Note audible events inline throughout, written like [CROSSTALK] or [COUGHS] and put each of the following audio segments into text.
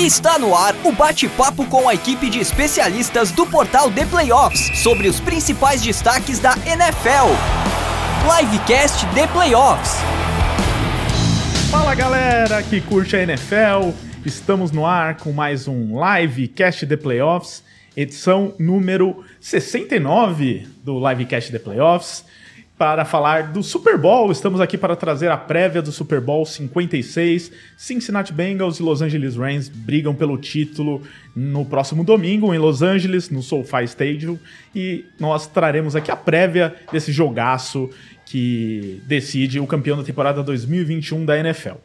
Está no ar o bate-papo com a equipe de especialistas do portal The Playoffs sobre os principais destaques da NFL. Livecast The Playoffs. Fala galera que curte a NFL, estamos no ar com mais um Livecast The Playoffs, edição número 69 do Livecast The Playoffs para falar do Super Bowl. Estamos aqui para trazer a prévia do Super Bowl 56. Cincinnati Bengals e Los Angeles Rams brigam pelo título no próximo domingo em Los Angeles, no SoFi Stadium, e nós traremos aqui a prévia desse jogaço que decide o campeão da temporada 2021 da NFL.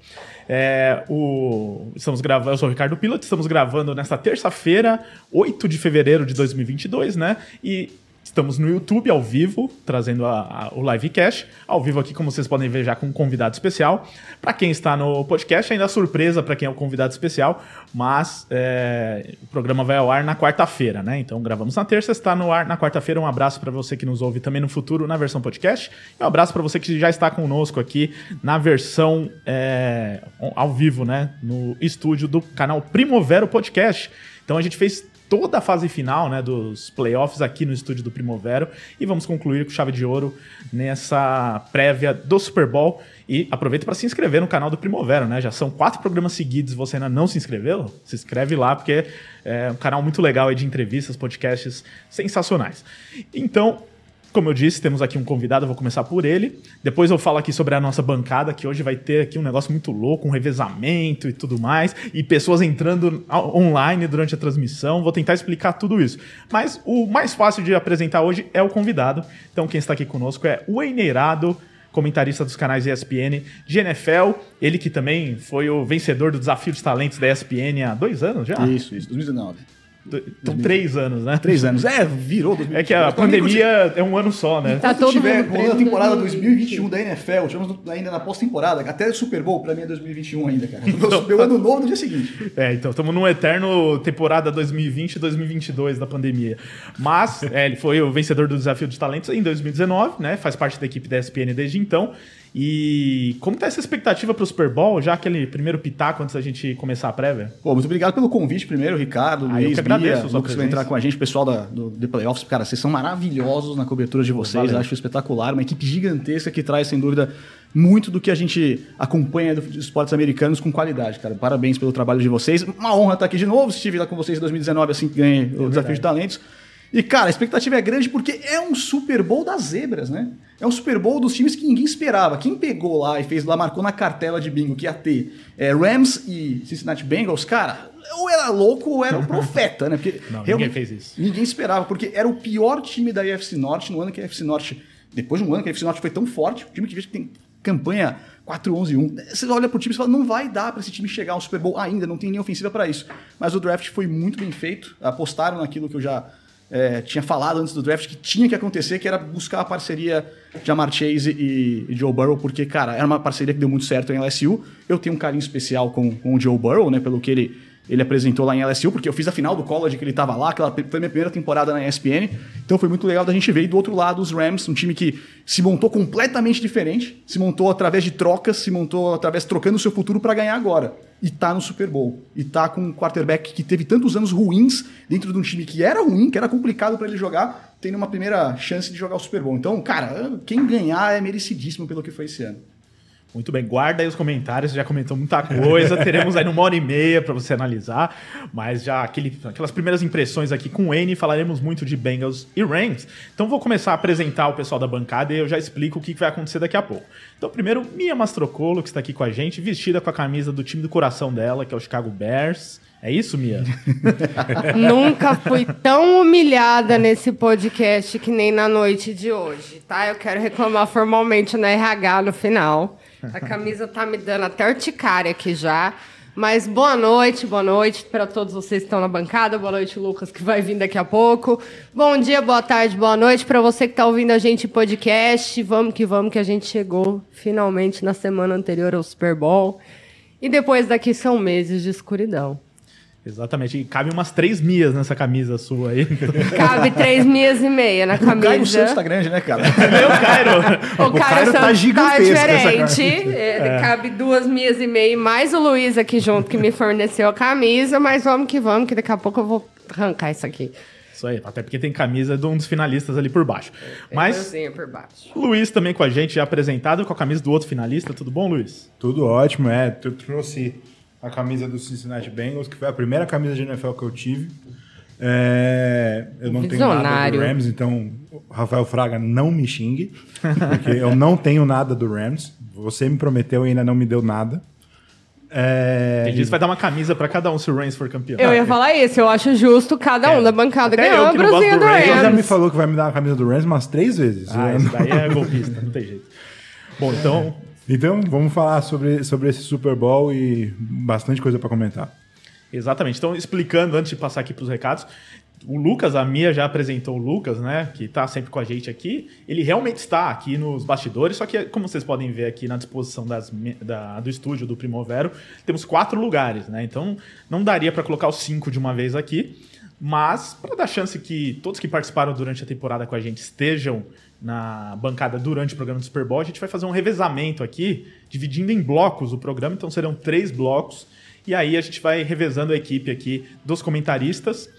É, o, estamos gravando, eu sou o Ricardo Pilot, estamos gravando nesta terça-feira, 8 de fevereiro de 2022, né? E Estamos no YouTube ao vivo, trazendo a, a, o livecast. Ao vivo aqui, como vocês podem ver, já com um convidado especial. Para quem está no podcast, ainda surpresa para quem é o convidado especial, mas é, o programa vai ao ar na quarta-feira, né? Então gravamos na terça, está no ar na quarta-feira. Um abraço para você que nos ouve também no futuro na versão podcast. E um abraço para você que já está conosco aqui na versão é, ao vivo, né? No estúdio do canal Primovero Podcast. Então a gente fez toda a fase final né, dos playoffs aqui no estúdio do Primovero e vamos concluir com chave de ouro nessa prévia do Super Bowl. E aproveita para se inscrever no canal do Primovero, né? Já são quatro programas seguidos, você ainda não se inscreveu? Se inscreve lá, porque é um canal muito legal de entrevistas, podcasts sensacionais. Então, como eu disse, temos aqui um convidado, eu vou começar por ele. Depois eu falo aqui sobre a nossa bancada, que hoje vai ter aqui um negócio muito louco, um revezamento e tudo mais, e pessoas entrando online durante a transmissão. Vou tentar explicar tudo isso. Mas o mais fácil de apresentar hoje é o convidado. Então quem está aqui conosco é o Eineirado, comentarista dos canais ESPN de NFL. Ele que também foi o vencedor do Desafio de Talentos da ESPN há dois anos já? Isso, isso, 2019. Então, três anos, né? Três anos. É, virou 2020. [LAUGHS] É que a pandemia é um ano só, né? Tá todo tiver rolando a temporada 2021 da NFL, tivemos ainda na pós-temporada, até o Super Bowl pra mim é 2021 ainda, cara. [LAUGHS] Então, meu ano novo no dia seguinte. É, então estamos num eterno temporada 2020 e 2022 da pandemia. Mas, [LAUGHS] é, ele foi o vencedor do Desafio de Talentos em 2019, né? Faz parte da equipe da ESPN desde então. E como tá essa expectativa para o Super Bowl, já aquele primeiro pitaco antes da gente começar a prévia? Pô, muito obrigado pelo convite primeiro, Ricardo, ah, Luiz, eu que agradeço, Bia, Lucas vai entrar com a gente, pessoal da, do The Playoffs. Cara, vocês são maravilhosos na cobertura de vocês, Valeu. acho espetacular, uma equipe gigantesca que traz, sem dúvida, muito do que a gente acompanha dos esportes americanos com qualidade, cara. Parabéns pelo trabalho de vocês. Uma honra estar aqui de novo, estive lá com vocês em 2019, assim que ganhei o é Desafio de Talentos. E, cara, a expectativa é grande porque é um Super Bowl das zebras, né? É um Super Bowl dos times que ninguém esperava. Quem pegou lá e fez lá, marcou na cartela de bingo que ia ter é, Rams e Cincinnati Bengals, cara, ou era louco ou era um profeta, né? Porque [LAUGHS] Não, ninguém fez isso. Ninguém esperava, porque era o pior time da UFC Norte no ano que a UFC Norte. Depois de um ano que a UFC Norte foi tão forte, o time que tem campanha 4-11-1. Você olha pro time e fala, não vai dar para esse time chegar ao Super Bowl ainda, não tem nem ofensiva para isso. Mas o draft foi muito bem feito, apostaram naquilo que eu já é, tinha falado antes do draft que tinha que acontecer, que era buscar a parceria de Amar Chase e, e, Joe Burrow, porque, cara, era uma parceria que deu muito certo em LSU. Eu tenho um carinho especial com, com o Joe Burrow, né, pelo que ele, ele apresentou lá em LSU, porque eu fiz a final do college que ele estava lá, aquela foi minha primeira temporada na ESPN, então foi muito legal da gente ver. E do outro lado, os Rams, um time que se montou completamente diferente, se montou através de trocas, se montou através trocando o seu futuro para ganhar agora e tá no Super Bowl. E tá com um quarterback que teve tantos anos ruins dentro de um time que era ruim, que era complicado para ele jogar, tendo uma primeira chance de jogar o Super Bowl. Então, cara, quem ganhar é merecidíssimo pelo que foi esse ano. Muito bem, guarda aí os comentários, já comentou muita coisa, teremos aí uma hora e meia para você analisar, mas já aquele, aquelas primeiras impressões aqui com o N, falaremos muito de Bengals e Rams. Então vou começar a apresentar o pessoal da bancada e eu já explico o que vai acontecer daqui a pouco. Então primeiro, Mia Mastrocolo, que está aqui com a gente, vestida com a camisa do time do coração dela, que é o Chicago Bears. É isso, Mia? [LAUGHS] Nunca fui tão humilhada nesse podcast que nem na noite de hoje, tá? Eu quero reclamar formalmente na RH no final. A camisa tá me dando até urticária aqui já. Mas boa noite, boa noite para todos vocês que estão na bancada. Boa noite, Lucas, que vai vir daqui a pouco. Bom dia, boa tarde, boa noite para você que está ouvindo a gente em podcast. Vamos que vamos, que a gente chegou finalmente na semana anterior ao Super Bowl. E depois daqui são meses de escuridão. Exatamente. E cabe umas três mias nessa camisa sua aí. [LAUGHS] Cabe três meias e meia na O Caio camisa. Santos tá grande, né, cara? [LAUGHS] Meu Cairo! O, O Caio Caio tá Santos gigantesco essa diferente. É, Cabe duas mias e meia, e mais o Luiz aqui junto que me forneceu a camisa, mas vamos que vamos, que daqui a pouco eu vou arrancar isso aqui. Isso aí, até porque tem camisa de um dos finalistas ali por baixo. Mas Coisinha por baixo. Luiz também com a gente, já apresentado com a camisa do outro finalista. Tudo bom, Luiz? Tudo ótimo, é. Eu trouxe a camisa do Cincinnati Bengals, que foi a primeira camisa de NFL que eu tive. É, eu não tenho nada Visionário. do Rams, então Rafael Fraga não me xingue, porque eu não tenho nada do Rams. Você me prometeu e ainda não me deu nada. É, disse vai dar uma camisa pra cada um se o Reigns for campeão. Eu ia falar isso, eu acho justo cada um É. da bancada Até ganhar uma brusinha do do Rams. Ele já me Rams. falou que vai me dar a camisa do Rams umas três vezes. Ah, isso não- daí é golpista, não tem jeito. Bom, então, Então, vamos falar sobre, sobre esse Super Bowl e bastante coisa para comentar. exatamente. Então, explicando antes de passar aqui pros recados, o Lucas, a Mia já apresentou o Lucas, né? Que tá sempre com a gente aqui. Ele realmente está aqui nos bastidores, só que, como vocês podem ver aqui na disposição das da- do estúdio do Primovero, temos quatro lugares, né? Então, não daria para colocar os cinco de uma vez aqui. Mas, para dar chance que todos que participaram durante a temporada com a gente estejam na bancada durante o programa do Super Bowl, a gente vai fazer um revezamento aqui, dividindo em blocos o programa. Então, serão três blocos. E aí, a gente vai revezando a equipe aqui dos comentaristas.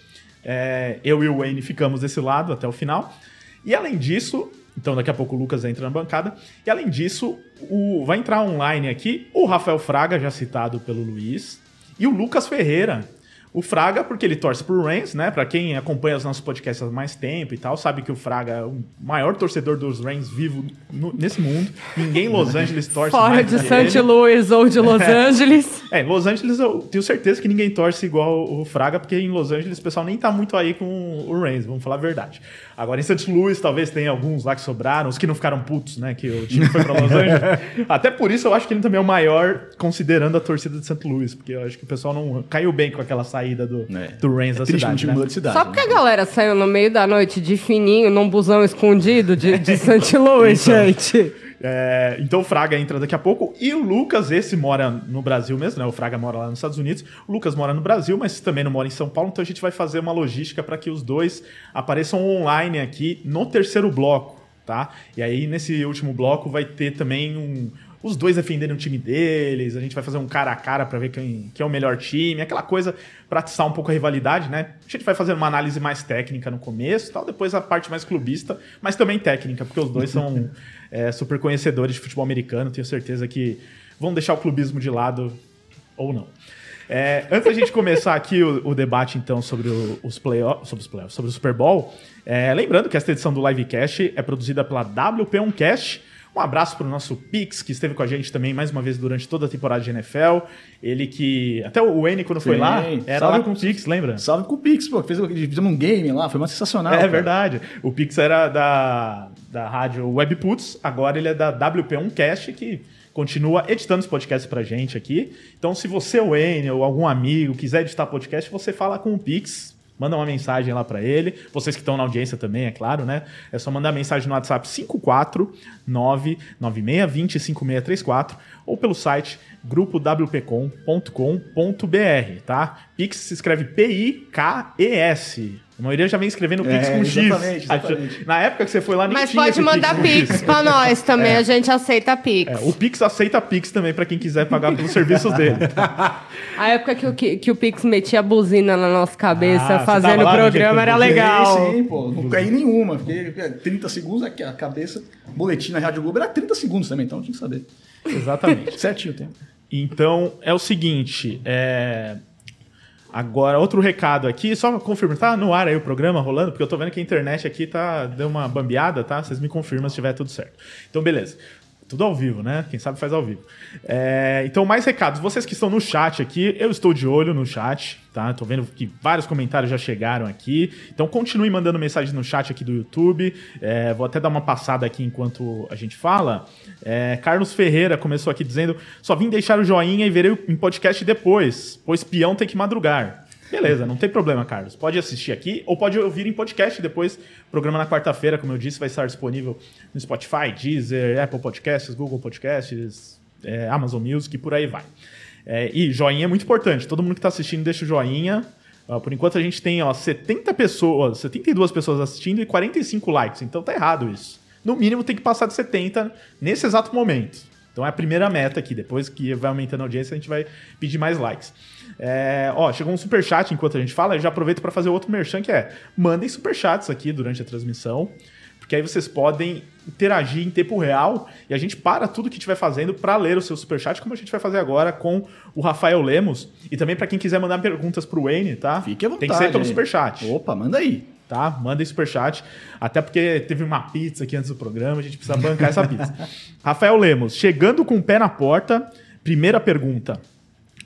É, eu e o Wayne ficamos desse lado até o final. E além disso, então daqui a pouco o Lucas entra na bancada. E além disso, o, vai entrar online aqui o Rafael Fraga, já citado pelo Luiz, e o Lucas Ferreira. O Fraga, porque ele torce pro Rams, né? Pra quem acompanha os nossos podcasts há mais tempo e tal, sabe que o Fraga é o maior torcedor dos Rams vivo no- nesse mundo. Ninguém em Los [LAUGHS] Angeles torce Fora de St. Louis ou de Los [LAUGHS] Angeles. É, em Los Angeles eu tenho certeza que ninguém torce igual o Fraga, porque em Los Angeles o pessoal nem tá muito aí com o Reigns, vamos falar a verdade. Agora em St. Louis talvez tenha alguns lá que sobraram, os que não ficaram putos, né, que o time foi pra Los [LAUGHS] Angeles. Até por isso eu acho que ele também é o maior, considerando a torcida de St. Louis, porque eu acho que o pessoal não caiu bem com aquela saída do, É. do Reigns da que um cidade, né? cidade. Só porque a né? galera saiu no meio da noite de fininho num busão escondido de, de [LAUGHS] St. Louis, Então. gente. É, então o Fraga entra daqui a pouco. E o Lucas, esse mora no Brasil mesmo, né? O Fraga mora lá nos Estados Unidos. O Lucas mora no Brasil, mas também não mora em São Paulo. Então a gente vai fazer uma logística para que os dois apareçam online aqui no terceiro bloco, tá? E aí nesse último bloco vai ter também um. Os dois defendendo o time deles, a gente vai fazer um cara a cara para ver quem, quem é o melhor time, aquela coisa para atiçar um pouco a rivalidade, né? A gente vai fazer uma análise mais técnica no começo, tal, depois a parte mais clubista, mas também técnica, porque os dois são [LAUGHS] é, super conhecedores de futebol americano, tenho certeza que vão deixar o clubismo de lado ou não. É, antes da gente começar aqui o, o debate, então, sobre o- os playoffs, sobre os playoffs, sobre o Super Bowl, é, lembrando que esta edição do Livecast é produzida pela WP1Cast. Um abraço para o nosso Pix, que esteve com a gente também mais uma vez durante toda a temporada de NFL. Ele que. Até o Wayne, quando foi Sim, lá, era salve lá com o Pix, lembra? Salve com o Pix, pô. Fez, fizemos um game lá, foi uma sensacional. É cara. verdade. O Pix era da, da rádio Webputs, agora ele é da WP1Cast, que continua editando os podcasts pra gente aqui. Então, se você, o Wayne, ou algum amigo quiser editar podcast, você fala com o Pix. Manda uma mensagem lá pra ele. Vocês que estão na audiência também, é claro, né? É só mandar mensagem no WhatsApp 54996205634 ou pelo site grupowpcom.com.br, tá? Pix se escreve P-I-K-E-S. A maioria já vem escrevendo Pix É, com X. exatamente, exatamente. Na época que você foi lá, nem Mas tinha pode mandar Pix pra nós também, a gente aceita Pix. É, o Pix aceita Pix também pra quem quiser pagar pelos serviços dele. [LAUGHS] A época que o, que, que o Pix metia a buzina na nossa cabeça Ah, fazendo o programa era legal. Sim, sim, pô. Não caí nenhuma. Fiquei 30 segundos aqui, a cabeça. Boletim na Rádio Globo era 30 segundos também, então tinha que saber. Exatamente. [LAUGHS] Certinho o tempo. Então, é o seguinte, é... Agora, outro recado aqui, só confirma, tá no ar aí o programa rolando? Porque eu tô vendo que a internet aqui tá, deu uma bambeada, tá? Vocês me confirmam se estiver tudo certo. Então, beleza. Tudo ao vivo, né? Quem sabe faz ao vivo. É, então, mais recados. Vocês que estão no chat aqui, eu estou de olho no chat, tá? Tô vendo que vários comentários já chegaram aqui. Então, continue mandando mensagem no chat aqui do YouTube. É, vou até dar uma passada aqui enquanto a gente fala. É, Carlos Ferreira começou aqui dizendo: só vim deixar o joinha e verei em podcast depois, pois peão tem que madrugar. Beleza, não tem problema, Carlos. Pode assistir aqui ou pode ouvir em podcast depois. Programa na quarta-feira, como eu disse, vai estar disponível no Spotify, Deezer, Apple Podcasts, Google Podcasts, é, Amazon Music e por aí vai. É, e joinha é muito importante. Todo mundo que está assistindo deixa o joinha. Por enquanto a gente tem ó, 70 pessoas, 72 pessoas assistindo e 45 likes. Então tá errado isso. No mínimo tem que passar de 70 nesse exato momento. Então é a primeira meta aqui. Depois que vai aumentando a audiência, a gente vai pedir mais likes. É, ó, chegou um superchat enquanto a gente fala. Eu já aproveito para fazer outro merchan que é: mandem superchats aqui durante a transmissão. Porque aí vocês podem interagir em tempo real e a gente para tudo que estiver fazendo para ler o seu superchat, como a gente vai fazer agora com o Rafael Lemos. E também para quem quiser mandar perguntas pro Wayne, tá? Fique à vontade. Tem que ser pelo aí. superchat Opa, manda aí. tá? Mandem superchat. Até porque teve uma pizza aqui antes do programa, a gente precisa bancar essa pizza. [LAUGHS] Rafael Lemos, chegando com o pé na porta, primeira pergunta.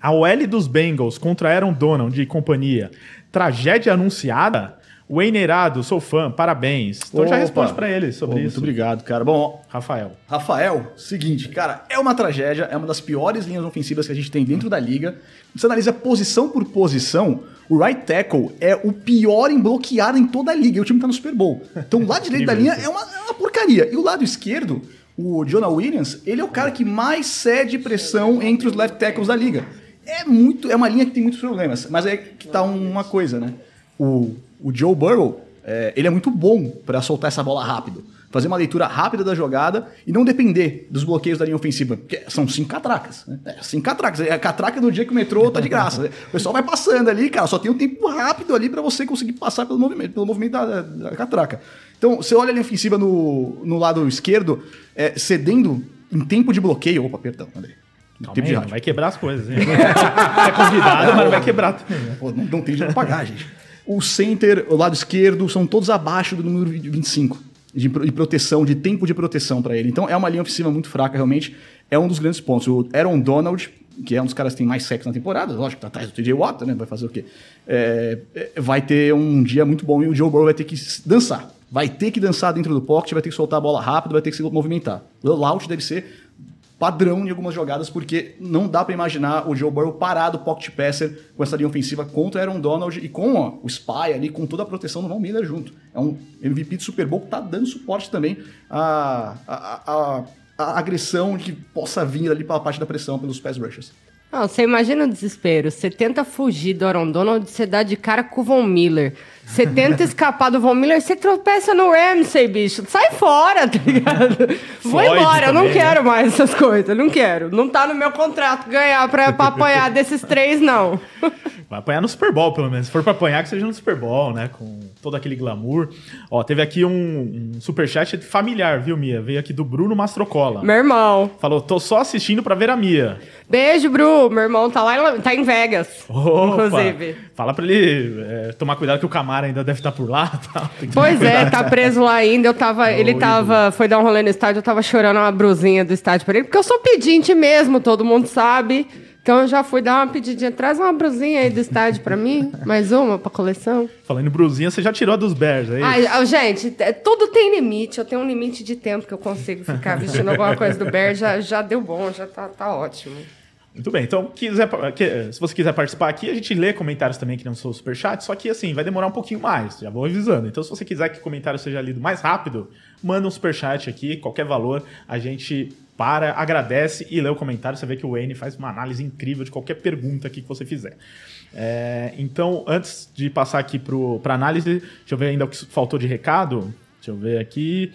A OL dos Bengals contra Aaron Donald e companhia, tragédia anunciada? Wayne Erado, sou fã, parabéns. Então já Opa. responde pra ele sobre isso. Muito obrigado, cara. Bom, Rafael. Rafael, seguinte, cara, é uma tragédia, é uma das piores linhas ofensivas que a gente tem dentro da liga. Você analisa posição por posição, o right tackle é o pior em bloquear em toda a liga. E o time tá no Super Bowl. Então o lado direito da linha é uma, é uma porcaria. E o lado esquerdo, o Jonah Williams, ele é o cara que mais cede pressão entre os left tackles da liga. É muito, é uma linha que tem muitos problemas. Mas é que tá uma coisa, né? O, o Joe Burrow, é, ele é muito bom para soltar essa bola rápido. Fazer uma leitura rápida da jogada e não depender dos bloqueios da linha ofensiva. Porque são cinco catracas. Né? É, cinco catracas. É a catraca do dia que o metrô tá de graça. né? O pessoal vai passando ali, cara. Só tem um tempo rápido ali para você conseguir passar pelo movimento, pelo movimento da, da catraca. Então, você olha a linha ofensiva no, no lado esquerdo, é, cedendo em tempo de bloqueio. Opa, perdão, André. Calma tempo aí, de rádio. vai quebrar as coisas. hein? [LAUGHS] é convidado, mas vai quebrar também. né? Pô, não, não tem dinheiro pra pagar, gente. O center, o lado esquerdo, são todos abaixo do número 25 de, de proteção, de tempo de proteção pra ele. Então é uma linha ofensiva muito fraca, realmente. É um dos grandes pontos. O Aaron Donald, que é um dos caras que tem mais sexo na temporada, lógico, tá atrás do TJ Watt, né? Vai fazer o quê? É, é, vai ter um dia muito bom e o Joe Burrow vai ter que dançar. Vai ter que dançar dentro do pocket, vai ter que soltar a bola rápido, vai ter que se movimentar. O layout deve ser padrão em algumas jogadas, porque não dá pra imaginar o Joe Burrow parado pocket passer com essa linha ofensiva contra Aaron Donald e com ó, o Spy ali, com toda a proteção do Von Miller junto. É um MVP de Super Bowl que tá dando suporte também à, agressão que possa vir ali pela parte da pressão pelos pass rushers. Não, você imagina o desespero. Você tenta fugir do Aaron Donald, você dá de cara com o Von Miller. Você tenta escapar do Von Miller, você tropeça no Ramsey, bicho. Sai fora, tá ligado? Vou Floyd embora, eu não também, né? quero mais essas coisas, não quero. Não tá no meu contrato ganhar pra, pra apoiar desses três, não. Vai apanhar no Super Bowl, pelo menos. Se for pra apanhar, que seja no Super Bowl, né? Com todo aquele glamour. Ó, teve aqui um, um superchat familiar, viu, Mia? Veio aqui do Bruno Mastrocola. Meu irmão. Falou, tô só assistindo pra ver a Mia. Beijo, Bru. Meu irmão tá lá tá em Vegas. Opa! Inclusive. Fala pra ele é, tomar cuidado que o Camara ainda deve estar por lá. [LAUGHS] Tá? Pois é, tá preso lá ainda. Eu tava. ele Ô, tava. Foi dar um rolê no estádio, eu tava chorando uma brusinha do estádio pra ele, porque eu sou pedinte mesmo, todo mundo sabe. Então eu já fui dar uma pedidinha. Traz uma brusinha aí do estádio pra mim. Mais uma pra coleção. Falando em brusinha, você já tirou a dos Bears, é isso? Ai, gente, é- tudo tem limite. Eu tenho um limite de tempo que eu consigo ficar vestindo alguma coisa do Bear. Já, já deu bom, já tá, tá ótimo. Muito bem, então quiser, se você quiser participar aqui, a gente lê comentários também que não são superchat, só que assim, vai demorar um pouquinho mais, já vou avisando. Então se você quiser que o comentário seja lido mais rápido, manda um superchat aqui, qualquer valor, a gente para, agradece e lê o comentário. Você vê que o Wayne faz uma análise incrível de qualquer pergunta aqui que você fizer. É, então, antes de passar aqui para análise, deixa eu ver ainda o que faltou de recado. Deixa eu ver aqui.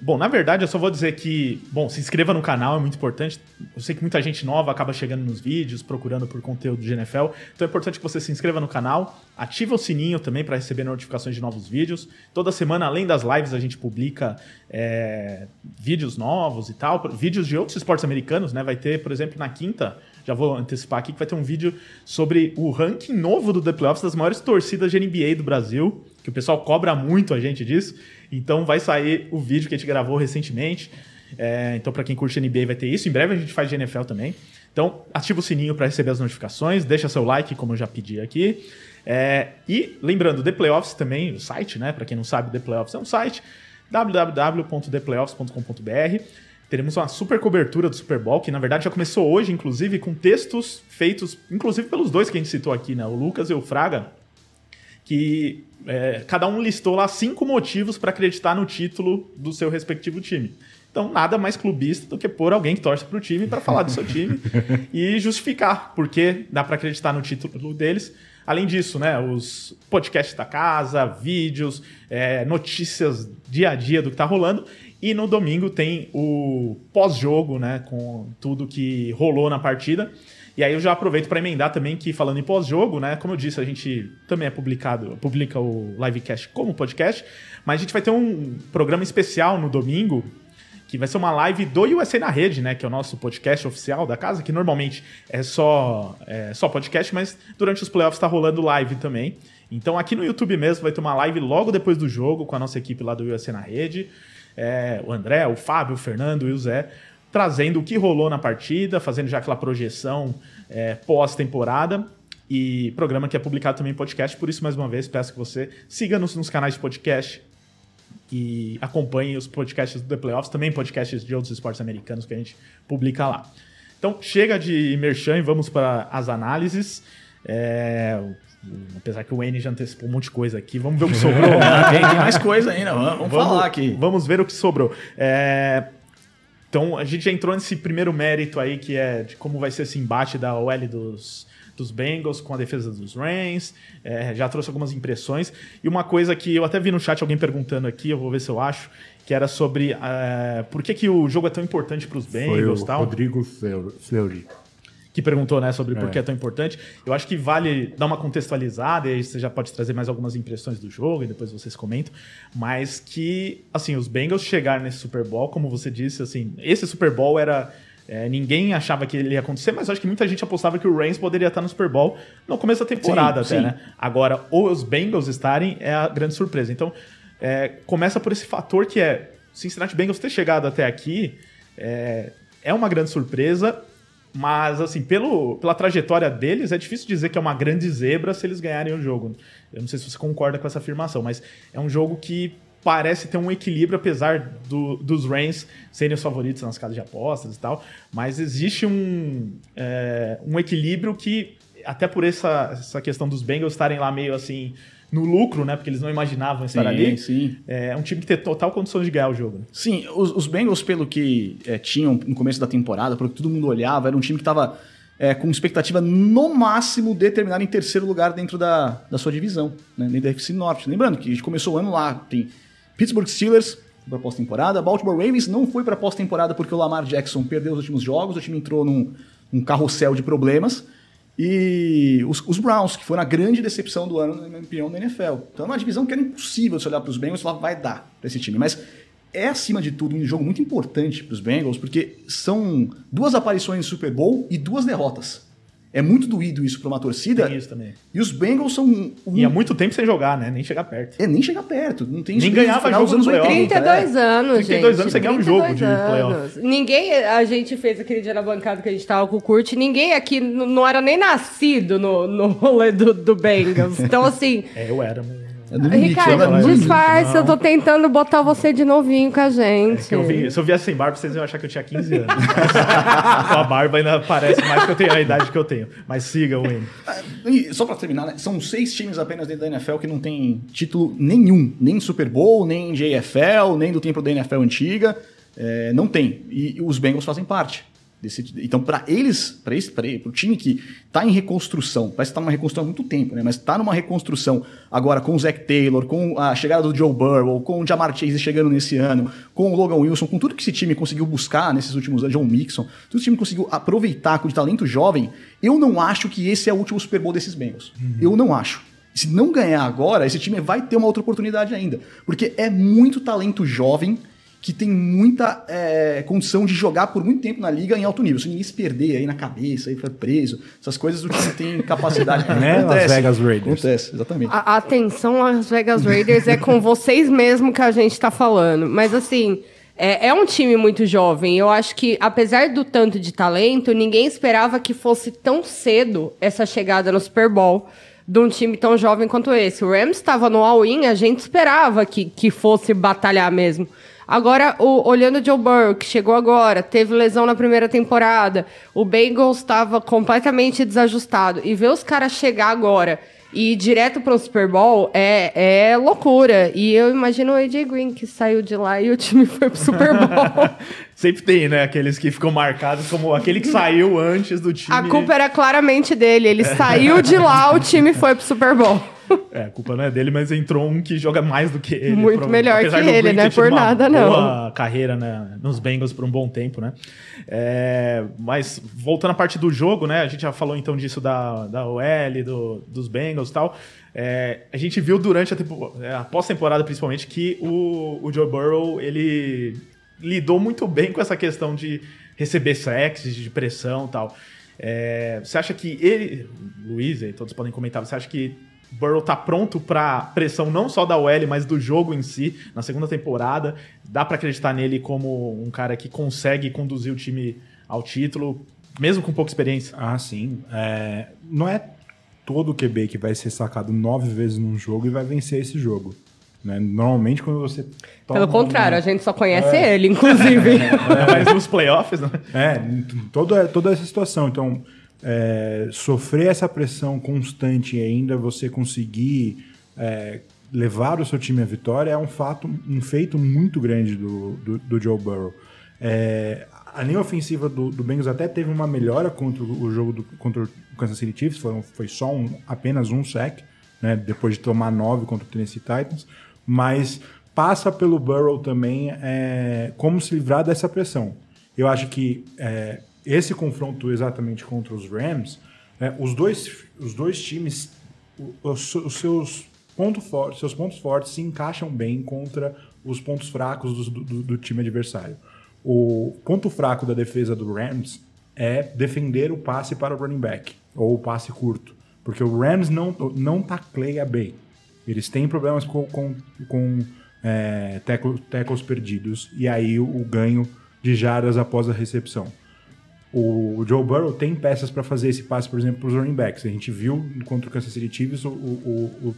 Bom, na verdade, eu só vou dizer que, bom, se inscreva no canal, é muito importante. Eu sei que muita gente nova acaba chegando nos vídeos, procurando por conteúdo de NFL. Então é importante que você se inscreva no canal, ative o sininho também para receber notificações de novos vídeos. Toda semana, além das lives, a gente publica é, vídeos novos e tal, vídeos de outros esportes americanos, né? Vai ter, por exemplo, na quinta, já vou antecipar aqui, que vai ter um vídeo sobre o ranking novo do The Playoffs das maiores torcidas de NBA do Brasil, que o pessoal cobra muito a gente disso. Então vai sair o vídeo que a gente gravou recentemente. É, então, para quem curte NBA, vai ter isso. Em breve a gente faz de NFL também. Então, ativa o sininho para receber as notificações, deixa seu like, como eu já pedi aqui. É, e lembrando, The Playoffs também, o site, né? Para quem não sabe, The Playoffs é um site www.theplayoffs.com.br. Teremos uma super cobertura do Super Bowl, que na verdade já começou hoje, inclusive, com textos feitos, inclusive pelos dois que a gente citou aqui, né? O Lucas e o Fraga, que é, cada um listou lá cinco motivos para acreditar no título do seu respectivo time. Então, nada mais clubista do que pôr alguém que torce para o time para falar do seu time [LAUGHS] e justificar porque dá para acreditar no título deles. Além disso, né, os podcasts da casa, vídeos, é, notícias dia a dia do que está rolando. E no domingo tem o pós-jogo, né, com tudo que rolou na partida. E aí eu já aproveito para emendar também que falando em pós-jogo, né, como eu disse, a gente também é publicado, publica o livecast como podcast, mas a gente vai ter um programa especial no domingo que vai ser uma live do USA na Rede, né? Que é o nosso podcast oficial da casa, que normalmente é só, é só podcast, mas durante os playoffs está rolando live também. Então aqui no YouTube mesmo vai ter uma live logo depois do jogo com a nossa equipe lá do USA na Rede. É, o André, o Fábio, o Fernando e o Zé, trazendo o que rolou na partida, fazendo já aquela projeção é, pós-temporada. E programa que é publicado também em podcast, por isso, mais uma vez, peço que você siga-nos nos canais de podcast, e acompanhe os podcasts do The Playoffs, também podcasts de outros esportes americanos que a gente publica lá. Então, chega de merchan e vamos para as análises. É, apesar que o N já antecipou um monte de coisa aqui, vamos ver o que sobrou. [LAUGHS] tem, mais coisa ainda, vamos, vamos, falar aqui. Vamos ver o que sobrou. É, então, a gente já entrou nesse primeiro mérito aí, que é de como vai ser esse embate da OL dos, dos Bengals com a defesa dos Rams. É, já trouxe algumas impressões. E uma coisa que eu até vi no chat alguém perguntando aqui, eu vou ver se eu acho, que era sobre uh, por que, que o jogo é tão importante para os Bengals e tal. Rodrigo Fleury. Que perguntou, né, sobre é. por que é tão importante. Eu acho que vale dar uma contextualizada, e aí você já pode trazer mais algumas impressões do jogo, e depois vocês comentam. Mas que, assim, os Bengals chegaram nesse Super Bowl, como você disse, assim, esse Super Bowl era é, ninguém achava que ele ia acontecer, mas acho que muita gente apostava que o Rams poderia estar no Super Bowl no começo da temporada sim, até, sim. né? Agora, os Bengals estarem é a grande surpresa. Então, é, começa por esse fator que é Cincinnati Bengals ter chegado até aqui é, é uma grande surpresa, mas assim, pelo, pela trajetória deles, é difícil dizer que é uma grande zebra se eles ganharem o jogo. Eu não sei se você concorda com essa afirmação, mas é um jogo que parece ter um equilíbrio, apesar do, dos Rams serem os favoritos nas casas de apostas e tal. Mas existe um, é, um equilíbrio que, até por essa, essa questão dos Bengals estarem lá meio assim no lucro, né? Porque eles não imaginavam estar sim, ali. Sim. É um time que tem total condições de ganhar o jogo. Sim, os, os Bengals, pelo que é, tinham no começo da temporada, pelo que todo mundo olhava, era um time que estava é, com expectativa no máximo de terminar em terceiro lugar dentro da, da sua divisão, né? Dentro da FC Norte. Lembrando que a gente começou o ano lá, tem Pittsburgh Steelers para pós-temporada. Baltimore Ravens não foi para pós-temporada porque o Lamar Jackson perdeu os últimos jogos, o time entrou num, num carrossel de problemas. E os, os, Browns, que foram a grande decepção do ano, na minha opinião, da NFL. Então é uma divisão que era impossível se olhar para os Bengals e falar, vai dar para esse time. Mas é, acima de tudo, um jogo muito importante para os Bengals, porque são duas aparições em Super Bowl e duas derrotas. É muito doído isso para uma torcida. Tem isso também. E os Bengals são. Um... E há muito tempo sem jogar, né? Nem chegar perto. É, nem chegar perto. Não tem Nem ganhava jogo nos anos 80. 32 é. anos, 32 gente. anos você ganha um jogo de playoff. Ninguém. A gente fez aquele dia na bancada que a gente tava com o Kurt. Ninguém aqui não era nem nascido no, no rolê do, do Bengals. Então, assim. [LAUGHS] é, eu era, mas. É limite, Ricardo, é disfarce, eu tô tentando botar você de novinho com a gente. É eu vi, se eu viesse sem barba, vocês iam achar que eu tinha 15 anos. [LAUGHS] com a barba ainda parece mais que eu tenho a idade que eu tenho. Mas siga, Wayne. Ah, só pra terminar, né? são seis times apenas dentro da NFL que não tem título nenhum. Nem Super Bowl, nem JFL, nem do tempo da NFL antiga. É, não tem. E os Bengals fazem parte. Desse, então, para eles, para esse, para o time que está em reconstrução, parece que está numa reconstrução há muito tempo, né? Mas está numa reconstrução agora com o Zach Taylor, com a chegada do Joe Burrow, com o Jamar Chase chegando nesse ano, com o Logan Wilson, com tudo que esse time conseguiu buscar nesses últimos anos, John Mixon, tudo esse time conseguiu aproveitar com de talento jovem. Eu não acho que esse é o último Super Bowl desses Bengals. Uhum. Eu não acho. Se não ganhar agora, esse time vai ter uma outra oportunidade ainda, porque é muito talento jovem que tem muita é, condição de jogar por muito tempo na liga em alto nível. Se ninguém se perder aí na cabeça, aí for preso, essas coisas o time tem capacidade. [LAUGHS] né? Acontece, Las Vegas Raiders. Acontece, exatamente. A, atenção, Las Vegas Raiders é com vocês mesmo que a gente está falando. Mas assim, é, é um time muito jovem. Eu acho que, apesar do tanto de talento, ninguém esperava que fosse tão cedo essa chegada no Super Bowl de um time tão jovem quanto esse. O Rams estava no all-in, a gente esperava que, que fosse batalhar mesmo. Agora, o, olhando o Joe Burrow, que chegou agora, teve lesão na primeira temporada, o Bengals estava completamente desajustado. E ver os caras chegar agora e direto pro Super Bowl é, é loucura. E eu imagino o AJ Green que saiu de lá e o time foi pro Super [LAUGHS] Bowl. Sempre tem, né? Aqueles que ficam marcados como aquele que saiu antes do time. A culpa era claramente dele. Ele saiu de lá, o time foi pro Super Bowl. É, a culpa não é dele, mas entrou um que joga mais do que ele. Muito melhor que ele, né? Por nada, não. boa carreira né, nos Bengals por um bom tempo, né? É, mas voltando à parte do jogo, né? A gente já falou então disso da, da OL, do, dos Bengals e tal. É, a gente viu durante a, tempo, é, a pós-temporada, principalmente, que o, o Joe Burrow, ele lidou muito bem com essa questão de receber sacks, de pressão e tal. É, você acha que ele, Luiz, e todos podem comentar, você acha que Burrow tá pronto pra pressão não só da OL, mas do jogo em si, na segunda temporada? Dá pra acreditar nele como um cara que consegue conduzir o time ao título, mesmo com pouca experiência? Ah, sim. É, não é todo QB que vai ser sacado nove vezes num jogo e vai vencer esse jogo. Né? Normalmente, quando você. toma Pelo contrário, a uma- gente só conhece ele, inclusive. [LAUGHS] Mas nos playoffs, né? É, toda, toda essa situação. Então, é, sofrer essa pressão constante e ainda você conseguir é, levar o seu time à vitória é um fato, um feito muito grande do, do, do Joe Burrow. É, a linha ofensiva do, do Bengals até teve uma melhora contra o jogo do, contra o Kansas City Chiefs, foi, foi só um, apenas um sack, né, depois de tomar nove contra o Tennessee Titans, mas passa pelo Burrow também é, como se livrar dessa pressão. Eu acho que é, esse confronto exatamente contra os Rams, é, os, dois, os dois times, os, os seus, ponto for, seus pontos fortes se encaixam bem contra os pontos fracos do, do- do time adversário. O ponto fraco da defesa do Rams é defender o passe para o running back, ou o passe curto. Porque o Rams não, não tacleia bem. Eles têm problemas com, com, com é, tackles perdidos e aí o, ganho de jardas após a recepção. O Joe Burrow tem peças para fazer esse passe, por exemplo, para os running backs. A gente viu contra o Kansas City Chiefs o, o, o-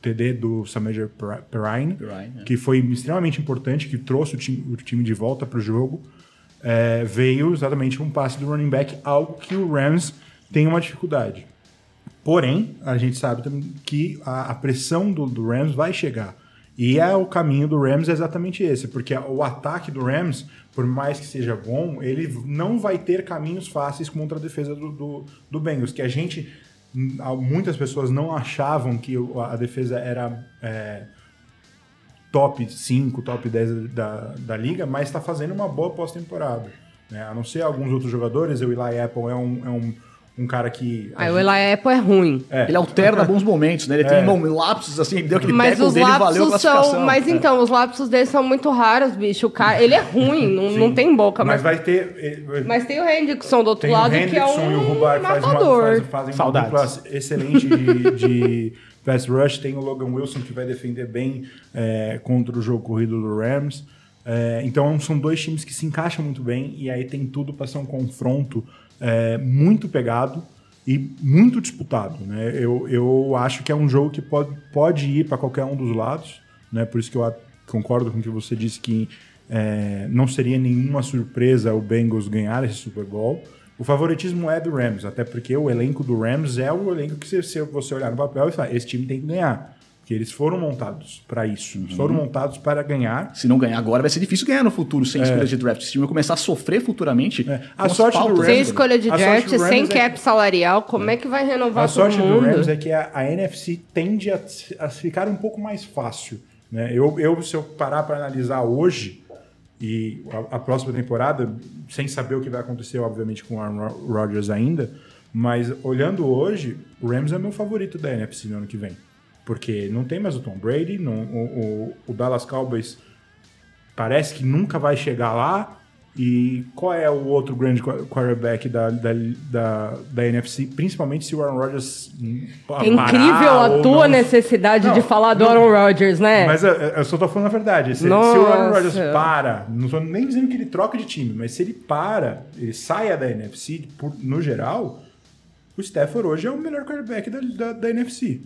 TD do Samaje Perrine, Perrine, é. que foi extremamente importante, que trouxe o time, o time de volta para o jogo. É, veio exatamente um passe do running back, algo que o Rams tem uma dificuldade. Porém, a gente sabe também que a, a pressão do, do Rams vai chegar. E é o caminho do Rams é exatamente esse, porque o ataque do Rams, por mais que seja bom, ele não vai ter caminhos fáceis contra a defesa do, do, do Bengals, que a gente, hum, muitas pessoas não achavam que a defesa era é, top 5, top 10 da, da liga, mas está fazendo uma boa pós-temporada. né? A não ser alguns outros jogadores, o Eli Apple é um, é um, um cara que... Aí o Eli Apple é ruim. Ele alterna bons momentos, né? Ele tem mom- lapsos assim, deu aquele Mas os dele e valeu a são. Mas É. então, os lapsos dele são muito raros, bicho. O cara, ele é ruim, não, não tem boca, Mas mas. vai ter... eh, Mas tem o Hendrickson do outro Tem o lado, que é Hendrickson e o um Rubar faz uma, matador. faz, fazem uma Saudades. dupla excelente de, de pass rush. Tem o Logan Wilson que vai defender bem é, contra o jogo corrido do Rams. É, então são dois times que se encaixam muito bem e aí tem tudo para ser um confronto é, muito pegado e muito disputado. Né? Eu, eu acho que é um jogo que pode, pode ir para qualquer um dos lados. Né? Por isso que eu concordo com o que você disse que é, não seria nenhuma surpresa o Bengals ganhar esse Super Bowl. O favoritismo é do Rams, até porque o elenco do Rams é o elenco que, se você olhar no papel e falar, esse time tem que ganhar. Porque eles foram montados para isso. Eles foram montados para ganhar. Se não ganhar agora, vai ser difícil ganhar no futuro sem escolha de draft. Esse time vai começar a sofrer futuramente. É. A sorte do Rams- Sem né? escolha de draft, do sem Rams é cap salarial, como é que vai renovar A todo sorte do mundo? Rams é que a, a NFC tende a, a ficar um pouco mais fácil. Né? Eu, eu, se eu parar para analisar hoje e a, a próxima temporada, sem saber o que vai acontecer, obviamente, com o Aaron Ro- Rodgers ainda, mas olhando hoje, o Rams é meu favorito da NFC no ano que vem. Porque não tem mais o Tom Brady, não, o, o, o Dallas Cowboys parece que nunca vai chegar lá. E qual é o outro grande qu- quarterback da, da, da, da NFC? Principalmente se o Aaron Rodgers. hum, É incrível a tua não- necessidade Não, de falar do não. Aaron Rodgers, né? Mas eu, eu só tô falando a verdade. Se, se o. Aaron Rodgers para, não tô nem dizendo que ele troca de time, mas se ele para, ele saia da NFC, por- no geral, o Stafford hoje é o melhor quarterback da, da, da NFC.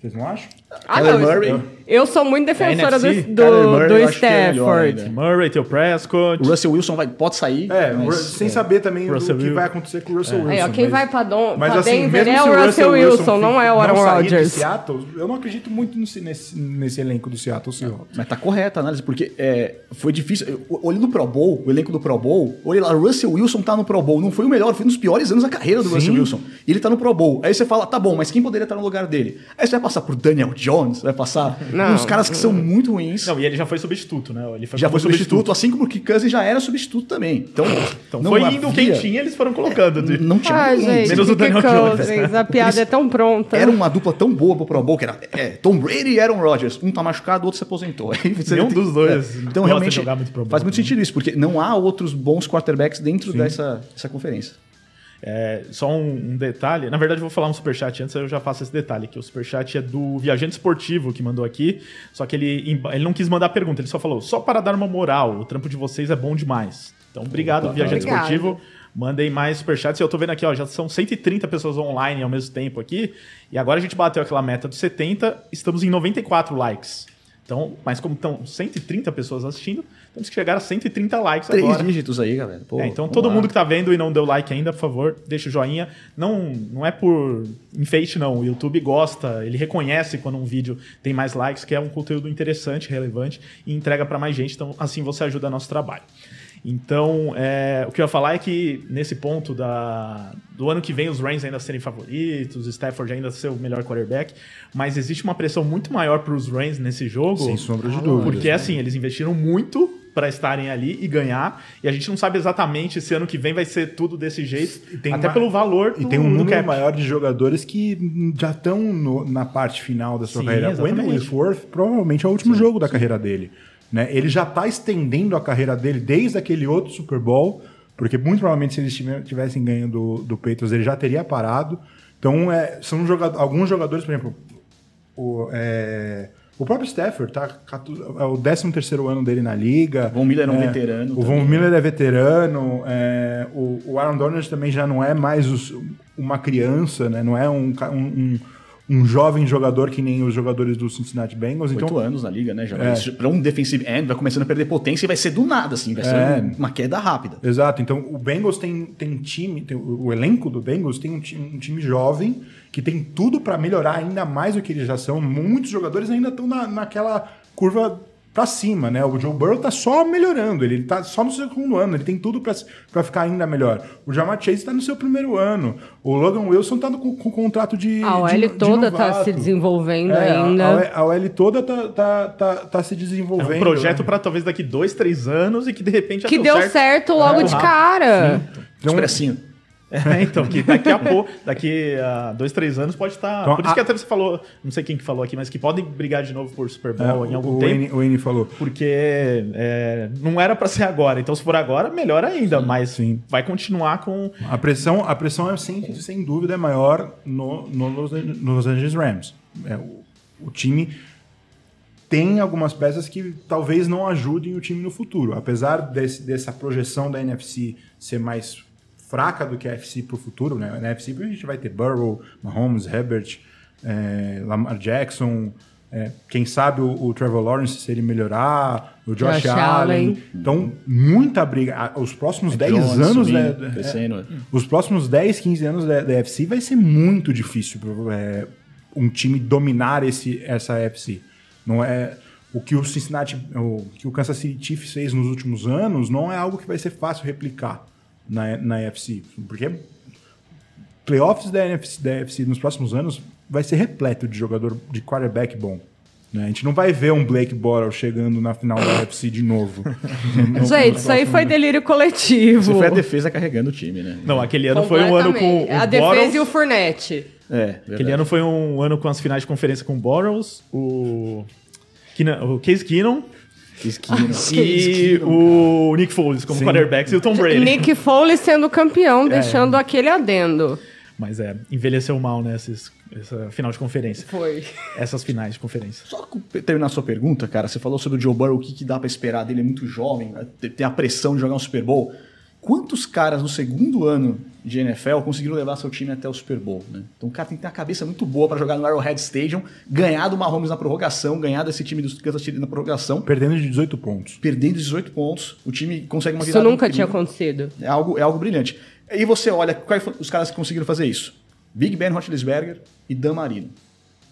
Vocês não acham? Ah, Kyler não, Murray. Eu sou muito defensora do, NFC, do, Kyler Murray, do eu acho que é melhor Stafford. Murray, teu Prescott. O Russell Wilson vai, pode sair. É, mas- sem saber também Russell o que Wilson. vai acontecer com o Russell Wilson. Aí, ó, quem mas- vai pra, Don, Mas pra assim, Denver mesmo é se o Russell Wilson, não é o Aaron sair de Rodgers. Seattle, eu não acredito muito nesse, nesse, nesse elenco do Seattle Seahawks. Mas tá correta a análise, porque é, foi difícil. Eu- Olhando o Pro Bowl, o elenco do Pro Bowl, olha lá, Russell Wilson tá no Pro Bowl. Não foi o melhor, foi um dos piores anos da carreira do Sim. Russell Wilson. E ele tá no Pro Bowl. Aí você fala, tá bom, mas quem poderia estar no lugar dele? Aí você vai passar por Daniel Jones, vai passar [LAUGHS] Não. uns caras que são muito ruins. Não, e ele já foi substituto, né? Ele já como foi substituto, assim como o Cousins já era substituto também. Então, Então não foi havia- indo quem tinha, eles foram colocando. de- Não tinha Ah, ninguém. gente, Menos o Daniel Jones. A piada é tão pronta. Era uma dupla tão boa pro Pro Bowl que era é, Tom Brady e Aaron Rodgers. Um tá machucado, o outro se aposentou. [LAUGHS] Aí você Nenhum tem- dos dois É. Então realmente jogar muito Pro Bowl faz muito também. sentido isso, porque não há outros bons quarterbacks dentro dessa, dessa conferência. É, só um, um detalhe, na verdade eu vou falar um superchat antes, eu já faço esse detalhe, que o superchat é do Viajante Esportivo que mandou aqui, só que ele, ele não quis mandar pergunta, ele só falou, só para dar uma moral, o trampo de vocês é bom demais. Então obrigado, Viajante Obrigado. Esportivo, mandem mais superchats, eu tô vendo aqui, ó, já são 130 pessoas online ao mesmo tempo aqui, e agora a gente bateu aquela meta dos 70, estamos em 94 likes. Então, mas como estão 130 pessoas assistindo, temos que chegar a 130 likes Três agora. dígitos aí, galera. Pô, É, então todo lá. mundo que tá vendo e não deu like ainda, por favor, deixa o joinha. Não, não é por enfeite, não. O YouTube gosta, ele reconhece quando um vídeo tem mais likes, que é um conteúdo interessante, relevante, e entrega para mais gente. Então, assim você ajuda nosso trabalho. Então, é, o que eu ia falar é que nesse ponto da, do ano que vem os Rams ainda serem favoritos, o Stafford ainda ser o melhor quarterback, mas existe uma pressão muito maior para os Rams nesse jogo. Sem sombra de dúvida. Porque assim, eles investiram muito para estarem ali e ganhar, e a gente não sabe exatamente se ano que vem vai ser tudo desse jeito, E tem até uma- pelo valor E do, tem um número maior de jogadores que já estão na parte final da sua Sim, carreira. O exatamente. Wendell Wilsworth provavelmente é o último jogo da carreira dele. Né? Ele já está estendendo a carreira dele desde aquele outro Super Bowl, porque muito provavelmente se eles tive- tivessem ganho do, do Patriots, ele já teria parado. Então, é, são joga- alguns jogadores, por exemplo, o, é, o próprio Stafford tá é o 13 terceiro ano dele na liga. Von Miller é um É, veterano O Von Miller é veterano. é, o, o Aaron Donald também já não é mais os- uma criança, né? Não é um, um, um, um jovem jogador que nem os jogadores do Cincinnati Bengals. Oito Então, anos na liga, né? Já É. Para um defensive end, vai começando a perder potência e vai ser do nada, assim. Vai ser É. um- uma queda rápida. Exato. Então, o Bengals tem, tem time, tem- o o elenco do Bengals tem um time, um time jovem que tem tudo para melhorar ainda mais do que eles já são. Muitos jogadores ainda estão na, naquela curva para cima, né? O Joe Burrow tá só melhorando, ele tá só no segundo ano, ele tem tudo para ficar ainda melhor. O Jamar Chase tá no seu primeiro ano. O Logan Wilson tá no- com, com contrato de A OL de- de toda tá novato. se desenvolvendo É, ainda. A, OL a OL toda tá, tá, tá, tá se É desenvolvendo. um projeto né? para talvez daqui dois, três anos e que de repente que deu certo, logo É, de cara. Então, Expressinho. É, então, que daqui a [LAUGHS] pouco, daqui a dois, três anos pode estar. Então, por isso a- que até você falou, não sei quem que falou aqui, mas que podem brigar de novo por Super é, Bowl em algum o, tempo. Wayne, o Wayne falou. Porque é, não era para ser agora. Então, se for agora, melhor ainda. mas sim. vai continuar com. A pressão, a pressão é sem, sem dúvida é maior no, no, Los, Los Angeles Rams. É, o, o time tem algumas peças que talvez não ajudem o time no futuro. Apesar desse, dessa projeção da NFC ser mais fraca do que a NFC para o futuro, né? Na NFC a gente vai ter Burrow, Mahomes, Herbert, é, Lamar Jackson, é, quem sabe o, o Trevor Lawrence se ele melhorar, o Josh, Josh Allen. Allen. Então, muita briga. Os próximos 10 Jones anos subindo, né, crescendo. os próximos 10, 15 anos da, da FC vai ser muito difícil é, um time dominar esse, essa FC. Não é o que o Cincinnati, o que o Kansas City Chiefs fez nos últimos anos, não é algo que vai ser fácil replicar na, na FC, porque playoffs da NFC, da NFC nos próximos anos vai ser repleto de jogador de quarterback bom. né? A gente não vai ver um Blake Bortles chegando na final da UFC de novo. [LAUGHS] No- no Gente, isso aí foi delírio coletivo. Você foi a defesa carregando o time, né? Não, aquele ano foi um ano com o. A defesa Bortles. e o Fournette. É, Aquele ano foi um ano com as finais de conferência com o Bortles, o, Keenan- o Case Keenum Esquino. [LAUGHS] e o Nick Foles como quarterbacks e o Tom Brady. Nick Foley sendo campeão, É. deixando aquele adendo. Mas é, envelheceu mal, né, esses, essa final de conferência. Foi. Essas finais de conferência. Só terminar a sua pergunta, cara, você falou sobre o Joe Burrow, o que, que dá pra esperar dele, é muito jovem, né? tem tem a pressão de jogar um Super Bowl. Quantos caras no segundo ano de NFL conseguiram levar seu time até o Super Bowl? Né? Então o cara tem que ter uma cabeça muito boa para jogar no Arrowhead Stadium, ganhar do Mahomes na prorrogação, ganhar desse time dos Kansas City na prorrogação, Perdendo de 18 pontos. perdendo 18 pontos, o time consegue uma Isso virada nunca incrível. tinha acontecido. É algo, é algo brilhante. E você olha quais foram os caras que conseguiram fazer isso. Big Ben Roethlisberger e Dan Marino.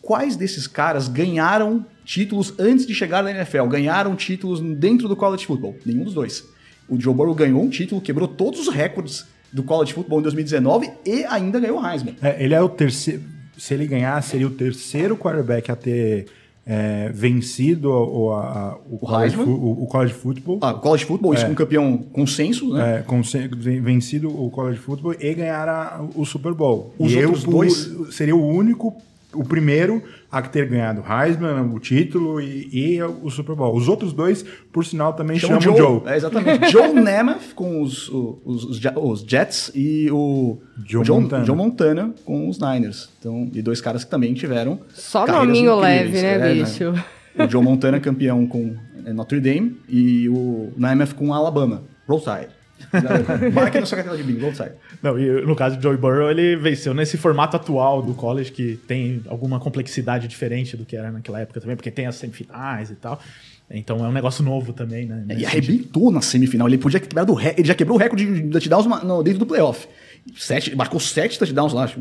Quais desses caras ganharam títulos antes de chegar na NFL? Ganharam títulos dentro do college football? Nenhum dos dois. O Joe Burrow ganhou um título, quebrou todos os recordes do college football em 2019 e ainda ganhou o Heisman. É, ele é o terceiro. Se ele ganhar, seria o terceiro quarterback a ter é, vencido o, a- a- o, O college, o, o college football. Ah, o college football, isso com um campeão consenso, né? É, com se- vencido o college football e ganhar a- o Super Bowl. Os e outros eu, dois- seria o único, o primeiro a ter ganhado o Heisman, o título e, e o Super Bowl. Os outros dois, por sinal, também Chamam chamam Joe. É, exatamente. [LAUGHS] Joe Namath com os, os, os, os Jets e o Joe o Joe, Montana. Joe Montana com os Niners. Então, e dois caras que também tiveram. Só nominho leve, né, É, bicho? O Joe Montana campeão com é, Notre Dame e o Namath com Alabama. Roll Tide. Marque na sua cartela de bingo, Roll Tide. Não, e no caso de Joey Burrow, ele venceu nesse formato atual do college, que tem alguma complexidade diferente do que era naquela época também, porque tem as semifinais e tal. Então é um negócio novo também, né? E arrebentou na semifinal. Ele podia quebrar do re... ele já quebrou o recorde de touchdowns no- dentro do playoff. Sete, marcou sete touchdowns lá, acho,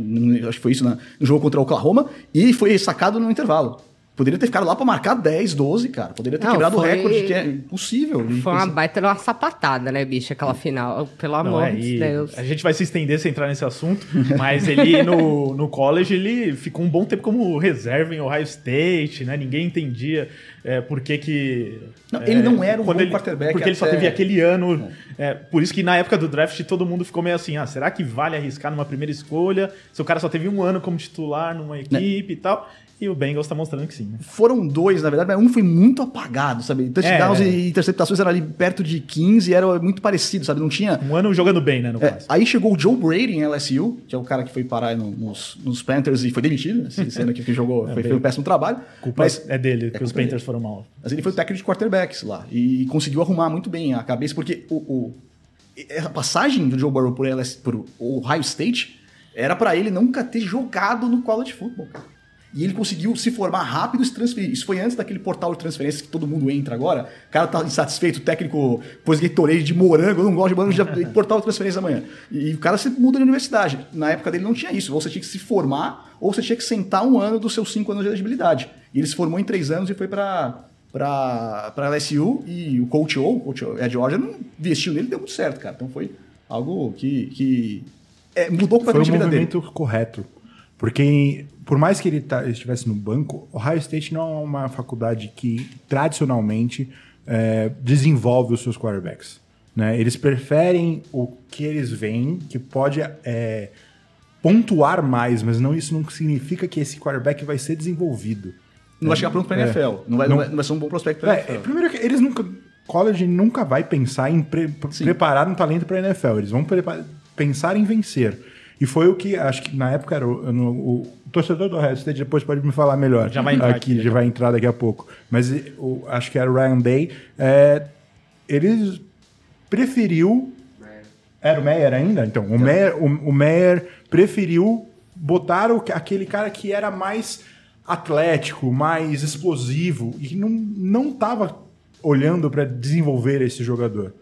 acho que foi isso na- no jogo contra o Oklahoma, e foi sacado no intervalo. Poderia ter ficado lá pra marcar 10, 12, cara. Poderia ter Não, quebrado foi- o recorde, que é impossível. Foi uma baita de uma sapatada, né, bicho? Aquela final. Pelo Não, amor é, de Deus. A gente vai se estender sem entrar nesse assunto, mas ele no, no college ele ficou um bom tempo como reserva em Ohio State, né? Ninguém entendia é, por que que. Não, é, ele não era um bom ele- quarterback Porque ele só até- teve aquele ano. é, por isso que na época do draft todo mundo ficou meio assim: ah, será que vale arriscar numa primeira escolha? Se o cara só teve um ano como titular numa equipe e tal. E o Bengals tá mostrando que sim. né? Foram dois, na verdade, mas um foi muito apagado, sabe? Touchdowns É. e interceptações eram ali perto de 15 e era muito parecido, sabe? Não tinha. Um ano jogando bem, né? No É, aí chegou o Joe Brady em LSU, que é o cara que foi parar no- nos, nos Panthers e foi demitido, né? Aqui que jogou, [LAUGHS] foi, bem. um péssimo trabalho. Culpa mas, é dele, que os culpa Panthers foram mal. mas ele foi o técnico de quarterbacks lá e conseguiu arrumar muito bem a cabeça, porque o, o- a passagem do Joe Burrow por, LS, por Ohio State era pra ele nunca ter jogado no college football, cara. E ele conseguiu se formar rápido e se transferir. Isso foi antes daquele portal de transferência que todo mundo entra agora. O cara tá insatisfeito, o técnico pôs Gatorade de morango, eu não gosto de morango, já portal de transferência amanhã. E o cara se muda de universidade. Na época dele não tinha isso. Ou você tinha que se formar, ou você tinha que sentar um ano dos seus cinco anos de elegibilidade. E ele se formou em três anos e foi pra, pra LSU. E o Coach O, o Coach Ed Georgia, não investiu nele deu muito certo, cara. Então foi algo que, que é, mudou Foi completamente o a vida dele. movimento correto. Porque, por mais que ele tá- estivesse no banco, Ohio State não é uma faculdade que, tradicionalmente, é, desenvolve os seus quarterbacks. Né? Eles preferem o que eles veem, que pode é, pontuar mais, mas não isso não significa que esse quarterback vai ser desenvolvido. Não vai chegar pronto pra É. NFL. Não vai, Não- não vai, ser um bom prospecto pra É, NFL. primeiro que eles nunca. College nunca vai pensar em pre- preparar um talento para NFL. Eles vão pensar em vencer. E foi o que, acho que na época era o, no- o torcedor do Ohio State depois pode me falar melhor. Já vai entrar aqui, aqui, já vai entrar daqui a pouco. Mas o- acho que era o Ryan Day. é, ele preferiu. Era o Meyer ainda? Então, o Meyer, o, o Meyer preferiu botar o, aquele cara que era mais atlético, mais explosivo e não não estava olhando para desenvolver esse jogador.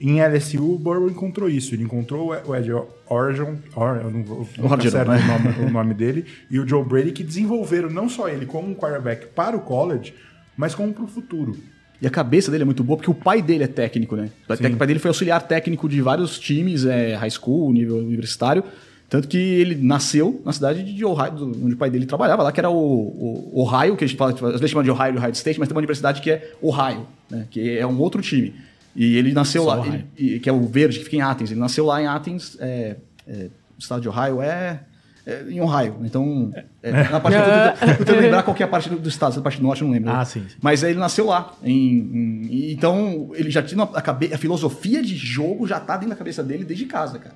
Em LSU, o Burrow encontrou isso. Ele encontrou o Ed Orgeron, Or, eu não vou certo né? o, nome, o nome dele, e o Joe Brady, que desenvolveram não só ele como um quarterback para o college, mas como para o futuro. E a cabeça dele é muito boa, porque o pai dele é técnico, né? O Sim. pai dele foi auxiliar técnico de vários times, é, high school, nível universitário. Tanto que ele nasceu na cidade de Ohio, onde o pai dele trabalhava, lá que era o, o Ohio, que a gente fala, às vezes chama de Ohio e Ohio State, mas tem uma universidade que é Ohio, né? Que é um outro time. E ele nasceu Só lá, ele- que é o verde, que fica em Athens. Ele nasceu lá em Athens, é, é, o estado de Ohio é, é em Ohio. Então, é, na parte, eu tô tentando- tentando [LAUGHS] lembrar qual que é a parte do, do estado, essa parte do norte eu não lembro. Ah, sim, sim. Mas aí ele nasceu lá. em- em- então, ele já tinha a, cabe- a filosofia de jogo já tá dentro da cabeça dele desde casa, cara.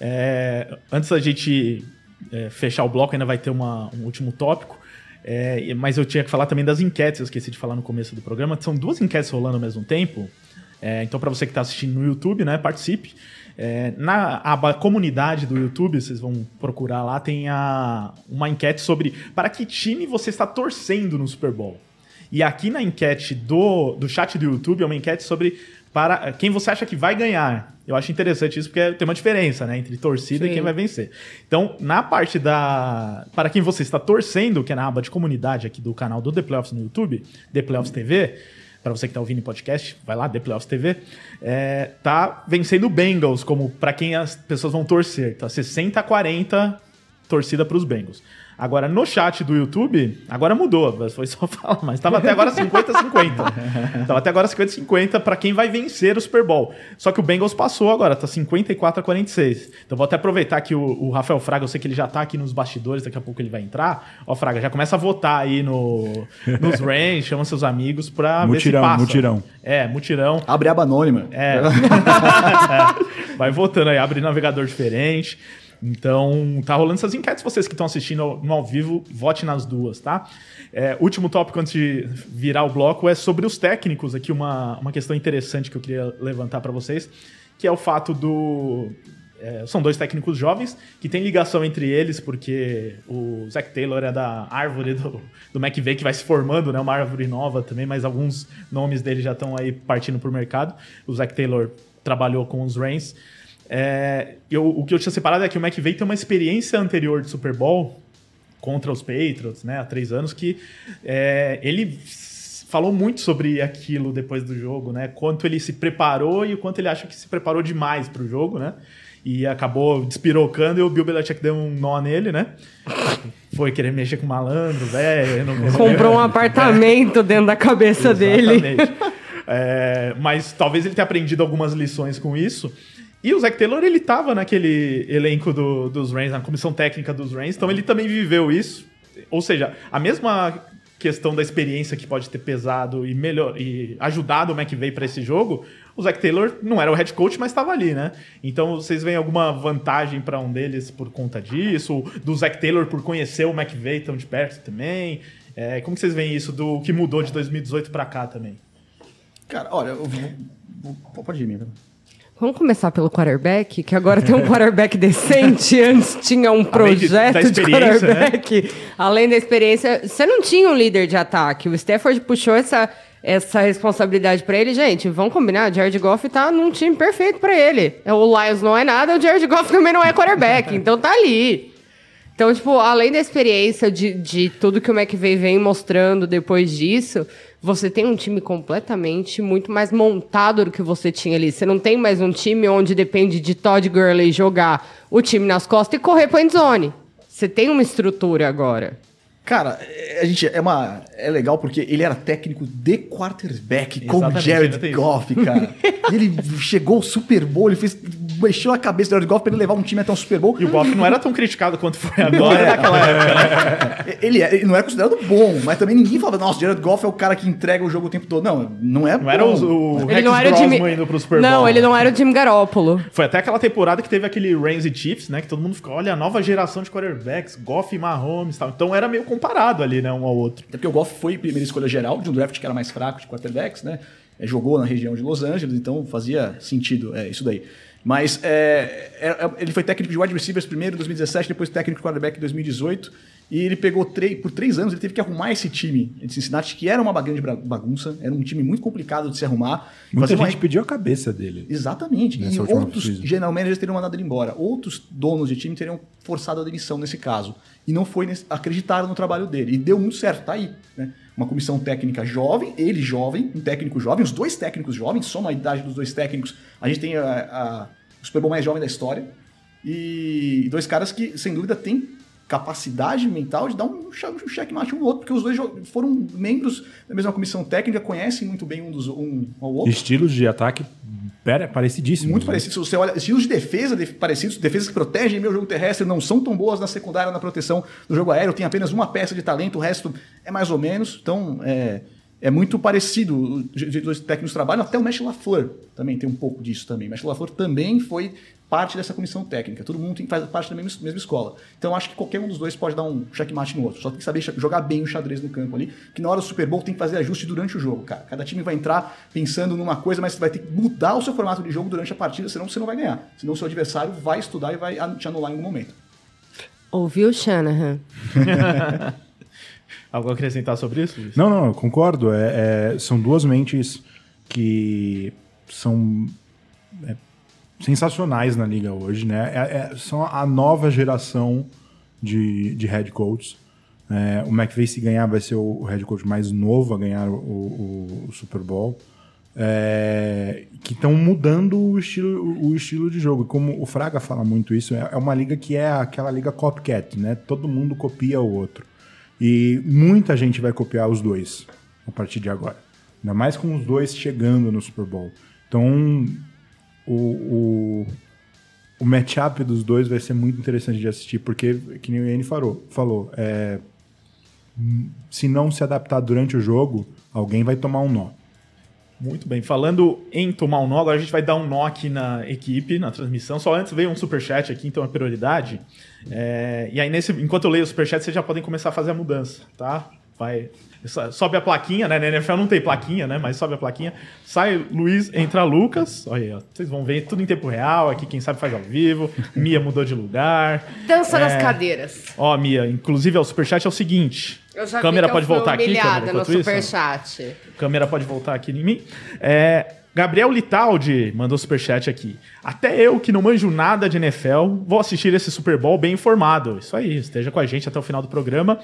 É, antes da gente é, fechar o bloco, ainda vai ter uma- um último tópico. É, mas eu tinha que falar também das enquetes, eu esqueci de falar no começo do programa. São duas enquetes rolando ao mesmo tempo. É, então, para você que está assistindo no YouTube, né, participe. É, na aba comunidade do YouTube, vocês vão procurar lá, tem a, uma enquete sobre para que time você está torcendo no Super Bowl. E aqui na enquete do, do chat do YouTube é uma enquete sobre para quem você acha que vai ganhar. Eu acho interessante isso porque tem uma diferença, né, entre torcida Sim. e quem vai vencer. Então, na parte da para quem você está torcendo, que é na aba de comunidade aqui do canal do The Playoffs no YouTube, The Playoffs TV, para você que está ouvindo podcast, vai lá, The Playoffs TV, é, tá vencendo Bengals como para quem as pessoas vão torcer. Tá 60 a 40 torcida para os Bengals. Agora, no chat do YouTube, agora mudou, mas foi só [LAUGHS] falar, mas estava até agora 50-50. Tava até agora 50-50 para quem vai vencer o Super Bowl. Só que o Bengals passou agora, tá 54 a 46. Então vou até aproveitar que o, o Rafael Fraga, eu sei que ele já tá aqui nos bastidores, daqui a pouco ele vai entrar. Ó, Fraga, já começa a votar aí no, nos range, chama seus amigos pra ver Mutirão, se passa. mutirão. É, mutirão. Abre aba anônima. É. [LAUGHS] É. Vai votando aí, abre navegador diferente. Então, tá rolando essas enquetes. Vocês que estão assistindo ao- no ao vivo, vote nas duas, tá? É, último tópico antes de virar o bloco é sobre os técnicos. Aqui, uma, uma questão interessante que eu queria levantar para vocês, que é o fato do. é, são dois técnicos jovens que tem ligação entre eles, porque o Zach Taylor é da árvore do, do McVay, que vai se formando, né? Uma árvore nova também, mas alguns nomes dele já estão aí partindo pro mercado. O Zach Taylor trabalhou com os Reigns. É, eu, o que eu tinha separado é que o McVay tem uma experiência anterior de Super Bowl contra os Patriots, né, há três anos, que é, ele falou muito sobre aquilo depois do jogo, né, quanto ele se preparou e o quanto ele acha que se preparou demais para o jogo, né, e acabou despirocando e o Bill Belichick deu um nó nele, né, foi querer mexer com malandro, velho. Comprou um apartamento dentro da cabeça dele. Exatamente. É, mas talvez ele tenha aprendido algumas lições com isso. E o Zac Taylor, ele tava naquele elenco do- dos Rams, na comissão técnica dos Rams, então ele também viveu isso. Ou seja, a mesma questão da experiência que pode ter pesado e melhor e ajudado o McVay para esse jogo, o Zac Taylor não era o head coach, mas estava ali, né? Então vocês veem alguma vantagem para um deles por conta disso, do Zac Taylor por conhecer o McVay tão de perto também? É, como vocês veem isso do que mudou de 2018 para cá também? Cara, olha, eu pode ir, minha. Vamos começar pelo quarterback, que agora tem um quarterback [LAUGHS] decente, antes tinha um Além de- projeto de, experiência, né? quarterback. Além da experiência, você não tinha um líder de ataque. O Stafford puxou essa, essa responsabilidade pra ele. Gente, vamos combinar, o Jared Goff tá num time perfeito pra ele. O Lions não é nada, o Jared Goff também não é quarterback, então tá ali. Então, tipo, além da experiência de, de tudo que o McVay vem mostrando depois disso, você tem um time completamente muito mais montado do que você tinha ali. Você não tem mais um time onde depende de Todd Gurley jogar o time nas costas e correr pra endzone. Você tem uma estrutura agora. Cara, é- a gente é uma é legal porque ele era técnico de quarterback com o Exatamente, ainda Jared. Goff, cara. E ele chegou ao Super Bowl, ele fez mexeu a cabeça do Jared Goff pra ele levar um time até um Super Bowl. E o Goff não era tão criticado quanto foi agora naquela época. Ele, é- ele não era considerado bom, mas também ninguém falava, nossa, Jared Goff é o cara que entrega o jogo o tempo todo. Não, não é Não era o, o Ele Rex não era o Jimmy... indo pro Super Bowl. Não, ele não era o Jimmy Garoppolo. Foi até aquela temporada que teve aquele Rams e Chiefs, né? Que todo mundo ficou, olha, a nova geração de quarterbacks, Goff e Mahomes e tal. Então era meio comparado ali, né? Um ao outro. Até porque o Goff foi primeira escolha geral de um draft que era mais fraco de quarterbacks, né? Jogou na região de Los Angeles, então fazia sentido é, isso daí. Mas é, é, é, ele foi técnico de wide receivers primeiro em 2017, depois técnico de quarterback em 2018. E ele pegou três, por três anos, ele teve que arrumar esse time de Cincinnati, que era uma grande bagunça, era um time muito complicado de se arrumar. Muita uma gente pediu a cabeça dele. Exatamente. Nessa e outros general managers teriam mandado ele embora. Outros donos de time teriam forçado a demissão nesse caso. E não foi nesse, acreditaram no trabalho dele. E deu muito certo, tá aí. Né? Uma comissão técnica jovem, ele jovem, um técnico jovem, os dois técnicos jovens, soma a idade dos dois técnicos. A gente tem a, a- o Super Bowl mais jovem da história. E dois caras que, sem dúvida, têm capacidade mental de dar um, um checkmate um no outro, porque os dois foram membros da mesma comissão técnica, conhecem muito bem um, dos, um ao outro. Estilos de ataque parecidíssimos. Muito né? parecido. Se você olha, estilos de defesa de- parecidos, defesas que protegem meu jogo terrestre não são tão boas na secundária, na proteção do jogo aéreo. Tem apenas uma peça de talento, o resto é mais ou menos. Então, é, é muito parecido o jeito que os técnicos trabalham. Até o Mesh LaFleur também tem um pouco disso também. O Mesh LaFleur também foi parte dessa comissão técnica. Todo mundo tem que fazer parte da mesma, mesma escola. Então, acho que qualquer um dos dois pode dar um checkmate no outro. Só tem que saber jogar bem o xadrez no campo ali, que na hora do Super Bowl tem que fazer ajuste durante o jogo, cara. Cada time vai entrar pensando numa coisa, mas você vai ter que mudar o seu formato de jogo durante a partida, senão você não vai ganhar. Senão o seu adversário vai estudar e vai te anular em algum momento. Ouviu, Shanahan? [LAUGHS] Algo a acrescentar sobre isso? Luiz? Não, não, eu concordo. É, é, são duas mentes que são é, sensacionais na liga hoje, né? É, é são a nova geração de, de head coaches. É, o McVay, se ganhar, vai ser o, head coach mais novo a ganhar o, o, o Super Bowl. É, que estão mudando o estilo, o estilo de jogo. Como o Fraga fala muito isso, é, uma liga que é aquela liga copycat, né? Todo mundo copia o outro. E muita gente vai copiar os dois a partir de agora. Ainda mais com os dois chegando no Super Bowl. Então, o, o, o matchup dos dois vai ser muito interessante de assistir, porque, que nem o Ian falou, falou é, se não se adaptar durante o jogo, alguém vai tomar um nó. Muito bem. Falando em tomar um nó, agora a gente vai dar um nó aqui na equipe, na transmissão. Só antes veio um superchat aqui, então é prioridade. É, e aí, nesse, enquanto eu leio o superchat, vocês já podem começar a fazer a mudança, tá? Vai, sobe a plaquinha, né? Na NFL não tem plaquinha, né? Mas sobe a plaquinha. Sai Luiz, entra Lucas. Olha aí, ó. Vocês vão ver tudo em tempo real. Aqui, quem sabe, faz ao vivo. Mia mudou de lugar. Dança é, nas cadeiras. Ó, Mia, inclusive, ó, o superchat é o seguinte. Eu já câmera pode voltar aqui, câmera, no superchat. Câmera pode voltar aqui em mim. É, Gabriel Litaldi mandou superchat aqui. Até eu, que não manjo nada de NFL, vou assistir esse Super Bowl bem informado. Isso aí, esteja com a gente até o final do programa.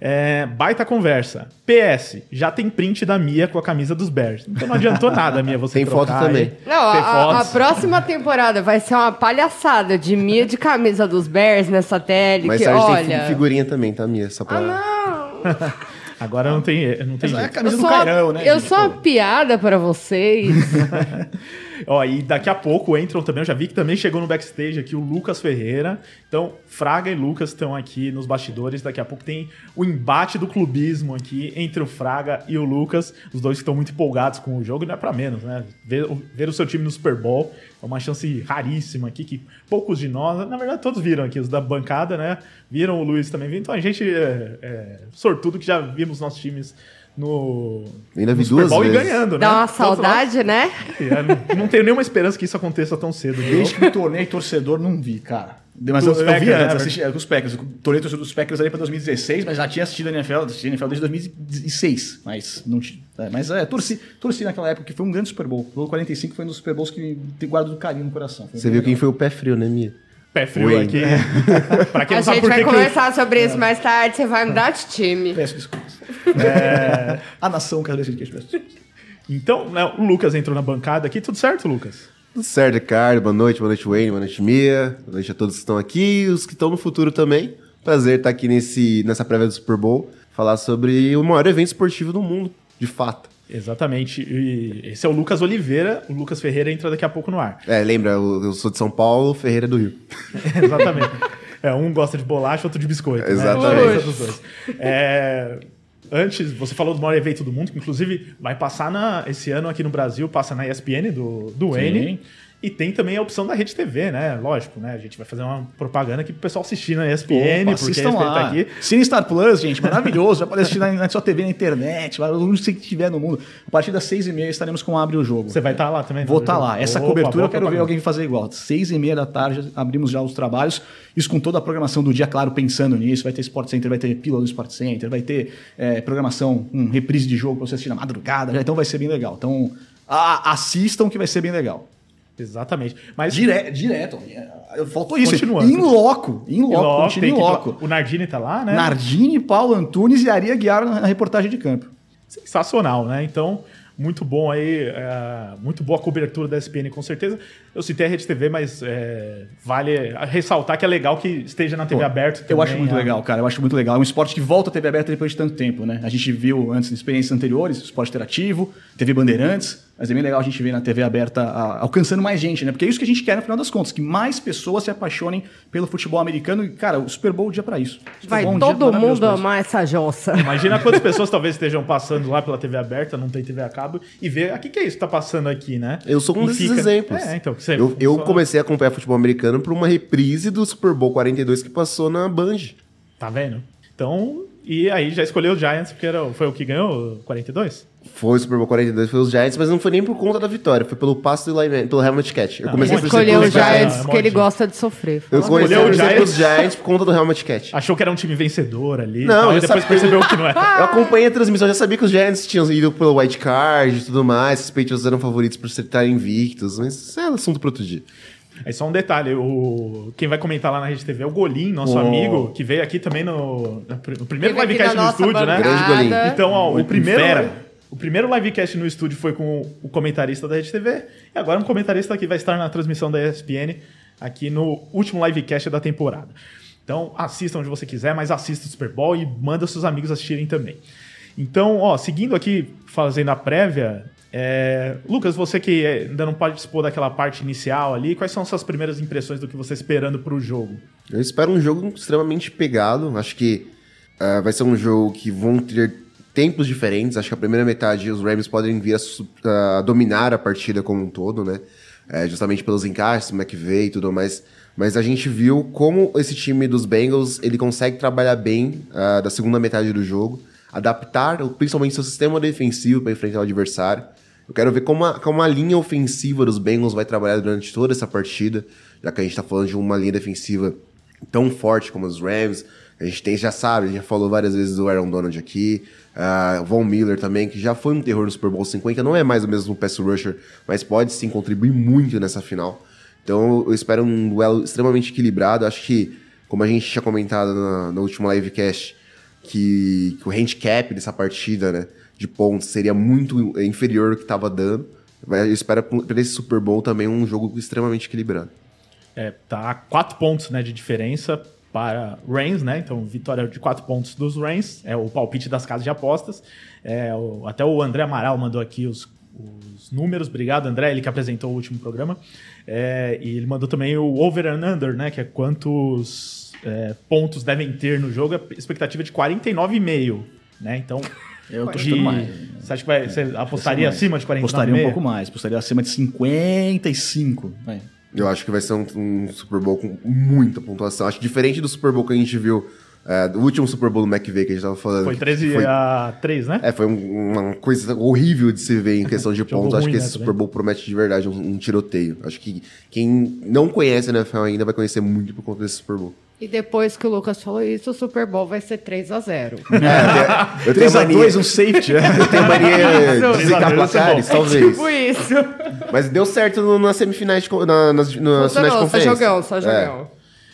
É, baita conversa. PS, já tem print da Mia com a camisa dos Bears. Então não adiantou nada, Mia, você Tem foto também. Não, a, a, próxima temporada vai ser uma palhaçada de Mia de camisa dos Bears nessa tele. Mas que, a gente olha... tem figurinha também, tá, Mia? Só pra... Ah, não! [LAUGHS] Agora não tem, não tem jeito. É a camisa eu do Cairão, né? Eu gente? sou uma piada para vocês. [LAUGHS] Ó, e daqui a pouco entram também, eu já vi que também chegou no backstage aqui o Lucas Ferreira. Então, Fraga e Lucas estão aqui nos bastidores. Daqui a pouco tem o embate do clubismo aqui entre o Fraga e o Lucas. Os dois estão muito empolgados com o jogo, não é para menos, né? Ver, ver, o seu time no Super Bowl é uma chance raríssima aqui, que poucos de nós, na verdade todos viram aqui, os da bancada, né? Viram o Luiz também, então a gente é, é sortudo que já vimos nossos times no, Ainda vi no Super vezes. e ganhando, né? Dá uma saudade, né? É, não, não tenho nenhuma esperança que isso aconteça tão cedo. Desde que me tornei torcedor, não vi, cara. Mas eu, eu, vi antes, né? assisti os Packers. O torcedor dos Packers ali para 2016, mas já tinha assistido a NFL, assisti a NFL desde 2006. Mas não é, mas é, torci, torci naquela época, que foi um grande Super Bowl. O 45 foi um dos Super Bowls que tem guardo do carinho no coração. Você viu quem foi o pé frio, né, Mia? Pé frio Oi. aqui. [LAUGHS] pra quem a gente vai conversar que... sobre isso é. mais tarde, você vai mudar de time. Peço desculpas. [LAUGHS] É... a nação quer de queijo, peço Então, né, o Lucas entrou na bancada aqui. Tudo certo, Lucas? Tudo certo, Ricardo. Boa noite, boa noite, Wayne, boa noite, Mia. Boa noite a todos que estão aqui e os que estão no futuro também. Prazer estar aqui nesse, nessa prévia do Super Bowl, falar sobre o maior evento esportivo do mundo, de fato. Exatamente. E esse é o Lucas Oliveira. O Lucas Ferreira entra daqui a pouco no ar. É, lembra, eu sou de São Paulo, Ferreira é do Rio. [LAUGHS] Exatamente. É, um gosta de bolacha, outro de biscoito. Né? Exatamente. Né? É, antes, você falou do maior evento do mundo, que inclusive vai passar na, esse ano aqui no Brasil, passa na ESPN do, do N. E tem também a opção da Rede TV, né? Lógico, né? A gente vai fazer uma propaganda aqui pro pessoal assistir na ESPN, Opa, porque a ESPN lá. tá aqui. Cine Star Plus, gente, maravilhoso. vai poder assistir na, na sua TV na internet, onde você estiver no mundo. A partir das seis e meia estaremos com Abre o Jogo. Você vai estar tá lá também? Vou estar tá lá. Essa Opa, cobertura eu quero propaganda. ver alguém fazer igual. Seis e meia da tarde abrimos já os trabalhos. Isso com toda a programação do dia, claro, pensando nisso. Vai ter Sport Center, vai ter pílula do Sport Center, vai ter é, programação, um reprise de jogo para você assistir na madrugada. Então vai ser bem legal. Então assistam que vai ser bem legal. Exatamente. Mas Dire, direto. Faltou isso. Continuando. Em loco. Em loco. Em loco. O Nardini tá lá, né? Nardini, Paulo Antunes e Aria Guiar na reportagem de campo. Sensacional, né? Então, muito bom aí, é, muito boa cobertura da SPN, com certeza. Eu citei a Rede TV, mas é, vale ressaltar que é legal que esteja na TV aberta. Eu acho muito legal, cara. Eu acho muito legal. É um esporte que volta à TV aberta depois de tanto tempo, né? A gente viu antes, experiências anteriores, esporte interativo, TV Bandeirantes Mas é bem legal a gente ver na TV aberta a- alcançando mais gente, né? Porque é isso que a gente quer no final das contas, que mais pessoas se apaixonem pelo futebol americano. E, cara, o Super Bowl é um dia pra isso. O Super Vai Bowl é um todo mundo amar essa jossa. Imagina quantas pessoas talvez estejam passando lá pela TV aberta, não tem TV a cabo, e ver, o que, que é isso que tá passando aqui, né? Eu sou um E desses fica- exemplos. É, então, você eu, eu só- comecei a acompanhar futebol americano por uma reprise do Super Bowl 42 que passou na Band. Tá vendo? Então, e aí já escolheu o Giants, porque era, foi o que ganhou, 42? Foi o Super Bowl 42, foi os Giants, mas não foi nem por conta da vitória, foi pelo passe do lineman, pelo helmet catch. Eu Ah, comecei a torcer Escolheu o pelos Giants. Giants É, porque ele gosta de sofrer. Eu comecei a o pelos Giants. Por conta do helmet catch. Achou que era um time vencedor ali, Não, tal, e depois sabia- percebeu que não era. Eu acompanhei a transmissão, já sabia que os Giants tinham ido pelo white card e tudo mais, os Patriots eram favoritos por estarem invictos, mas isso é assunto para outro dia. Aí só um detalhe, o, quem vai comentar lá na Rede TV é o Golim, nosso Oh. amigo, que veio aqui também no, no pr- no primeiro livecast nossa estúdio, né? Grande bancada. Então, ó, o Muito primeiro, fera. O primeiro livecast no estúdio foi com o comentarista da Rede TV, e agora um comentarista que vai estar na transmissão da ESPN aqui no último livecast da temporada. Então, assista onde você quiser, mas assista o Super Bowl e manda seus amigos assistirem também. Então, ó, seguindo aqui, fazendo a prévia, é, Lucas, você que ainda não participou daquela parte inicial ali, quais são suas primeiras impressões do que você está esperando para o jogo? Eu espero um jogo extremamente pegado. Acho que ah, vai ser um jogo que vão ter tempos diferentes. Acho que a primeira metade os Rams podem vir a, a dominar a partida como um todo, né? É, justamente pelos encaixes, McVeigh e tudo mais. Mas a gente viu como esse time dos Bengals ele consegue trabalhar bem ah, da segunda metade do jogo, adaptar principalmente seu sistema defensivo para enfrentar o adversário. Eu quero ver como a, como a linha ofensiva dos Bengals vai trabalhar durante toda essa partida, já que a gente está falando de uma linha defensiva tão forte como os Rams. A gente tem, já sabe, a gente já falou várias vezes do Aaron Donald aqui, uh, Von Miller também, que já foi um terror no Super Bowl 50, não é mais o mesmo pass rusher, mas pode sim contribuir muito nessa final. Então eu espero um duelo extremamente equilibrado. Acho que, como a gente tinha comentado na, no último livecast, que, que o handicap dessa partida, né, de pontos seria muito inferior ao que estava dando. Mas Eu espero para esse Super Bowl também um jogo extremamente equilibrado. É, tá quatro pontos né, de diferença para Reigns, né? Então, vitória de quatro pontos dos Reigns, é o palpite das casas de apostas. É, o- até o André Amaral mandou aqui os, os números. Obrigado, André, ele que apresentou o último programa. É, e ele mandou também o over and under, né? Que é quantos é, pontos devem ter no jogo. A expectativa é de 49,5, né? Então, [LAUGHS] Eu tô de- chutando mais. Você acha que vai, você apostaria mais. acima de 49,5? Apostaria um pouco mais. Apostaria acima de 55. vai. Eu acho que vai ser um, um Super Bowl com muita pontuação. Acho diferente do Super Bowl que a gente viu, é, do último Super Bowl do McVay que a gente tava falando. Foi que 13 foi- a 3, né? É, foi um- uma coisa horrível de se ver em [LAUGHS] questão de pontos. Acho ruim, que né, esse também. Super Bowl promete de verdade um, um tiroteio. Acho que quem não conhece a NFL ainda vai conhecer muito por conta desse Super Bowl. E depois que o Lucas falou isso, o Super Bowl vai ser 3 a 0 [LAUGHS] Eu tenho 3 a mania, 2 um safety. [LAUGHS] eu tenho mania de zicar 3 a 0, placares, isso é talvez. Tipo isso. Mas deu certo no- nas semifinais de, na- nas, nas finais de Funcionou, só conferência. jogão, só É. jogão.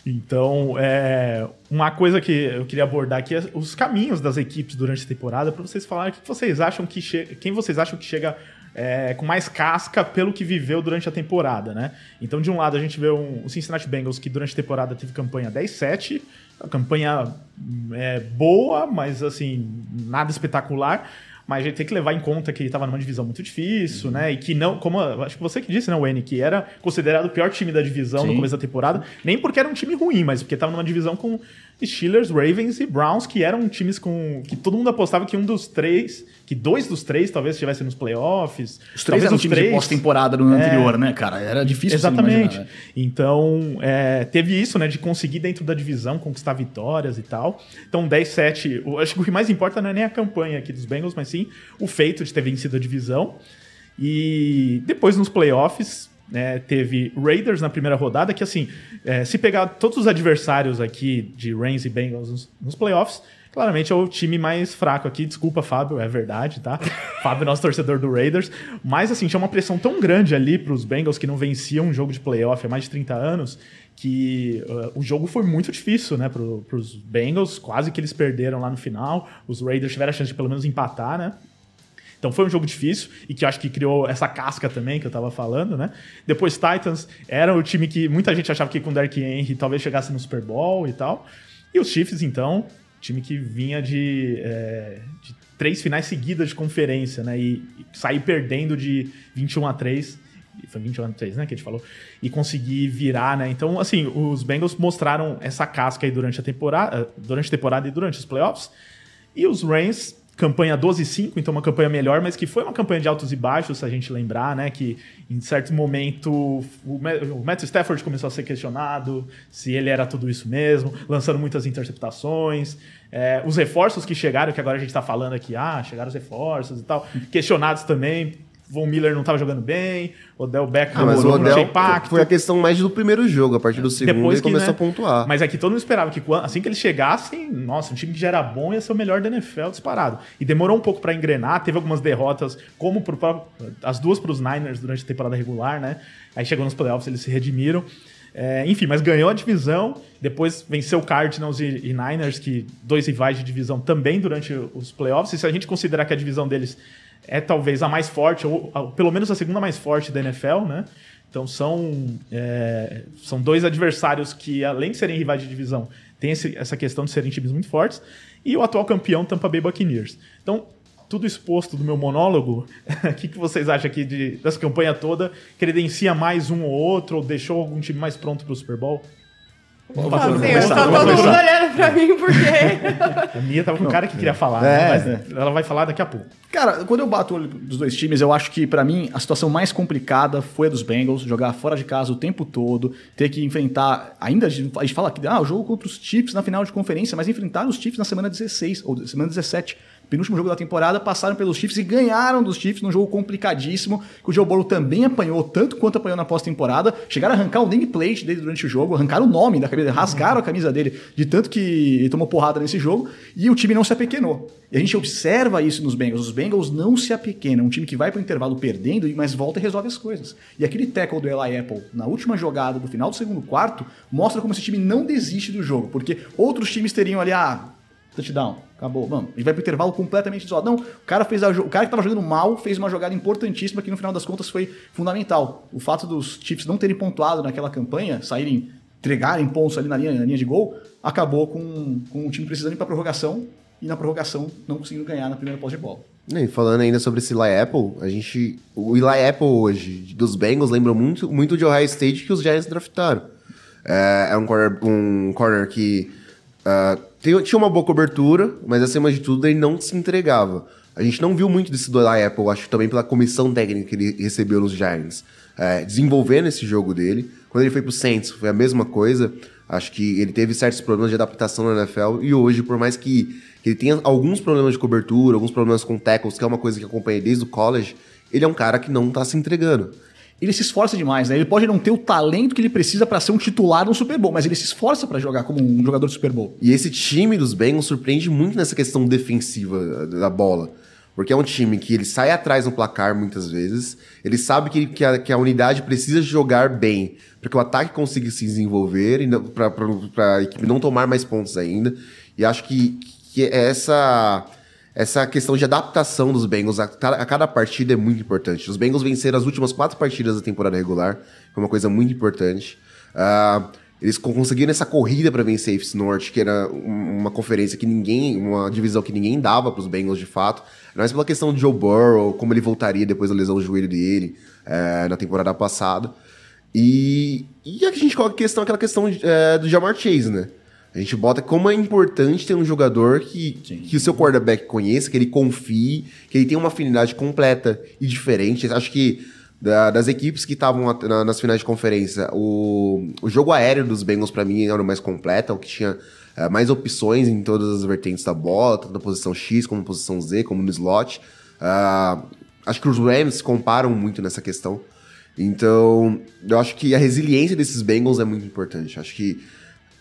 Então, é, uma coisa que eu queria abordar aqui é os caminhos das equipes durante a temporada, para vocês falarem o que vocês acham que chega, quem vocês acham que chega é, com mais casca pelo que viveu durante a temporada, né? Então, de um lado, a gente vê um, o Cincinnati Bengals que durante a temporada teve campanha 10-7, a campanha hum, é, boa, mas assim, nada espetacular. Mas a gente tem que levar em conta que ele estava numa divisão muito difícil, né? E que não, como acho que você que disse, né, Wayne, que era considerado o pior time da divisão no Sim. começo da temporada, nem porque era um time ruim, mas porque estava numa divisão com Steelers, Ravens e Browns, que eram times com que todo mundo apostava que um dos três, que dois dos três talvez estivessem nos playoffs. Os três talvez eram times de pós-temporada no ano É. anterior, né, cara? Era difícil Exatamente. imaginar, né? Então, é, teve isso, né, de conseguir dentro da divisão conquistar vitórias e tal. Então, 10-7, eu acho que o que mais importa não é nem a campanha aqui dos Bengals, mas sim o feito de ter vencido a divisão. E depois nos playoffs, né, teve Raiders na primeira rodada, que assim, é, se pegar todos os adversários aqui de Rams e Bengals nos, nos playoffs, claramente é o time mais fraco aqui. Desculpa, Fábio, é verdade, tá? [LAUGHS] Fábio nosso torcedor do Raiders. Mas assim, tinha uma pressão tão grande ali pros Bengals que não venciam um jogo de playoff há mais de 30 anos que uh, o jogo foi muito difícil, né, pro, pros Bengals, quase que eles perderam lá no final. Os Raiders tiveram a chance de pelo menos empatar, né? Então foi um jogo difícil e que acho que criou essa casca também que eu tava falando, né? Depois Titans era o time que muita gente achava que com o Derrick Henry talvez chegasse no Super Bowl e tal. E os Chiefs, então, time que vinha de, é, de três finais seguidas de conferência, né? E, e sair perdendo de 21 a 3 foi 21 a 3, né, que a gente falou, e conseguir virar, né? Então, assim, os Bengals mostraram essa casca aí durante a temporada, durante a temporada e durante os playoffs. E os Rams, campanha 12-5, então uma campanha melhor, mas que foi uma campanha de altos e baixos, se a gente lembrar, né? Que em certo momento o Matt Stafford começou a ser questionado se ele era tudo isso mesmo, lançando muitas interceptações. É, os reforços que chegaram, que agora a gente está falando aqui, ah, chegaram os reforços e tal, questionados também Von Miller não estava jogando bem, Odell Beckham ah, mas o Odell impacto. Foi a questão mais do primeiro jogo, a partir do segundo Depois ele que, começou né, a pontuar. Mas aqui todo mundo esperava que assim que eles chegassem, nossa, um time que já era bom ia ser o melhor da NFL disparado. E demorou um pouco para engrenar, teve algumas derrotas, como pro, as duas para os Niners durante a temporada regular, né? Aí chegou nos playoffs, eles se redimiram. É, enfim, mas ganhou a divisão, depois venceu o Cardinals e, e, Niners, que dois rivais de divisão também durante os playoffs. E se a gente considerar que a divisão deles é talvez a mais forte, ou, ou pelo menos a segunda mais forte da NFL, né? Então são, é, são dois adversários que, além de serem rivais de divisão, tem esse, essa questão de serem times muito fortes. E o atual campeão, Tampa Bay Buccaneers. Então, tudo exposto do meu monólogo, [LAUGHS] o que, que vocês acham aqui de, dessa campanha toda? Credencia mais um ou outro, ou deixou algum time mais pronto para o Super Bowl? Vamos tá todo mundo olhando pra mim porque. a [LAUGHS] Mia tava com um cara que queria falar, é, né? mas ela vai falar daqui a pouco. Cara, quando eu bato o olho dos dois times, eu acho que para mim a situação mais complicada foi a dos Bengals, jogar fora de casa o tempo todo, ter que enfrentar. Ainda a gente fala que ah, o jogo contra os Chiefs na final de conferência, mas enfrentar os Chiefs na semana 16 ou semana 17 penúltimo jogo da temporada, passaram pelos Chiefs e ganharam dos Chiefs num jogo complicadíssimo, que o Joe Burrow também apanhou, tanto quanto apanhou na pós-temporada. Chegaram a arrancar o nameplate dele durante o jogo, arrancaram o nome da camisa, rasgaram a camisa dele de tanto que ele tomou porrada nesse jogo, e o time não se apequenou. E a gente observa isso nos Bengals. Os Bengals não se apequenam. Um time que vai para o intervalo perdendo, mas volta e resolve as coisas. E aquele tackle do Eli Apple na última jogada do final do segundo quarto mostra como esse time não desiste do jogo, porque outros times teriam ali, ah, touchdown, acabou. Mano, gente vai pro intervalo completamente isolado. Não, o cara fez a, o cara que tava jogando mal fez uma jogada importantíssima que no final das contas foi fundamental. O fato dos Chiefs não terem pontuado naquela campanha, saírem, entregarem pontos ali na linha, na linha de gol, acabou com, com o time precisando ir pra prorrogação e na prorrogação não conseguindo ganhar na primeira posse de bola. E falando ainda sobre esse Eli Apple, a gente. O Eli Apple hoje, dos Bengals, lembra muito, muito de Ohio State que os Giants draftaram. É, é um corner, um corner que uh, tinha uma boa cobertura, mas acima de tudo ele não se entregava. A gente não viu muito desse do Apple, acho que também pela comissão técnica que ele recebeu nos Giants, é, desenvolvendo esse jogo dele. Quando ele foi pro Saints, foi a mesma coisa. Acho que ele teve certos problemas de adaptação na NFL e hoje, por mais que, que ele tenha alguns problemas de cobertura, alguns problemas com tackles, que é uma coisa que acompanha desde o college, ele é um cara que não tá se entregando ele se esforça demais, né? Ele pode não ter o talento que ele precisa para ser um titular no Super Bowl, mas ele se esforça para jogar como um jogador de Super Bowl. E esse time dos Bengals surpreende muito nessa questão defensiva da bola. Porque é um time que ele sai atrás no placar muitas vezes, ele sabe que, que, a, que a unidade precisa jogar bem para que o ataque consiga se desenvolver para a equipe não tomar mais pontos ainda. E acho que, que essa essa questão de adaptação dos Bengals a cada, a cada, partida é muito importante. Os Bengals venceram as últimas quatro partidas da temporada regular, foi uma coisa muito importante. Uh, eles conseguiram essa corrida para vencer a Norte, que era uma conferência que ninguém, uma divisão que ninguém dava para os Bengals de fato. Mas pela questão de Joe Burrow, como ele voltaria depois da lesão do joelho dele uh, na temporada passada. E, e a gente coloca a questão, aquela questão uh, do Jamar Chase, né? A gente bota como é importante ter um jogador que, que o seu quarterback conheça, que ele confie, que ele tenha uma afinidade completa e diferente. Acho que da, das equipes que estavam na, nas finais de conferência, o, o jogo aéreo dos Bengals, para mim, era o mais completo, é o que tinha é, mais opções em todas as vertentes da bola, tanto na posição X como na posição Z, como no slot. Uh, acho que os Rams comparam muito nessa questão. Então, eu acho que a resiliência desses Bengals é muito importante. Acho que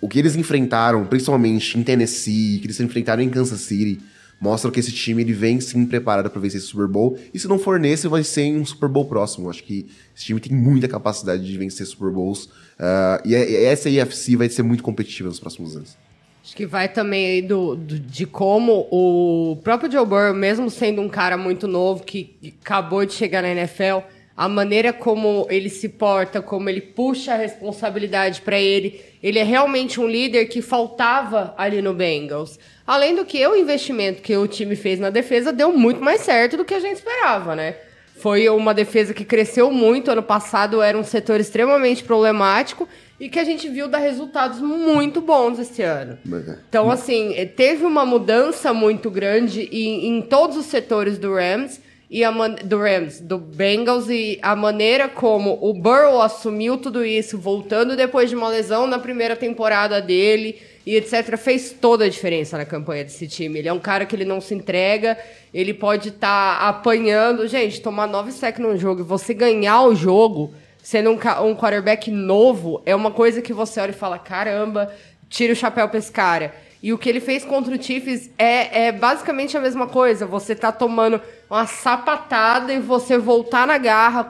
o que eles enfrentaram, principalmente em Tennessee, que eles enfrentaram em Kansas City, mostra que esse time ele vem sim preparado para vencer esse Super Bowl. E se não for nesse, vai ser em um Super Bowl próximo. Acho que esse time tem muita capacidade de vencer Super Bowls. Uh, e essa IFC vai ser muito competitiva nos próximos anos. Acho que vai também aí do, do, de como o próprio Joe Burrow, mesmo sendo um cara muito novo, que acabou de chegar na NFL, a maneira como ele se porta, como ele puxa a responsabilidade para ele. Ele é realmente um líder que faltava ali no Bengals. Além do que o investimento que o time fez na defesa deu muito mais certo do que a gente esperava, né? Foi uma defesa que cresceu muito. Ano passado era um setor extremamente problemático e que a gente viu dar resultados muito bons esse ano. Então, assim, teve uma mudança muito grande em, em todos os setores do Rams e a man- do Rams, do Bengals e a maneira como o Burrow assumiu tudo isso, voltando depois de uma lesão na primeira temporada dele e etc, fez toda a diferença na campanha desse time. Ele é um cara que ele não se entrega, ele pode estar apanhando, gente, tomar 9 sec num jogo e você ganhar o jogo sendo um, um quarterback novo é uma coisa que você olha e fala, caramba, tira o chapéu pra esse cara. E o que ele fez contra o Chiefs é, é basicamente a mesma coisa. Você tá tomando uma sapatada e você voltar na garra,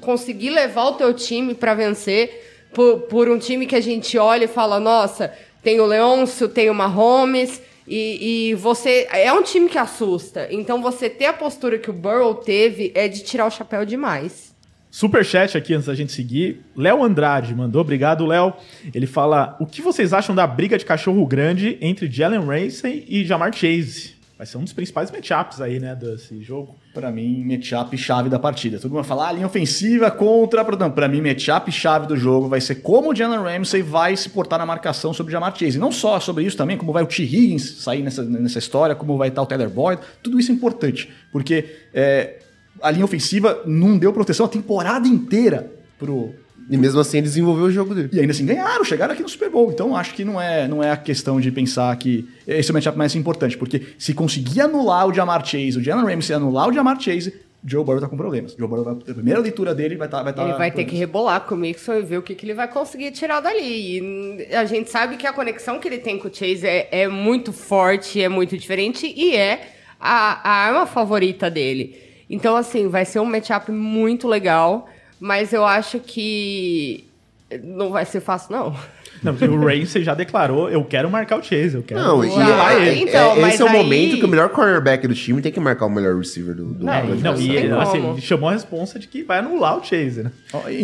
conseguir levar o teu time pra vencer por, por um time que a gente olha e fala, nossa, tem o Leôncio, tem o Mahomes, e, e você... É um time que assusta. Então você ter a postura que o Burrow teve é de tirar o chapéu demais. Superchat aqui antes da gente seguir. Léo Andrade mandou, obrigado, Léo. Ele fala: O que vocês acham da briga de cachorro grande entre Jalen Ramsey e Jamar Chase? Vai ser um dos principais matchups aí, né, desse jogo. Pra mim, matchup chave da partida. Todo mundo falar, ah, linha ofensiva contra... Não, pra mim, matchup chave do jogo vai ser como o Jalen Ramsey vai se portar na marcação sobre o Jamar Chase. Não só sobre isso também, como vai o T. Higgins sair nessa, nessa história, como vai estar o Tyler Boyd. Tudo isso é importante, porque é, a linha ofensiva não deu proteção a temporada inteira pro... E mesmo assim ele desenvolveu o jogo dele. E ainda assim ganharam, chegaram aqui no Super Bowl. Então acho que não é, não é a questão de pensar que esse é o matchup mais importante, porque se conseguir anular o Jamar Chase, o Jalen Ramsey anular o Jamar Chase, Joe Burrow tá com problemas. Joe Burrow, vai, a primeira leitura dele vai estar. vai tá Ele vai ter que rebolar com o Mixon e ver o que, que ele vai conseguir tirar dali. E a gente sabe que a conexão que ele tem com o Chase é, é muito forte, é muito diferente e é a, a arma favorita dele. Então, assim, vai ser um matchup muito legal, mas eu acho que não vai ser fácil, não. Não, porque o Ramsey já declarou: eu quero marcar o Chase, eu quero. Não, e Ah, é- é- então, é- mas esse é o aí- momento que o melhor cornerback do time tem que marcar o melhor receiver do, do É, não, e ele, assim, ele chamou a responsa de que vai anular o Chase, né?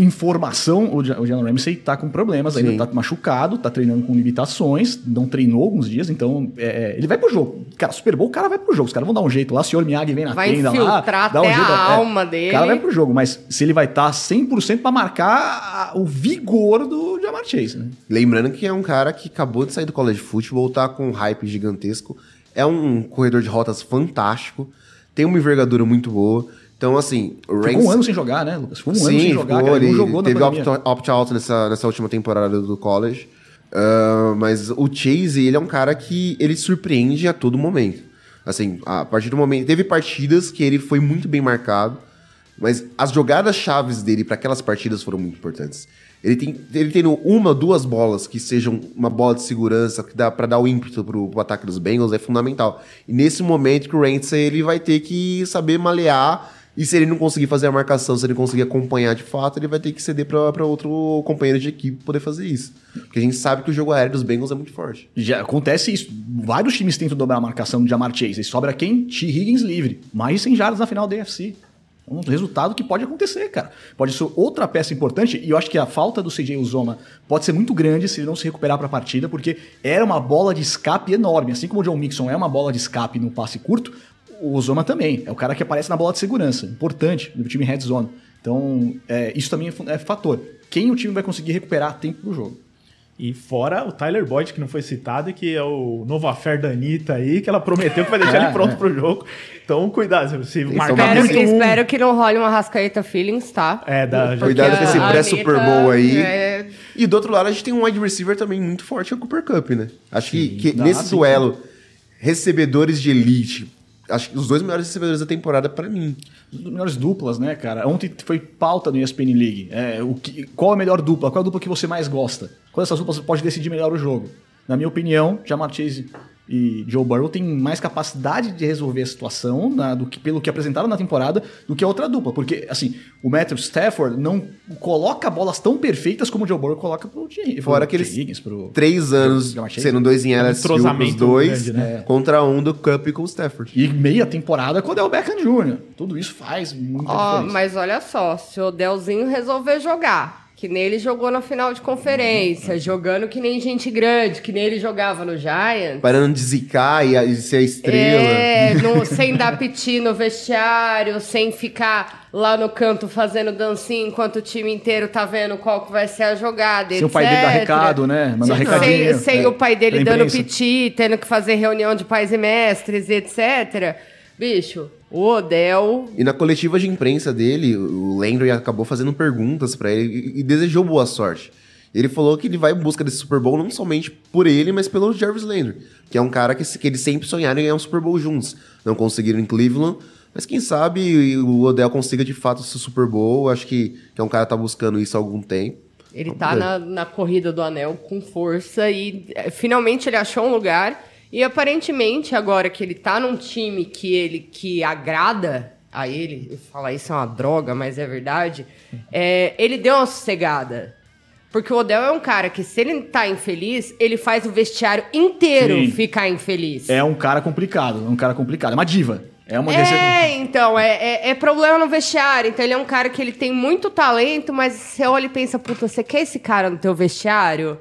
Informação, o Ja- o Jalen Ramsey tá com problemas, ainda tá machucado, tá treinando com limitações, não treinou alguns dias, então é, ele vai pro jogo. Cara, Super Bowl, o cara vai pro jogo, os caras vão dar um jeito lá, o senhor Miyagi vem na Vai tenda lá, infiltrar dá um até jeito, a é, alma dele. O cara vai pro jogo, mas se ele vai estar 100% pra marcar a- o vigor do Jamar Chase, né? Lembrando que é um cara que acabou de sair do college football, tá com um hype gigantesco. É um corredor de rotas fantástico, tem uma envergadura muito boa. Então, assim, o Ficou Ramsey- um ano sem jogar, né, Lucas? Ficou um ano Sim, sem jogar, ficou, cara, ele ele não jogou teve opt-out nessa, nessa última temporada do college. Ah, mas o Chase, ele é um cara que ele surpreende a todo momento. Assim, a partir do momento... Teve partidas que ele foi muito bem marcado, mas as jogadas chaves dele para aquelas partidas foram muito importantes. Ele tem ele tendo uma, duas bolas que sejam uma bola de segurança que dá para dar o ímpeto pro, pro ataque dos Bengals é fundamental. E nesse momento que o Ramsey ele vai ter que saber malear e se ele não conseguir fazer a marcação, se ele conseguir acompanhar de fato, ele vai ter que ceder para outro companheiro de equipe poder fazer isso. Porque a gente sabe que o jogo aéreo dos Bengals é muito forte. Já acontece isso. Vários times tentam dobrar a marcação de Jamar Chase. E sobra quem? T. Higgins livre. Mais de 100 jardas na final da AFC. Um resultado que pode acontecer, cara. Pode ser outra peça importante. E eu acho que a falta do CJ Uzoma pode ser muito grande se ele não se recuperar para a partida, porque era uma bola de escape enorme. Assim como o John Mixon é uma bola de escape no passe curto, o Uzoma também. É o cara que aparece na bola de segurança. Importante do time red zone. Então, é, isso também é é fator. Quem o time vai conseguir recuperar tempo do jogo. E fora o Tyler Boyd, que não foi citado, e que é o novo affair da Anitta aí, que ela prometeu que vai deixar É, ele pronto é. pro jogo. Então, cuidado, se Eles marcar Espero, muito que, um... espero que não role uma rascaeta feelings, tá? É, da, já- Cuidado com esse pré-Super Bowl aí. é- E do outro lado, a gente tem um wide receiver também muito forte, que é o Cooper Cup, né? Acho que, que dá, nesse sim. duelo, recebedores de elite, acho que os dois melhores recebedores da temporada pra mim. Das melhores duplas, né, cara? Ontem foi pauta no ESPN League. É, o que, qual a melhor dupla? Qual é a dupla que você mais gosta? Qual dessas duplas pode decidir melhor o jogo? Na minha opinião, Jamar Chase e Joe Burrow tem mais capacidade de resolver a situação na- do que pelo que apresentaram na temporada do que a outra dupla. Porque, assim, o Matthew Stafford não coloca bolas tão perfeitas como o Joe Burrow coloca pro Jay. Fora pro que eles- Jay Higgins, pro... Três anos Chase. sendo dois em LSU, os dois, grande, né? contra um do Cup com o Stafford. E meia temporada com o Odell Beckham Jr. Tudo isso faz muita Ó, diferença. mas olha só, se o Delzinho resolver jogar, que nem ele jogou na final de conferência, jogando que nem gente grande, que nem ele jogava no Giants. Parando de zicar e, e ser a estrela. É, no- [LAUGHS] sem dar piti no vestiário, sem ficar lá no canto fazendo dancinha enquanto o time inteiro tá vendo qual que vai ser a jogada. Sem o pai dele dar etc. recado, né? Recadinho. Sem, sem É, o pai dele dando piti, tendo que fazer reunião de pais e mestres, etc. Bicho, o Odell E na coletiva de imprensa dele, o Landry acabou fazendo perguntas pra ele e- e desejou boa sorte. Ele falou que ele vai em busca desse Super Bowl não somente por ele, mas pelo Jarvis Landry, que é um cara que, que eles sempre sonharam em ganhar um Super Bowl juntos. Não conseguiram em Cleveland, mas quem sabe o Odell consiga de fato esse Super Bowl. Acho que, que é um cara que tá buscando isso há algum tempo. Ele Vamos tá ver. na, na corrida do anel com força e é, finalmente ele achou um lugar. E aparentemente, agora que ele tá num time que ele que agrada a ele, eu falar isso é uma droga, mas é verdade, é, ele deu uma sossegada. Porque o Odell é um cara que, se ele tá infeliz, ele faz o vestiário inteiro Sim. ficar infeliz. É um cara complicado, é um cara complicado. É uma diva. É uma É, então, é, é, é problema no vestiário. Então, ele é um cara que ele tem muito talento, mas você olha e pensa, puta, você quer esse cara no teu vestiário?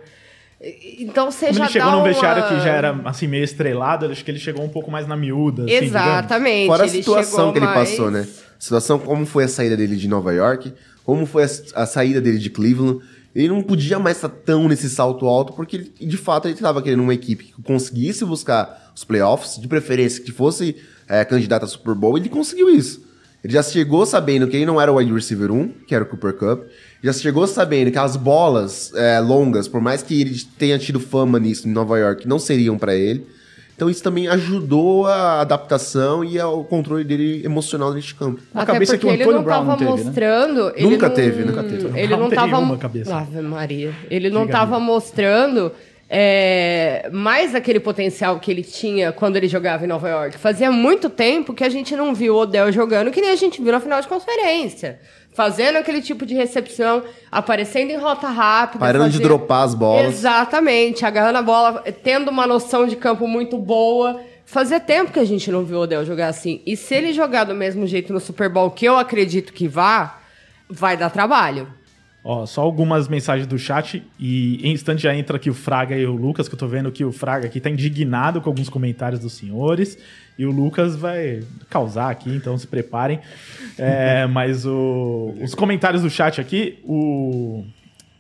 Então você Como já ele chegou dá num uma... vestiário que já era assim meio estrelado, acho que ele chegou um pouco mais na miúda. assim, digamos. Exatamente. Fora a ele situação que ele mais- passou, né? Situação como foi a saída dele de Nova York, como foi a, a saída dele de Cleveland. Ele não podia mais estar tão nesse salto alto, porque ele- de fato ele estava querendo uma equipe que conseguisse buscar os playoffs, de preferência que fosse é, candidato a Super Bowl, e ele conseguiu isso. Ele já chegou sabendo que ele não era o wide receiver 1, que era o Cooper Cup. Já chegou sabendo que as bolas é, longas, por mais que ele tenha tido fama nisso em Nova York, não seriam para ele. Então isso também ajudou a adaptação e ao controle dele emocional neste campo. Até cabeça porque que o ele Antônio não Brown tava não teve, né? mostrando... ele Nunca não- teve, nunca teve. Ele não tem tava... uma cabeça. Ave Maria. Ele não Diga, tava mostrando é, mais aquele potencial que ele tinha quando ele jogava em Nova York. Fazia muito tempo que a gente não viu o Odell jogando que nem a gente viu na final de conferência. Fazendo aquele tipo de recepção, aparecendo em rota rápida. Parando de fazendo- dropar as bolas. Exatamente, agarrando a bola, tendo uma noção de campo muito boa. Fazia tempo que a gente não viu o Odell jogar assim. E se ele jogar do mesmo jeito no Super Bowl, que eu acredito que vá, vai dar trabalho. Ó, só algumas mensagens do chat e em instante já entra aqui o Fraga e o Lucas, que eu tô vendo que o Fraga aqui tá indignado com alguns comentários dos senhores e o Lucas vai causar aqui, então se preparem. É, [LAUGHS] mas o- os comentários do chat aqui, o,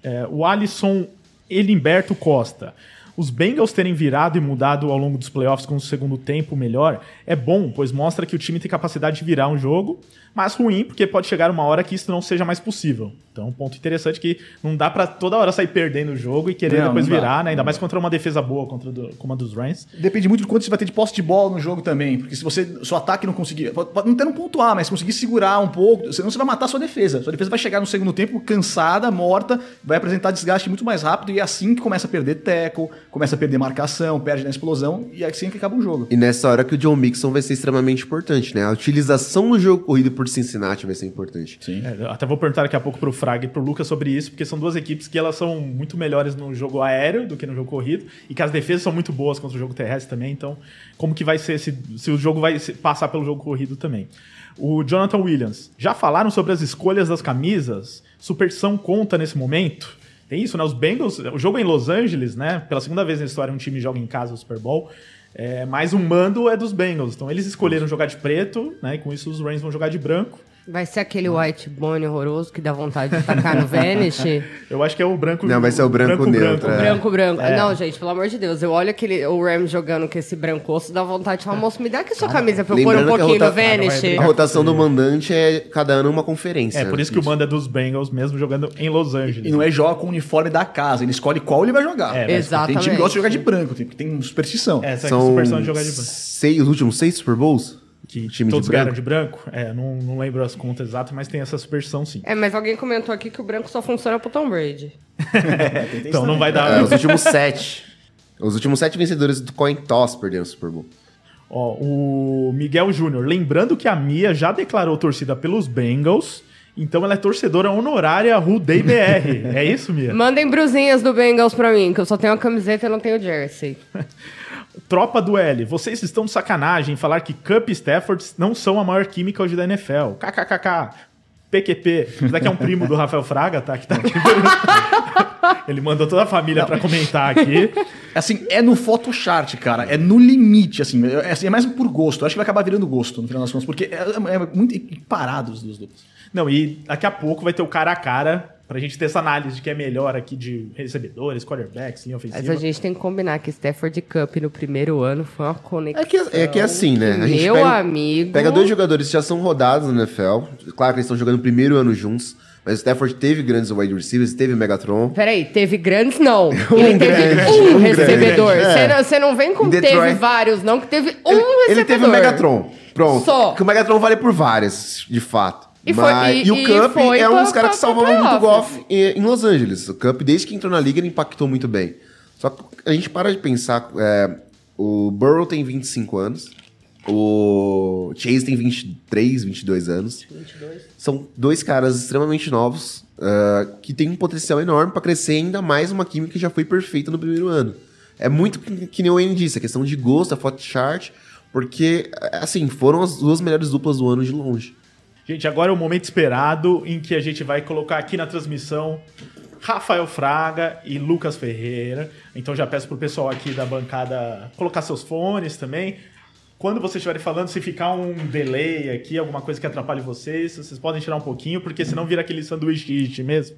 é, o Alisson Elimberto Costa. Os Bengals terem virado e mudado ao longo dos playoffs com o segundo tempo melhor é bom, pois mostra que o time tem capacidade de virar um jogo, mas ruim porque pode chegar uma hora que isso não seja mais possível. Então, um ponto interessante que não dá pra toda hora sair perdendo o jogo e querer Não, depois não dá. virar, né? Ainda mais contra uma defesa boa, contra do- como a dos Rams. Depende muito de quanto você vai ter de posse de bola no jogo também. Porque se você, seu ataque não conseguir. Pode, pode não ter um pontuar, mas se conseguir segurar um pouco, senão você vai matar a sua defesa. Sua defesa vai chegar no segundo tempo cansada, morta, vai apresentar desgaste muito mais rápido e é assim que começa a perder tackle, começa a perder marcação, perde na explosão e é assim que acaba o jogo. E nessa hora que o John Mixon vai ser extremamente importante, né? A utilização no jogo corrido por Cincinnati vai ser importante. Sim. É, até vou perguntar daqui a pouco pro Fraga e pro Lucas sobre isso, porque são duas equipes que elas são muito melhores no jogo aéreo do que no jogo corrido, e que as defesas são muito boas contra o jogo terrestre também, então como que vai ser se, se o jogo vai passar pelo jogo corrido também. O Jonathan Williams, já falaram sobre as escolhas das camisas? Superstição conta nesse momento? Tem isso, né? Os Bengals, o jogo é em Los Angeles, né? Pela segunda vez na história um time joga em casa o Super Bowl. É, mas o mando é dos Bengals. Então eles escolheram jogar de preto, né? E com isso os Rams vão jogar de branco. Vai ser aquele white bone horroroso que dá vontade de tacar no Vanish. [LAUGHS] Eu acho que é o branco. Não, vai ser o branco neutro, é. Branco, branco. É. Não, gente, pelo amor de Deus. Eu olho aquele, o Ram jogando com esse brancoço, dá vontade de falar, moço, me dá aqui sua camisa pra eu pôr um que pouquinho no rota- Vanish. A rotação do mandante é cada ano uma conferência. É, por isso que o mando é dos Bengals, mesmo jogando em Los Angeles. E não é joga com o uniforme da casa, ele escolhe qual ele vai jogar. É, vai- Tem Exatamente. time que gosta de jogar de branco, tem, tem superstição. É, essa é São superstição de jogar de branco. seis, os últimos seis Super Bowls? Que time todos ganharam de branco? É, não, não lembro as contas exatas, mas tem essa superstição sim. É, mas alguém comentou aqui que o branco só funciona pro Tom Brady. [LAUGHS] então não vai É, dar. os últimos sete. Os últimos sete vencedores do Coin Toss perderam o Super Bowl. Ó, o Miguel Júnior, lembrando que a Mia já declarou torcida pelos Bengals, então ela é torcedora honorária Rudei BR. [LAUGHS] é isso, Mia? Mandem brusinhas do Bengals pra mim, que eu só tenho a camiseta e não tenho jersey. [LAUGHS] Tropa do L, vocês estão de sacanagem em falar que Cup e Stafford não são a maior química hoje da NFL. KKKK. PQP. Isso daqui é um primo do Rafael Fraga, tá? Que tá aqui. [LAUGHS] Ele mandou toda a família pra comentar aqui. Assim, é no Photoshart, cara. É no limite, assim. É, assim, é mais por gosto. Eu acho que vai acabar virando gosto, no final das contas. Porque é, é muito parado os dois. Não, e daqui a pouco vai ter o cara a cara pra gente ter essa análise de que é melhor aqui de recebedores, quarterbacks, sim, ofensiva. Mas a gente tem que combinar que Stafford Cup no primeiro ano foi uma conexão. É que é, que é assim, né? A gente Meu pega, amigo. pega dois jogadores que já são rodados na NFL. Claro que eles estão jogando o primeiro ano juntos. Mas o Stafford teve grandes wide receivers, teve Megatron. Peraí, teve grandes não. [LAUGHS] Ele teve grande, um um recebedor. Você é. não, vem com Em teve Detroit- vários, não, que teve um Ele, recebedor. ele teve o Megatron. Pronto. Só. Que o Megatron vale por várias, de fato. E foi- Mas- e- o e Cup foi é um dos caras que salvou muito o golfe em Los Angeles. O Cup, desde que entrou na liga, ele impactou muito bem. Só que a gente para de pensar. é, o Burrow tem 25 anos. O Chase tem 23, 22 anos. São dois caras extremamente novos ah, que têm um potencial enorme para crescer ainda mais uma química que já foi perfeita no primeiro ano. É muito que, que nem o Wayne disse, a questão de gosto, a foto chart, porque, assim, foram as duas melhores duplas do ano de longe. Gente, agora é o momento esperado em que a gente vai colocar aqui na transmissão Rafael Fraga e Lucas Ferreira. Então já peço pro pessoal aqui da bancada colocar seus fones também. Quando vocês estiverem falando, se ficar um delay aqui, alguma coisa que atrapalhe vocês, vocês podem tirar um pouquinho, porque senão vira aquele sanduíche mesmo.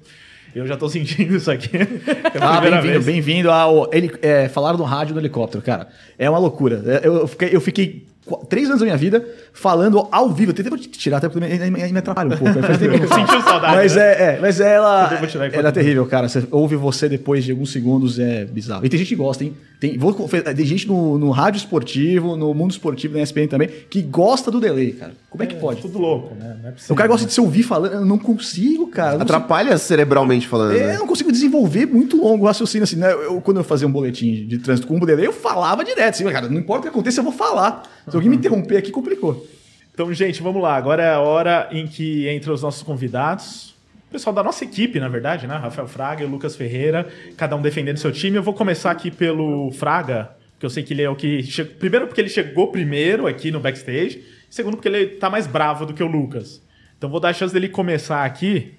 Eu já tô sentindo isso aqui. [LAUGHS] É Ah, bem-vindo, bem-vindo ao. Ele, é, falaram no rádio do helicóptero, cara. É uma loucura. Eu, fiquei, eu fiquei qu- três anos da minha vida falando ao vivo. Eu tentei tirar, até porque me, me, atrapalha um pouco. Faz [LAUGHS] tempo que eu não falo. Sentiu saudade, Mas né? é, é, mas ela. Ela é terrível, cara. Você ouve você depois de alguns segundos, é bizarro. E tem gente que gosta, hein? Tem, vou, tem gente no, no rádio esportivo, no mundo esportivo da ESPN também, que gosta do delay, cara. Como é que pode? Tudo louco, né? Não é possível. O cara gosta de se ouvir falando. Eu não consigo, cara. Não consigo- Atrapalha cerebralmente falando, é, né? eu não consigo desenvolver muito longo o raciocínio assim, né? Eu, quando eu fazia um boletim de trânsito com um delay, eu falava direto, assim, cara, não importa o que aconteça, eu vou falar. Se alguém me interromper aqui, complicou. Então, gente, vamos lá. Agora é a hora em que entram os nossos convidados. O pessoal da nossa equipe, na verdade, né? Rafael Fraga e o Lucas Ferreira, cada um defendendo seu time. Eu vou começar aqui pelo Fraga, que eu sei que ele é o que. che- Primeiro, porque ele chegou primeiro aqui no backstage. Segundo, porque ele tá mais bravo do que o Lucas. Então, vou dar a chance dele começar aqui.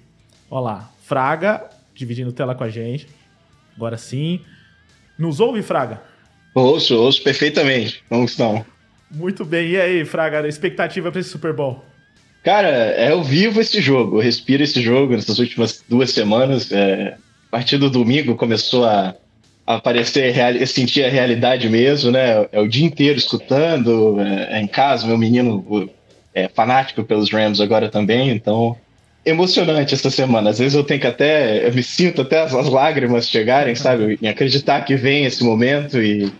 Olha lá. Fraga, dividindo tela com a gente. Agora sim. Nos ouve, Fraga? Ouço, ouço perfeitamente. Como estão? Muito bem. E aí, Fraga, expectativa para esse Super Bowl? Cara, é, eu vivo esse jogo, eu respiro esse jogo nessas últimas duas semanas. É, a partir do domingo começou a, a aparecer, eu senti a realidade mesmo, né? É o dia inteiro escutando, é, é em casa, meu menino é fanático pelos Rams agora também, então emocionante essa semana. Às vezes eu tenho que até, eu me sinto até as, as lágrimas chegarem, sabe? Em acreditar que vem esse momento e,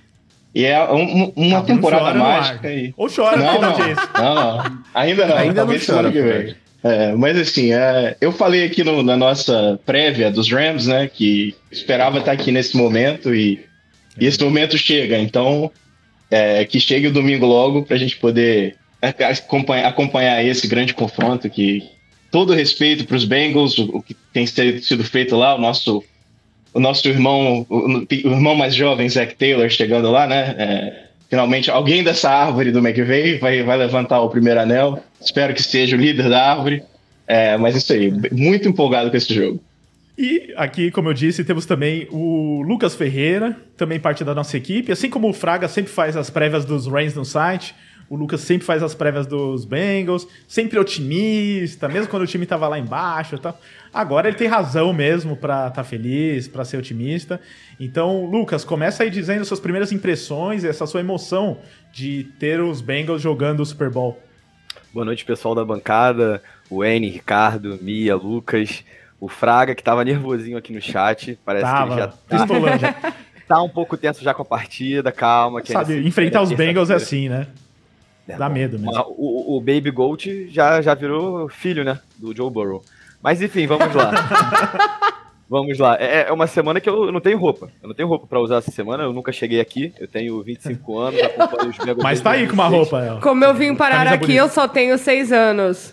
e é um- uma temporada mágica. E, Ou chora não, não, não, não. Ainda não. Ainda talvez não chora, que vem. É, mas assim, é, eu falei aqui no- na nossa prévia dos Rams, né, que esperava estar aqui nesse momento e, e esse momento chega. Então, é, que chegue o domingo logo para a gente poder acompanhar, acompanhar esse grande confronto que todo respeito para os Bengals, o, o que tem sido sido feito lá, o nosso o nosso irmão, o, o irmão mais jovem, Zach Taylor, chegando lá, né? é, finalmente, alguém dessa árvore do McVeigh vai, vai levantar o primeiro anel. Espero que seja o líder da árvore. É, mas isso aí, muito empolgado com esse jogo. E aqui, como eu disse, temos também o Lucas Ferreira, também parte da nossa equipe. Assim como o Fraga sempre faz as prévias dos Rams no site, o Lucas sempre faz as prévias dos Bengals, sempre otimista, mesmo quando o time tava lá embaixo e tal. Agora ele tem razão mesmo pra estar feliz, pra ser otimista. Então, Lucas, começa aí dizendo suas primeiras impressões e essa sua emoção de ter os Bengals jogando o Super Bowl. Boa noite, pessoal da bancada. O N, Ricardo, Mia, Lucas, o Fraga, que tava nervosinho aqui no chat. Parece que ele já Tava tá, já. [LAUGHS] tá um pouco tenso já com a partida, calma. Que é Sabe, nessa- enfrentar é os Bengals é assim, né? É, Dá medo mesmo. O, o Baby Gold já, já virou filho, né? Do Joe Burrow. Mas enfim, vamos lá. [LAUGHS] Vamos lá. É, é uma semana que eu não tenho roupa. Eu não tenho roupa pra usar essa semana. Eu nunca cheguei aqui. Eu tenho 25 [LAUGHS] anos, acompanho os. Mas tá aí com uma 2006. roupa, ela. Como eu vim parar Camisa aqui, bonita. eu só tenho seis anos.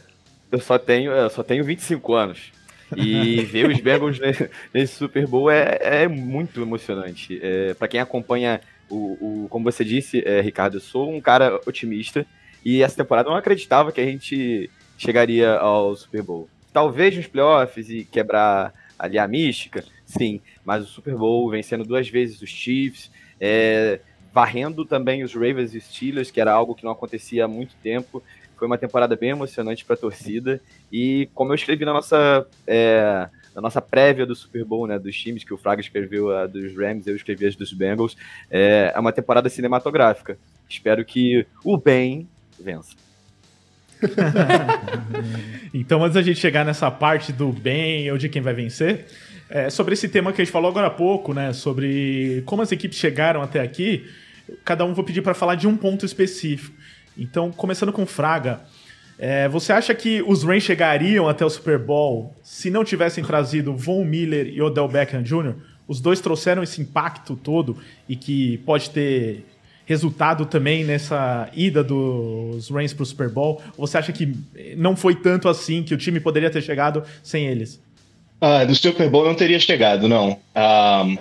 Eu só tenho, eu só tenho 25 anos. E [LAUGHS] ver os Bengals ne- nesse Super Bowl é, é muito emocionante. É, para quem acompanha o, o- como você disse, é, Ricardo, eu sou um cara otimista e essa temporada eu não acreditava que a gente chegaria ao Super Bowl. Talvez nos playoffs e quebrar ali a mística, sim, mas o Super Bowl vencendo duas vezes os Chiefs, é, varrendo também os Ravens e Steelers, que era algo que não acontecia há muito tempo. Foi uma temporada bem emocionante para a torcida. E como eu escrevi na nossa, é, na nossa prévia do Super Bowl, né, dos times, que o Fraga escreveu a dos Rams, eu escrevi as dos Bengals, é, é uma temporada cinematográfica. Espero que o bem vença. [LAUGHS] Então, antes da gente chegar nessa parte do bem ou de quem vai vencer, é, sobre esse tema que a gente falou agora há pouco, né? Sobre como as equipes chegaram até aqui, cada um vou pedir para falar de um ponto específico. Então, começando com Fraga, é, você acha que os Rams chegariam até o Super Bowl se não tivessem trazido Von Miller e Odell Beckham Jr.? Os dois trouxeram esse impacto todo e que pode ter resultado também nessa ida dos Rams para o Super Bowl? Ou você acha que não foi tanto assim que o time poderia ter chegado sem eles? Ah, do Super Bowl não teria chegado, não. Um,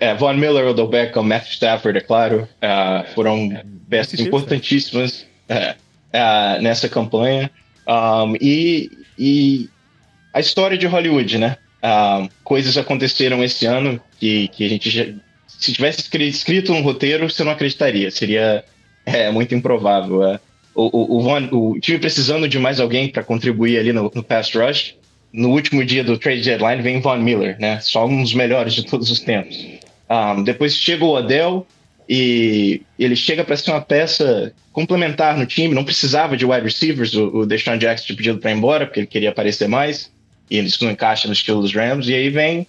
é, Von Miller, Odell Beckham, Matthew Stafford, é claro, ah, foram peças Chiefs, importantíssimas é, ah, nessa campanha. Um, e, e a história de Hollywood, né? Ah, coisas aconteceram esse ano que, que a gente se tivesse escri- escrito um roteiro, você não acreditaria. Seria é, muito improvável. é. O, o, o, Von- o time precisando de mais alguém para contribuir ali no, no pass rush. No último dia do trade deadline vem Von Miller, né? Só um dos melhores de todos os tempos. Um, depois chega o Odell e ele chega para ser uma peça complementar no time. Não precisava de wide receivers. O, o Deshaun Jackson tinha pedido para ir embora porque ele queria aparecer mais e isso não encaixa no estilo dos Rams. E aí vem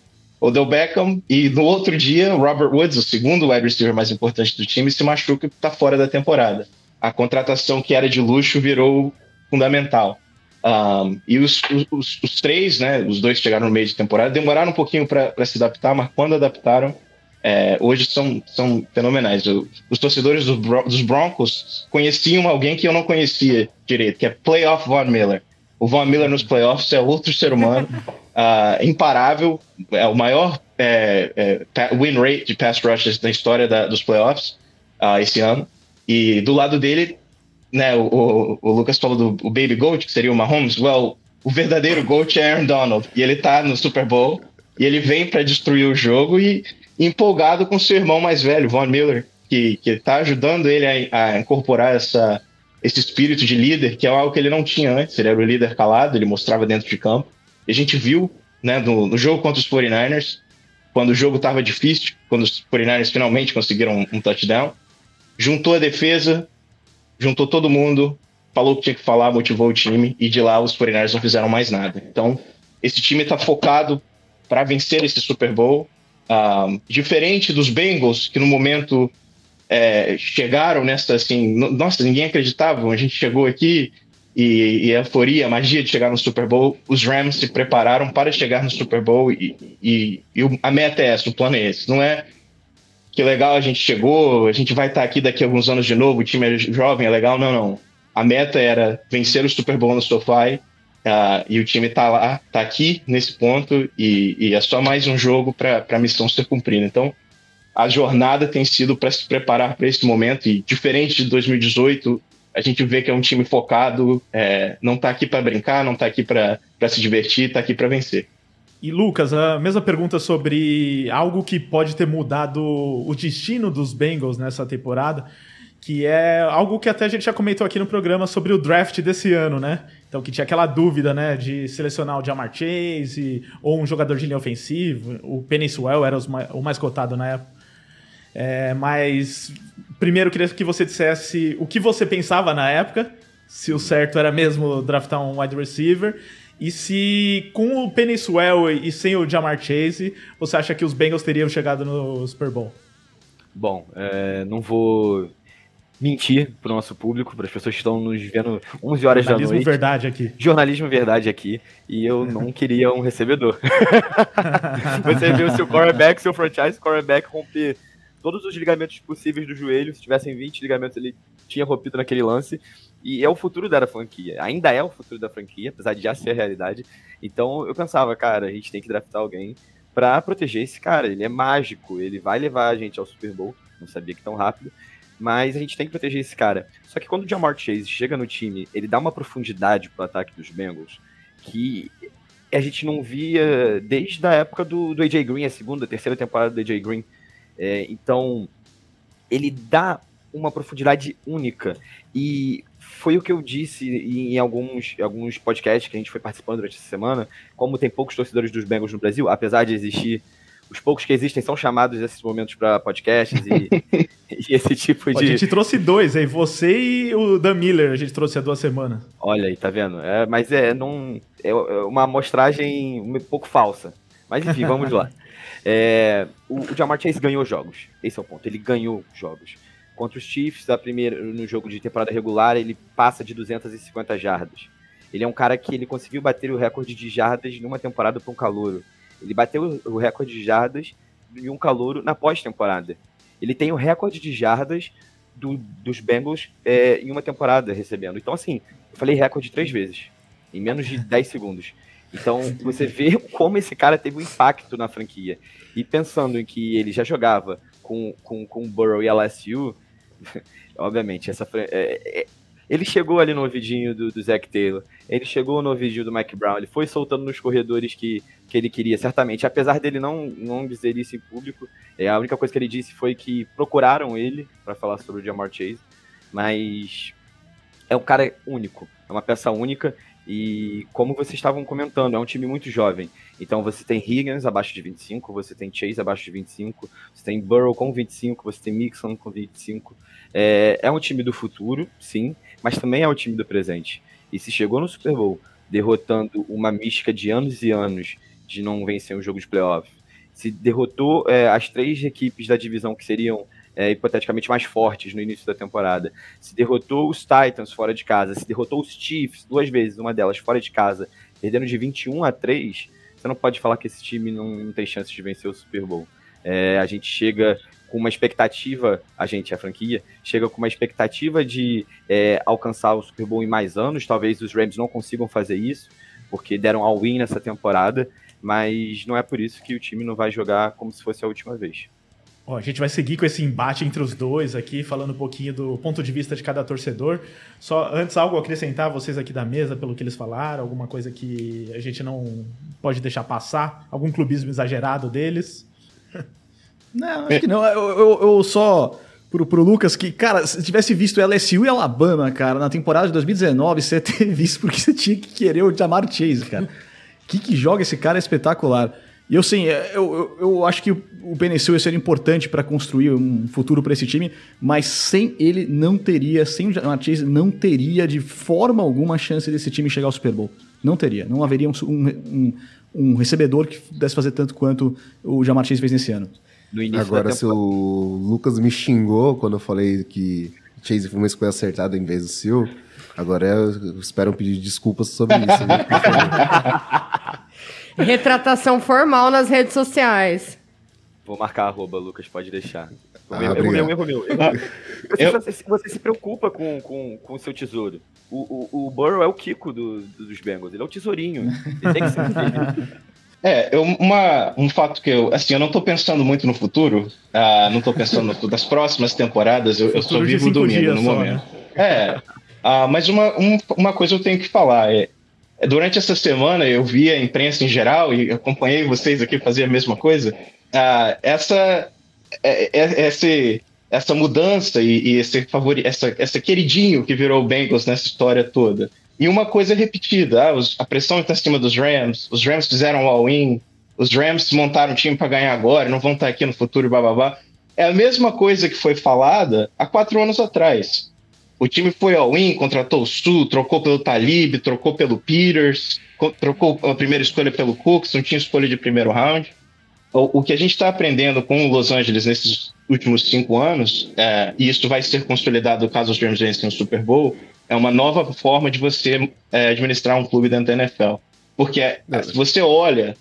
Odell Beckham e no outro dia Robert Woods, o segundo wide receiver mais importante do time, se machuca e está fora da temporada. A contratação que era de luxo virou fundamental. Um, e os, os, os três, né, os dois chegaram no meio de temporada, demoraram um pouquinho para se adaptar, mas quando adaptaram, é, hoje são, são fenomenais. O- os torcedores do dos Broncos conheciam alguém que eu não conhecia direito, que é Playoff Von Miller. O Von Miller nos playoffs é outro ser humano, [LAUGHS] ah, imparável, é o maior é, é, win rate de pass rushes da história da- dos playoffs ah, esse ano. E do lado dele, né, o, o- o Lucas falou do Baby Goat, que seria o Mahomes. Well, o verdadeiro Goat é Aaron Donald. E ele tá no Super Bowl, e ele vem para destruir o jogo e empolgado com seu irmão mais velho, Von Miller, que, que tá ajudando ele a, a incorporar essa, esse espírito de líder, que é algo que ele não tinha antes. Ele era o líder calado, ele mostrava dentro de campo. A gente viu né, no, no jogo contra os 49ers, quando o jogo estava difícil, quando os 49ers finalmente conseguiram um, um touchdown, juntou a defesa, juntou todo mundo, falou o que tinha que falar, motivou o time, e de lá os 49ers não fizeram mais nada. Então, esse time está focado para vencer esse Super Bowl. Ah, diferente dos Bengals, que no momento é, chegaram nessa assim, no- nossa, ninguém acreditava, a gente chegou aqui e, e a euforia, a magia de chegar no Super Bowl, os Rams se prepararam para chegar no Super Bowl e, e, e a meta é essa, o plano é esse, não é que legal a gente chegou, a gente vai estar aqui daqui a alguns anos de novo, o time é jovem, é legal, não, não. A meta era vencer o Super Bowl no SoFi ah, e o time tá lá, tá aqui nesse ponto e, e é só mais um jogo para a missão ser cumprida. Então, a jornada tem sido para se preparar para esse momento e diferente de 2018, a gente vê que é um time focado, é, não tá aqui para brincar, não tá aqui para se divertir, tá aqui para vencer. E Lucas, a mesma pergunta sobre algo que pode ter mudado o destino dos Bengals nessa temporada, que é algo que até a gente já comentou aqui no programa sobre o draft desse ano, né? Então que tinha aquela dúvida, né, de selecionar o Jamar Chase ou um jogador de linha ofensiva, o Penny Sewell era os mai- o mais cotado na época. É, mas primeiro eu queria que você dissesse o que você pensava na época, se o certo era mesmo draftar um wide receiver, e se com o Penny Sewell e sem o Jamar Chase, você acha que os Bengals teriam chegado no Super Bowl? Bom, é, não vou mentir pro nosso público, para as pessoas que estão nos vendo 11 horas da Jornalismo noite. verdade aqui. Jornalismo verdade aqui. E eu [LAUGHS] não queria um recebedor. [LAUGHS] Você viu seu quarterback, seu franchise quarterback romper todos os ligamentos possíveis do joelho. Se tivessem 20 ligamentos, ele tinha rompido naquele lance. E é o futuro da franquia. Ainda é o futuro da franquia, apesar de já ser a realidade. Então eu pensava, cara, a gente tem que draftar alguém para proteger esse cara. Ele é mágico, ele vai levar a gente ao Super Bowl. Não sabia que tão rápido. Mas a gente tem que proteger esse cara. Só que quando o Jamar Chase chega no time, ele dá uma profundidade pro ataque dos Bengals que a gente não via desde a época do, do AJ Green, a segunda, terceira temporada do AJ Green. É, então, ele dá uma profundidade única. E foi o que eu disse em alguns, alguns podcasts que a gente foi participando durante essa semana. Como tem poucos torcedores dos Bengals no Brasil, apesar de existir os poucos que existem são chamados nesses momentos para podcasts e, [LAUGHS] e, esse tipo de. A gente trouxe dois aí, você e o Dan Miller, a gente trouxe há duas semanas. Olha aí, tá vendo? É, mas é, não, é uma amostragem um pouco falsa. Mas enfim, vamos lá. [LAUGHS] É, o, o Jamar Chase ganhou jogos. Esse é o ponto. Ele ganhou jogos. Contra os Chiefs, a primeira, no jogo de temporada regular, ele passa de 250 jardas. Ele é um cara que ele conseguiu bater o recorde de jardas numa temporada para um calouro. Ele bateu o recorde de jardas de um calouro na pós-temporada. Ele tem o recorde de jardas do, dos Bengals é, em uma temporada recebendo. Então, assim, eu falei recorde três vezes, em menos de 10 segundos. Então, você vê [LAUGHS] como esse cara teve um impacto na franquia. E pensando em que ele já jogava com, com, com o Burrow e a LSU, [LAUGHS] obviamente, essa é, é, ele chegou ali no ouvidinho do, do Zac Taylor, ele chegou no ouvidinho do Mike Brown, ele foi soltando nos corredores que, que ele queria, certamente. Apesar dele não, não dizer isso em público, é, a única coisa que ele disse foi que procuraram ele para falar sobre o Jamar Chase, mas é um cara único, é uma peça única. E como vocês estavam comentando, é um time muito jovem. Então você tem Higgins abaixo de 25, você tem Chase abaixo de 25, você tem Burrow com 25, você tem Mixon com 25. É, é um time do futuro, sim, mas também é o time do presente. E se chegou no Super Bowl derrotando uma mística de anos e anos de não vencer um jogo de playoff, se derrotou é, as três equipes da divisão que seriam é, hipoteticamente mais fortes no início da temporada, se derrotou os Titans fora de casa, se derrotou os Chiefs duas vezes, uma delas fora de casa, perdendo de 21 a 3, você não pode falar que esse time não, não tem chance de vencer o Super Bowl. É, a gente chega com uma expectativa, a gente, a franquia, chega com uma expectativa de é, alcançar o Super Bowl em mais anos. Talvez os Rams não consigam fazer isso, porque deram all-in nessa temporada, mas não é por isso que o time não vai jogar como se fosse a última vez. Ó, a gente vai seguir com esse embate entre os dois aqui, falando um pouquinho do ponto de vista de cada torcedor. Só antes, algo acrescentar vocês aqui da mesa, pelo que eles falaram, alguma coisa que a gente não pode deixar passar, algum clubismo exagerado deles. [LAUGHS] Não, acho que não. Eu, eu, eu só. Pro, pro Lucas, que, cara, se tivesse visto LSU e Alabama, cara, na temporada de 2019, você ia ter [LAUGHS] visto porque você tinha que querer o Jamar Chase, cara. que que joga esse cara é espetacular. E eu, sim, eu, eu, eu acho que o Benessil ia ser importante para construir um futuro para esse time, mas sem ele não teria, sem o Jamar Chase, não teria de forma alguma chance desse time chegar ao Super Bowl. Não teria. Não haveria um, um, um recebedor que pudesse fazer tanto quanto o Jamar Chase fez nesse ano no início Agora, se o Lucas me xingou quando eu falei que Chase foi uma escolha acertada em vez do Sil, agora eu espero de desculpas sobre isso. [LAUGHS] Retratação formal nas redes sociais. Vou marcar arroba, Lucas, pode deixar. Ah, erro meu, erro meu. Você, você, você, se preocupa com, com, com o seu tesouro. O, o, o Burrow é o Kiko do, dos Bengals, ele é o tesourinho. Ele tem que ser [LAUGHS] É, eu, uma, um fato que eu, assim, eu não tô pensando muito no futuro, uh, não tô pensando no, [LAUGHS] das próximas temporadas, eu, eu só vivo domingo no só, momento. Né? É, uh, mas uma, um, uma coisa eu tenho que falar, é, durante essa semana eu vi a imprensa em geral e acompanhei vocês aqui fazer a mesma coisa, uh, essa, é, é, esse, essa mudança e, e esse favori, essa, essa queridinho que virou o Bengals nessa história toda, e uma coisa repetida, ah, a pressão está em cima dos Rams, os Rams fizeram all-in, os Rams montaram um time para ganhar agora, não vão estar tá aqui no futuro, bababá. É a mesma coisa que foi falada há quatro anos atrás. O time foi all-in, contratou o Sul, trocou pelo Talib, trocou pelo Peters, trocou a primeira escolha pelo Cooks, não tinha escolha de primeiro round. o, o que a gente está aprendendo com o Los Angeles nesses últimos cinco anos, é, e isso vai ser consolidado caso os Rams vencem o Super Bowl, é uma nova forma de você é, administrar um clube dentro da NFL. Porque é, se você olha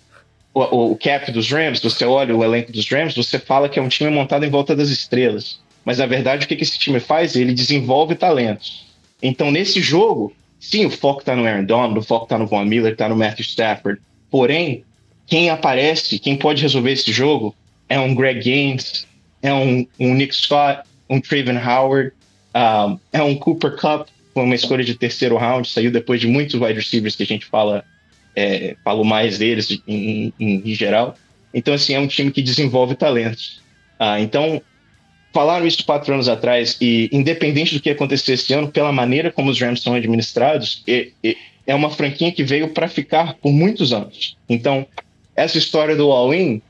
o, o cap dos Rams, você olha o elenco dos Rams, você fala que é um time montado em volta das estrelas. Mas na verdade, o que, que esse time faz? Ele desenvolve talentos. Então, nesse jogo, sim, o foco está no Aaron Donald, o foco está no Von Miller, está no Matthew Stafford. Porém, quem aparece, quem pode resolver esse jogo é um Greg Gaines, é um, um Nick Scott, um Traven Howard, um, é um Cooper Cup, uma escolha de terceiro round, saiu depois de muitos wide receivers que a gente fala, é, falo mais deles em, em, em, geral. Então, assim, é um time que desenvolve talentos. Ah, então, falaram isso quatro anos atrás e, independente do que acontecer esse ano, pela maneira como os Rams são administrados, é, uma franquia que veio para ficar por muitos anos. Então, essa história do all-in,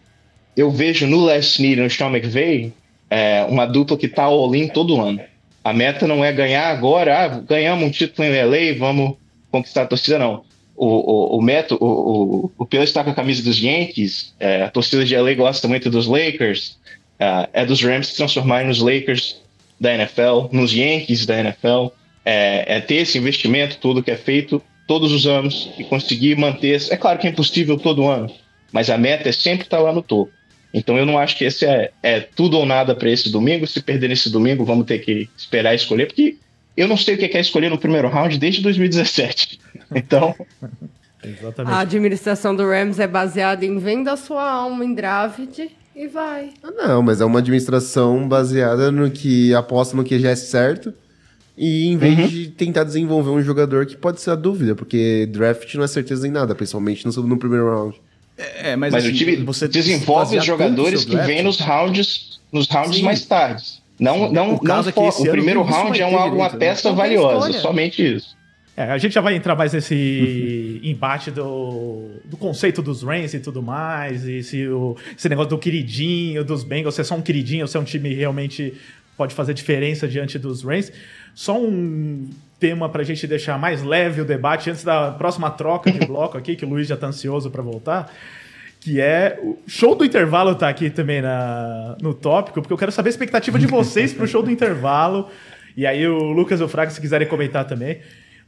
eu vejo no Les Snead e no Sean McVay é, uma dupla que tá all-in todo ano. A meta não é ganhar agora, ah, ganhamos um título em LA, vamos conquistar a torcida, não. O, o, o, Meto, o, o, o está com a camisa dos Yankees, é, a torcida de LA gosta muito dos Lakers, é, é dos Rams se transformarem nos Lakers da NFL, nos Yankees da NFL, é, é, ter esse investimento todo que é feito todos os anos e conseguir manter. É claro que é impossível todo ano, mas a meta é sempre estar lá no topo. Então eu não acho que esse é, é tudo ou nada para esse domingo. Se perder esse domingo, vamos ter que esperar escolher, porque eu não sei o que é escolher no primeiro round desde 2017. [LAUGHS] Então. Exatamente. A administração do Rams é baseada em venda a sua alma em draft e vai. Ah, não, mas é uma administração baseada no que aposta no que já é certo. E em vez uhum. de tentar desenvolver um jogador que pode ser a dúvida, porque draft não é certeza em nada, principalmente no, no primeiro round. É, mas, mas assim, o time você desenvolve os jogadores que vêm nos rounds, nos rounds mais tarde. Não, não, o, não é o primeiro round é uma, uma peça né? valiosa, somente isso. É, a gente já vai entrar mais nesse embate do, do conceito dos Rams e tudo mais, e se o, esse negócio do queridinho, dos Bengals, se é só um queridinho ou se é um time realmente pode fazer diferença diante dos Rams. Só um tema para a gente deixar mais leve o debate antes da próxima troca de [LAUGHS] bloco aqui, que o Luiz já está ansioso para voltar, que é o show do intervalo tá aqui também na, no tópico, porque eu quero saber a expectativa de vocês para o show do [LAUGHS] intervalo. E aí o Lucas e o Fraga, se quiserem comentar também.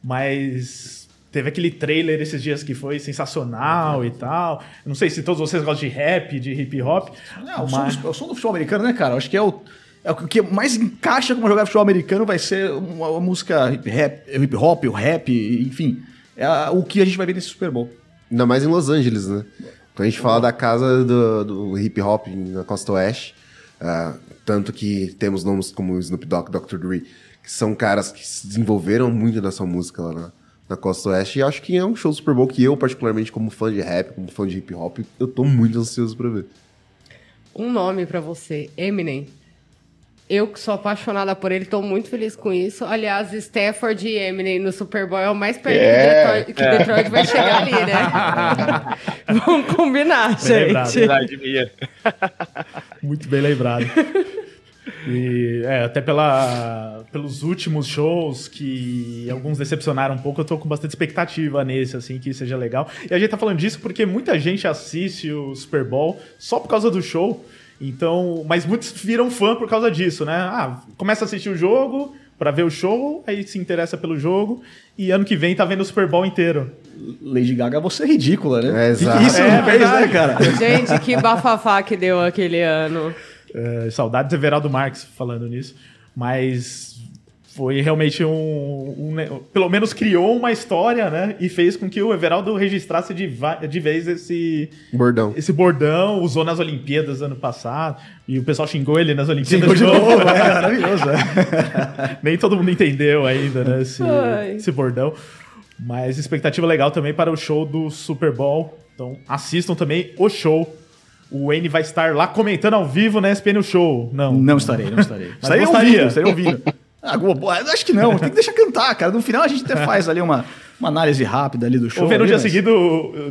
Mas teve aquele trailer esses dias que foi sensacional e tal. Não sei se todos vocês gostam de rap, de hip hop. Não, mas... o, som do, o som do futebol americano, né, cara? Acho que é o é o que mais encaixa com jogar futebol americano vai ser uma, uma música hip, rap, hip hop, o rap, enfim. É a, o que a gente vai ver nesse Super Bowl. Ainda mais em Los Angeles, né? Quando a gente fala da casa do, do hip hop na costa oeste, uh, tanto que temos nomes como Snoop Dogg, Dr. Dre, que são caras que se desenvolveram muito nessa música lá na, na costa oeste, e acho que é um show Super Bowl que eu, particularmente como fã de rap, como fã de hip hop, eu tô muito ansioso pra ver. Um nome para você, Eminem. Eu que sou apaixonada por ele, estou muito feliz com isso. Aliás, Stafford e Eminem no Super Bowl é o mais perto é, que, Detroit, que é. Detroit vai chegar ali, né? [LAUGHS] Vamos combinar, bem gente. Lembrado, muito bem lembrado. [LAUGHS] E é, até pela, pelos últimos shows que alguns decepcionaram um pouco, eu tô com bastante expectativa nesse, assim, que seja legal. E a gente tá falando disso porque muita gente assiste o Super Bowl só por causa do show. Então, mas muitos viram fã por causa disso, né? Ah, começa a assistir o jogo para ver o show, aí se interessa pelo jogo e ano que vem tá vendo o Super Bowl inteiro. Lady Gaga, você é ridícula, né? É, exato. isso é, fez, né, cara? Gente, que bafafá que deu aquele ano. É, saudades de Everaldo Marques falando nisso. Mas foi realmente um, um, Pelo menos criou uma história, né? E fez com que o Everaldo registrasse de, de vez esse. Bordão. Esse bordão, usou nas Olimpíadas ano passado. E o pessoal xingou ele nas Olimpíadas de novo. é, maravilhoso, é. [LAUGHS] Nem todo mundo entendeu ainda, né? Esse, esse bordão. Mas expectativa legal também para o show do Super Bowl. Então assistam também o show. O Wayne vai estar lá comentando ao vivo na ESPN Show. Não. Não estarei, não estarei. estarei ouvindo, estarei ouvindo. Ah, Globo, acho que não, tem que deixar cantar, cara. No final a gente até faz ali uma, uma análise rápida ali do show. Ou ver no dia, seguido,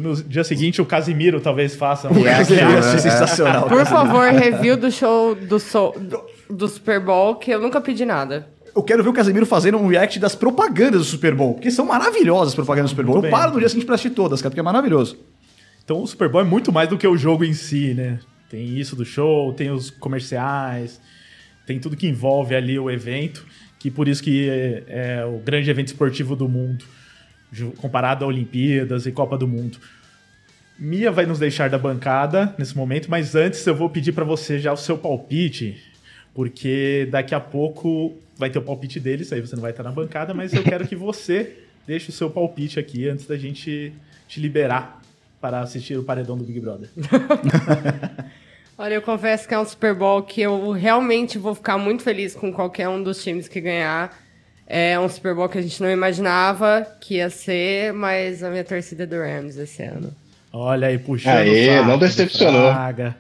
no dia seguinte o Casimiro talvez faça um [LAUGHS] react. É, sensacional. Por favor, review do show do, so, do, do Super Bowl, que eu nunca pedi nada eu quero ver o Casemiro fazendo um react das propagandas do Super Bowl, porque são maravilhosas as propagandas do Super Bowl. eu paro no dia seguinte pra assistir todas, cara, porque é maravilhoso. Então o Super Bowl é muito mais do que o jogo em si, né? Tem isso do show, tem os comerciais, tem tudo que envolve ali o evento, que por isso que é, é o grande evento esportivo do mundo, comparado a Olimpíadas e Copa do Mundo. Mia vai nos deixar da bancada nesse momento, mas antes eu vou pedir para você já o seu palpite, porque daqui a pouco vai ter o palpite deles, aí você não vai estar na bancada, mas eu quero que você [LAUGHS] deixe o seu palpite aqui antes da gente te liberar para assistir o paredão do Big Brother. [LAUGHS] Olha, eu confesso que é um Super Bowl que eu realmente vou ficar muito feliz com qualquer um dos times que ganhar. É um Super Bowl que a gente não imaginava que ia ser, mas a minha torcida é do Rams esse ano. Olha aí, puxando. Aê, saco não decepcionou. Fraga.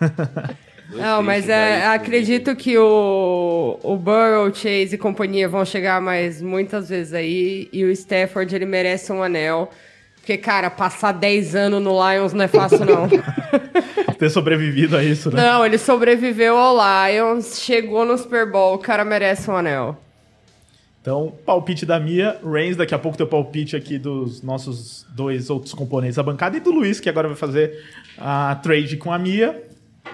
[LAUGHS] Não, mas é, acredito que o, o Burrow, Chase e companhia vão chegar mais muitas vezes aí. E o Stafford, ele merece um anel. Porque, cara, passar 10 anos no Lions não é fácil, não. [LAUGHS] Ter sobrevivido a isso, né? não, ele sobreviveu ao Lions, chegou no Super Bowl, o cara merece um anel. Então, palpite da Mia, Reigns, daqui a pouco teu palpite aqui dos nossos dois outros componentes da bancada e do Luiz, que agora vai fazer a trade com a Mia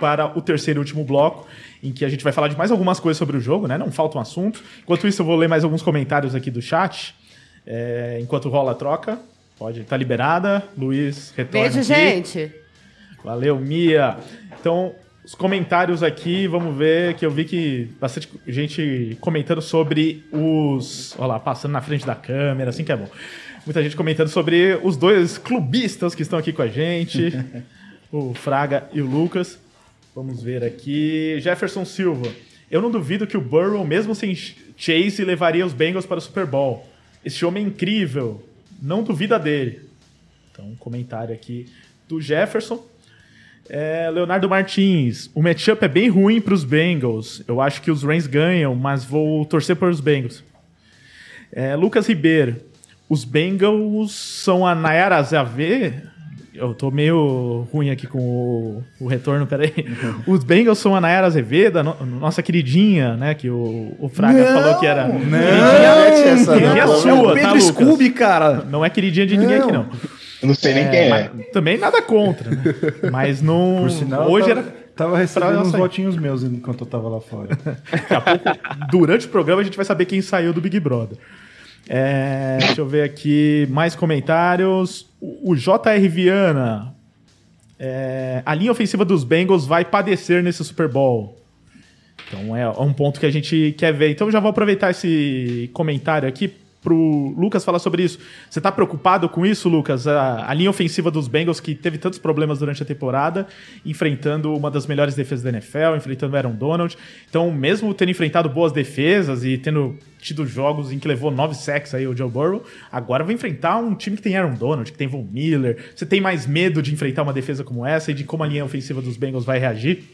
para o terceiro e último bloco, em que a gente vai falar de mais algumas coisas sobre o jogo, né? Não falta um assunto. Enquanto isso, eu vou ler mais alguns comentários aqui do chat. é, enquanto rola a troca. Pode, tá liberada. Luiz, retorna Beijo, aqui. gente. Valeu, Mia. Então, os comentários aqui, vamos ver que eu vi que bastante gente comentando sobre os. Olha lá, passando na frente da câmera, assim que é bom. Muita gente comentando sobre os dois clubistas que estão aqui com a gente, [LAUGHS] o Fraga e o Lucas. Vamos ver aqui. Jefferson Silva. Eu não duvido que o Burrow, mesmo sem Chase, levaria os Bengals para o Super Bowl. Esse homem é incrível. Não duvida dele. Então, um comentário aqui do Jefferson. É, Leonardo Martins, o matchup é bem ruim para os Bengals. Eu acho que os Rams ganham, mas vou torcer para os Bengals. É, Lucas Ribeiro, os Bengals são a Nayara Zave. Eu tô meio ruim aqui com o, o retorno, peraí. [LAUGHS] Os Bengals são a Nayara Azevedo, a no- nossa queridinha, né? Que o, o Fraga Não, falou que era. não. Queridinha, essa, não, queridinha pelo sua, É o tá, Pedro Lucas? Scooby, cara. Não é queridinha de ninguém aqui, não. Eu não sei nem quem é. Mas também nada contra, né? Mas não. [LAUGHS] Por sinal, hoje tava, era. tava recebendo uns votinhos meus enquanto eu tava lá fora. [LAUGHS] Daqui a pouco, durante o programa, a gente vai saber quem saiu do Big Brother. É, deixa eu ver aqui mais comentários. O, o JR Viana. é, a linha ofensiva dos Bengals vai padecer nesse Super Bowl. Então é um ponto que a gente quer ver. Então já vou aproveitar esse comentário aqui pro Lucas falar sobre isso. Você tá preocupado com isso, Lucas? A, a linha ofensiva dos Bengals que teve tantos problemas durante a temporada, enfrentando uma das melhores defesas da NFL, enfrentando o Aaron Donald. Então, mesmo tendo enfrentado boas defesas e tendo tido jogos em que levou nove sacks aí o Joe Burrow, agora vai enfrentar um time que tem Aaron Donald, que tem Von Miller. Você tem mais medo de enfrentar uma defesa como essa e de como a linha ofensiva dos Bengals vai reagir?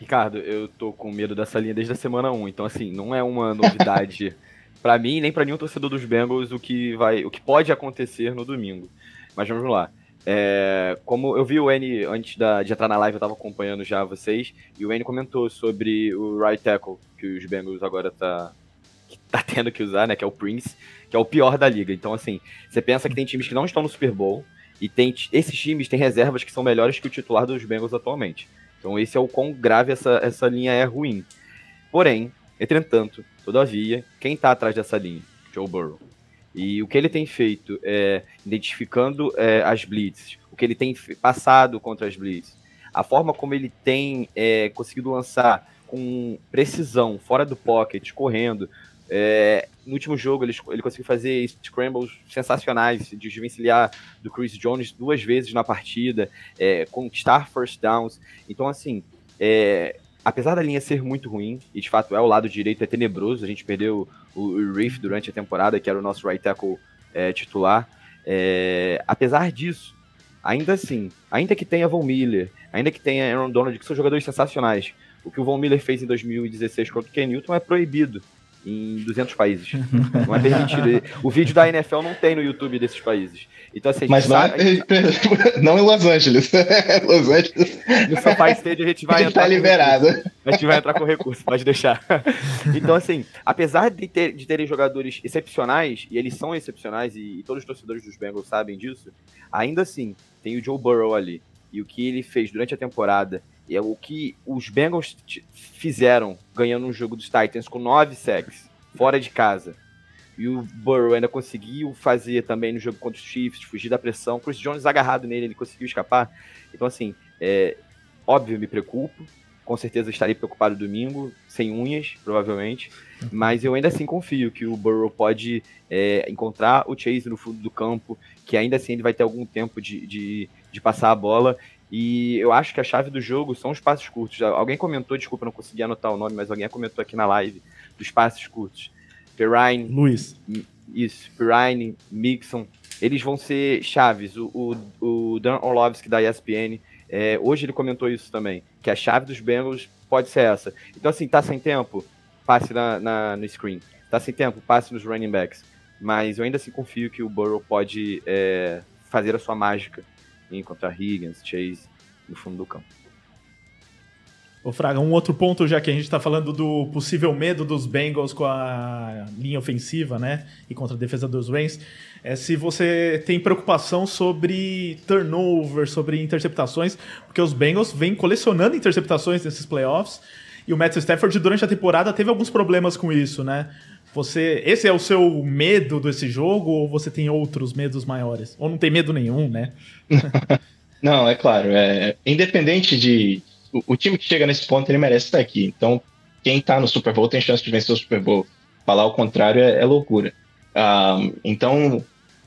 Ricardo, eu tô com medo dessa linha desde a semana 1, então assim, não é uma novidade [LAUGHS] pra mim, nem pra nenhum torcedor dos Bengals o que vai, o que pode acontecer no domingo. Mas vamos lá. É, como eu vi o N antes da- de entrar na live, eu tava acompanhando já vocês, e o N comentou sobre o right tackle que os Bengals agora tá, tá tendo que usar, né, que é o Prince, que é o pior da liga. Então assim, você pensa que tem times que não estão no Super Bowl, e tem, esses times têm reservas que são melhores que o titular dos Bengals atualmente. Então esse é o quão grave essa, essa linha é ruim. Porém, entretanto, todavia, quem tá atrás dessa linha? Joe Burrow. E o que ele tem feito é identificando é, as blitz, o que ele tem passado contra as blitz, a forma como ele tem é, conseguido lançar com precisão, fora do pocket, correndo. É, no último jogo ele, ele conseguiu fazer scrambles sensacionais, desvencilhar do Chris Jones duas vezes na partida, é, conquistar first downs. Então, assim, é, apesar da linha ser muito ruim, e de fato é o lado direito, é tenebroso, a gente perdeu o, o Reef durante a temporada, que era o nosso right tackle é, titular. É, apesar disso, ainda assim, ainda que tenha Von Miller, ainda que tenha Aaron Donald, que são jogadores sensacionais, o que o Von Miller fez em 2016 contra o Ken Newton é proibido em 200 países. Não é permitido. O vídeo da NFL não tem no YouTube desses países. Então, assim, a gente Mas não, sabe- é, não em Los Angeles. [LAUGHS] Los Angeles no SoFi Stage a gente vai [LAUGHS] ele entrar tá com liberado. recurso. A gente vai entrar com recurso, pode deixar. [LAUGHS] Então, assim, apesar de, ter, de terem jogadores excepcionais, e eles são excepcionais, e, e todos os torcedores dos Bengals sabem disso, ainda assim, tem o Joe Burrow ali. E o que ele fez durante a temporada, é o que os Bengals fizeram ganhando um jogo dos Titans com nove sacks, fora de casa. E o Burrow ainda conseguiu fazer também no jogo contra os Chiefs, fugir da pressão. Chris Jones agarrado nele, ele conseguiu escapar. Então, assim, é, óbvio, me preocupo. Com certeza estarei preocupado domingo, sem unhas, provavelmente. Mas eu ainda assim confio que o Burrow pode é, encontrar o Chase no fundo do campo, que ainda assim ele vai ter algum tempo de, de, de passar a bola. E eu acho que a chave do jogo são os passos curtos. Alguém comentou, desculpa, não consegui anotar o nome, mas alguém comentou aqui na live dos passos curtos. Perrine. Luiz. Isso, Perrine, Mixon. Eles vão ser chaves. O, o, o Dan Orlovsky da ESPN, é, hoje ele comentou isso também, que a chave dos Bengals pode ser essa. Então, assim, tá sem tempo? Passe na, na no screen. Tá sem tempo? Passe nos running backs. Mas eu ainda assim confio que o Burrow pode é, fazer a sua mágica encontrar Higgins, Chase no fundo do campo. Ô Fraga, um outro ponto, já que a gente está falando do possível medo dos Bengals com a linha ofensiva, né? E contra a defesa dos Rams, é se você tem preocupação sobre turnover, sobre interceptações, porque os Bengals vêm colecionando interceptações nesses playoffs. E o Matt Stafford, durante a temporada, teve alguns problemas com isso, né? Você, esse é o seu medo desse jogo ou você tem outros medos maiores? Ou não tem medo nenhum, né? [LAUGHS] não, é claro. É, independente de. O, o, time que chega nesse ponto, ele merece estar aqui. Então, quem tá no Super Bowl tem chance de vencer o Super Bowl. Falar o contrário é, é loucura. Um, então,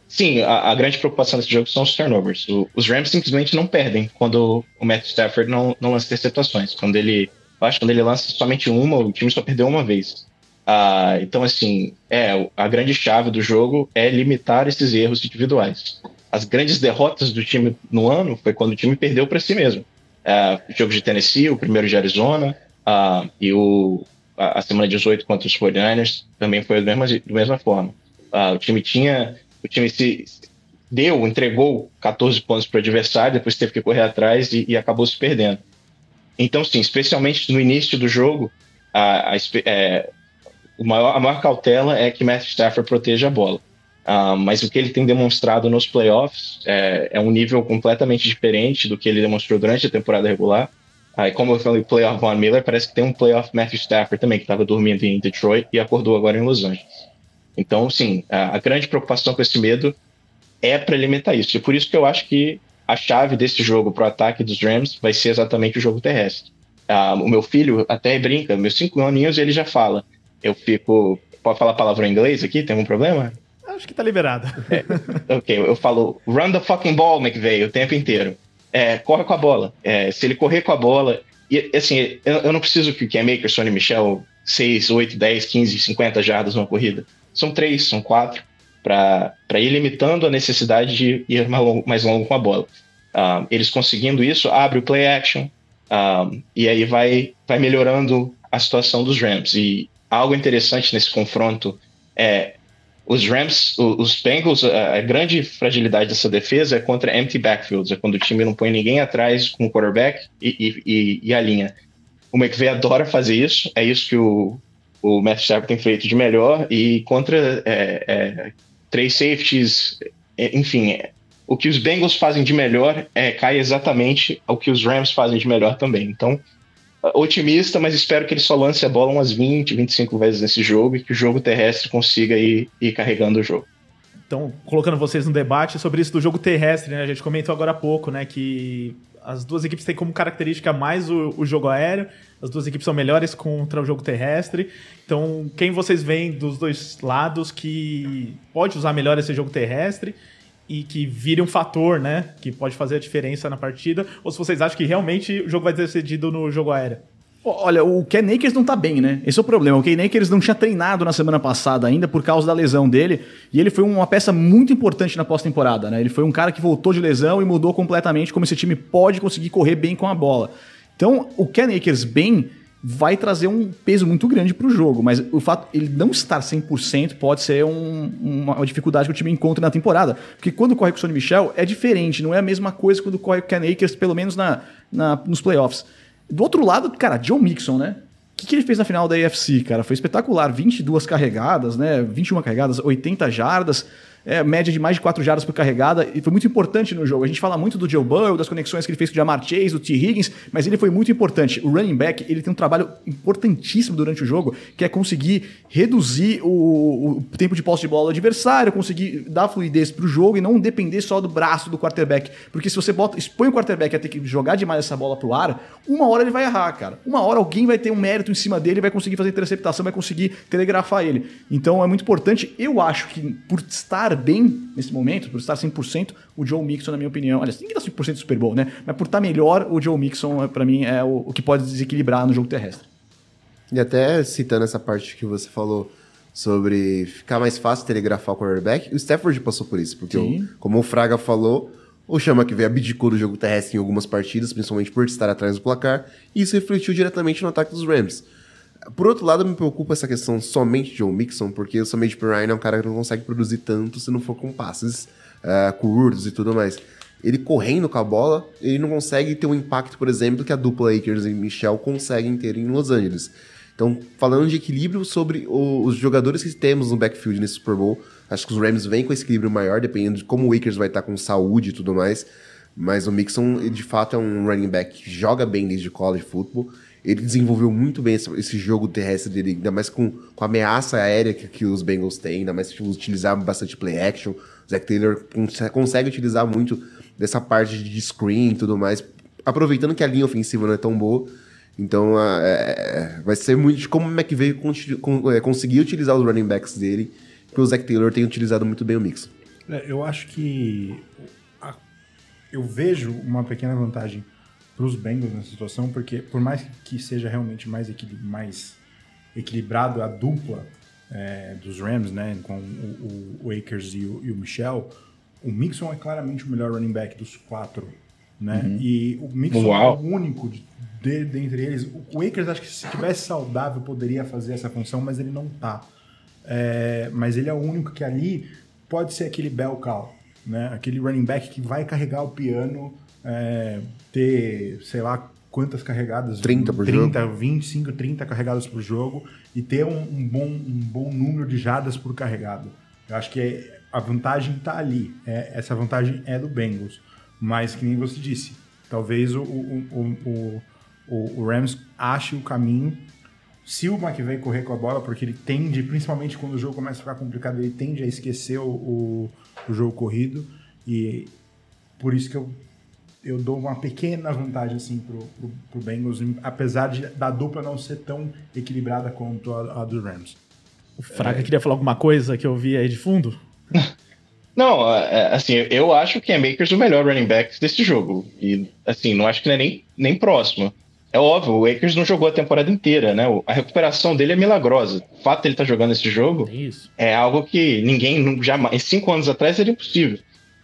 sim, a, a, grande preocupação desse jogo são os turnovers. O, os Rams simplesmente não perdem quando o Matt Stafford não, não lança interceptações. Quando ele. Acho que quando ele lança somente uma, o time só perdeu uma vez. Ah, então, assim, é a grande chave do jogo é limitar esses erros individuais. As grandes derrotas do time no ano foi quando o time perdeu para si mesmo. Ah, o jogo de Tennessee, o primeiro de Arizona ah, e o, a, a, semana 18 contra os 49ers também foi da mesma, da mesma forma. Ah, o time tinha. O time se deu, entregou 14 pontos para o adversário, depois teve que correr atrás e, e, acabou se perdendo. Então, sim, especialmente no início do jogo, a, a, é, maior, a maior cautela é que Matthew Stafford proteja a bola. Uh, mas o que ele tem demonstrado nos playoffs é, é, um nível completamente diferente do que ele demonstrou durante a temporada regular. Uh, e como eu falei, playoff Von Miller, parece que tem um playoff Matthew Stafford também, que estava dormindo em Detroit e acordou agora em Los Angeles. Então, sim, a, a grande preocupação com esse medo é para limitar isso. E por isso que eu acho que a chave desse jogo para o ataque dos Rams vai ser exatamente o jogo terrestre. Uh, o meu filho até brinca, meus cinco aninhos ele já fala eu fico. Pode falar palavra em inglês aqui? Tem algum problema? Acho que tá liberado. É, ok, eu falo run the fucking ball, McVeigh, o tempo inteiro. É, corre com a bola. É, se ele correr com a bola. E assim, eu, eu não preciso que o Cam Maker, Sonny Michel, 6, 8, 10, 15, 50 jardas numa corrida. São três, são quatro, para ir limitando a necessidade de ir mais longo, mais longo com a bola. Um, eles conseguindo isso, abre o play action, um, e aí vai, vai melhorando a situação dos Rams. E algo interessante nesse confronto é os Rams, os Bengals, a grande fragilidade dessa defesa é contra empty backfields, é quando o time não põe ninguém atrás com o quarterback e, e, e a linha. O McVay adora fazer isso, é isso que o, o Matt Stafford tem feito de melhor, e contra é, é, três safeties, é, enfim, é, o que os Bengals fazem de melhor é, cai exatamente ao que os Rams fazem de melhor também. Então, otimista, mas espero que ele só lance a bola umas 20, 25 vezes nesse jogo e que o jogo terrestre consiga ir, ir carregando o jogo. Então, colocando vocês no debate sobre isso do jogo terrestre, né? A gente comentou agora há pouco, né? Que as duas equipes têm como característica mais o, o jogo aéreo, as duas equipes são melhores contra o jogo terrestre. Então, quem vocês veem dos dois lados que pode usar melhor esse jogo terrestre e que vire um fator, né? Que pode fazer a diferença na partida, ou se vocês acham que realmente o jogo vai ser decidido no jogo aéreo. Olha, o Ken Akers não tá bem, né? Esse é o problema. O Ken Akers não tinha treinado na semana passada ainda por causa da lesão dele. E ele foi uma peça muito importante na pós-temporada, né? Ele foi um cara que voltou de lesão e mudou completamente como esse time pode conseguir correr bem com a bola. Então, o Ken Akers bem vai trazer um peso muito grande para o jogo, mas o fato ele não estar 100% pode ser um, uma dificuldade que o time encontra na temporada, porque quando corre com o Sonny Michel é diferente, não é a mesma coisa quando corre com o Ken Akers, pelo menos na, na, nos playoffs. Do outro lado, cara, John Mixon, né? O que, que ele fez na final da AFC, cara? Foi espetacular, 22 carregadas, né? 21 carregadas, 80 jardas. É, média de mais de 4 jardas por carregada, e foi muito importante no jogo. A gente fala muito do Joe Burrow, das conexões que ele fez com o Jamar Chase, do T. Higgins, mas ele foi muito importante. O running back, ele tem um trabalho importantíssimo durante o jogo, que é conseguir reduzir o, o tempo de posse de bola do adversário, conseguir dar fluidez pro jogo e não depender só do braço do quarterback. Porque se você bota, expõe o quarterback a ter que jogar demais essa bola pro ar, uma hora ele vai errar, cara. Uma hora alguém vai ter um mérito em cima dele, vai conseguir fazer interceptação, vai conseguir telegrafar ele. Então é muito importante. Eu acho que por estar bem nesse momento, por estar 100%, o Joe Mixon, na minha opinião, olha, ninguém dá 100% do Super Bowl, né? Mas por estar melhor, o Joe Mixon, para mim, é o, o que pode desequilibrar no jogo terrestre. E até citando essa parte que você falou sobre ficar mais fácil telegrafar o quarterback, o Stafford passou por isso, porque, o, como o Fraga falou, o Chama que veio abdicou do jogo terrestre em algumas partidas, principalmente por estar atrás do placar, e isso refletiu diretamente no ataque dos Rams. Por outro lado, me preocupa essa questão somente de Joe Mixon, porque o Samaj Ryan é um cara que não consegue produzir tanto se não for com passes uh, curtos e tudo mais. Ele correndo com a bola, ele não consegue ter o um impacto, por exemplo, que a dupla Akers e Michel conseguem ter em Los Angeles. Então, falando de equilíbrio sobre o, os jogadores que temos no backfield nesse Super Bowl, acho que os Rams vêm com esse equilíbrio maior, dependendo de como o Akers vai estar com saúde e tudo mais. Mas o Mixon, de fato, é um running back que joga bem desde college football ele desenvolveu muito bem esse, esse, jogo terrestre dele, ainda mais com, com a ameaça aérea que, que os Bengals têm, ainda mais tipo, utilizar bastante play action. O Zach Taylor consegue utilizar muito dessa parte de screen e tudo mais, aproveitando que a linha ofensiva não é tão boa. Então é, é vai ser muito de como o McVeigh con, é, conseguir utilizar os running backs dele, que o Zach Taylor tem utilizado muito bem o mix. É, eu acho que a, eu vejo uma pequena vantagem para os Bengals nessa situação, porque por mais que seja realmente mais, equil mais equilibrado a dupla é, dos Rams, né, com o, o, o Akers e o, e o, Michel, o Mixon é claramente o melhor running back dos quatro, né? Uhum. E o Mixon Uau. é o único de, de, dentre eles. O Akers acho que se tivesse saudável poderia fazer essa função, mas ele não tá. É, mas ele é o único que ali pode ser aquele bell cow, né? Aquele running back que vai carregar o piano é, ter, sei lá, quantas carregadas? 30 por 30, jogo. 25, 30 carregadas por jogo e ter um, um, bom, um bom número de jadas por carregado. Eu acho que é, a vantagem está ali. É, essa vantagem é do Bengals. Mas, que nem você disse, talvez o, o, o, o, o Rams ache o caminho. Se o McVay correr com a bola, porque ele tende, principalmente quando o jogo começa a ficar complicado, ele tende a esquecer o, o, o jogo corrido. E por isso que eu eu dou uma pequena vantagem assim pro, pro, pro Bengals, apesar de, da dupla não ser tão equilibrada quanto a, a do Rams. O Fraga é... queria falar alguma coisa que eu vi aí de fundo? [LAUGHS] Não, é, é, assim, eu acho que é Makers o melhor running back desse jogo. E, assim, não acho que não é nem, nem próximo. É óbvio, o Akers não jogou a temporada inteira, né? A recuperação dele é milagrosa. O fato de ele estar tá jogando esse jogo é algo que ninguém jamais. Cinco anos atrás era impossível.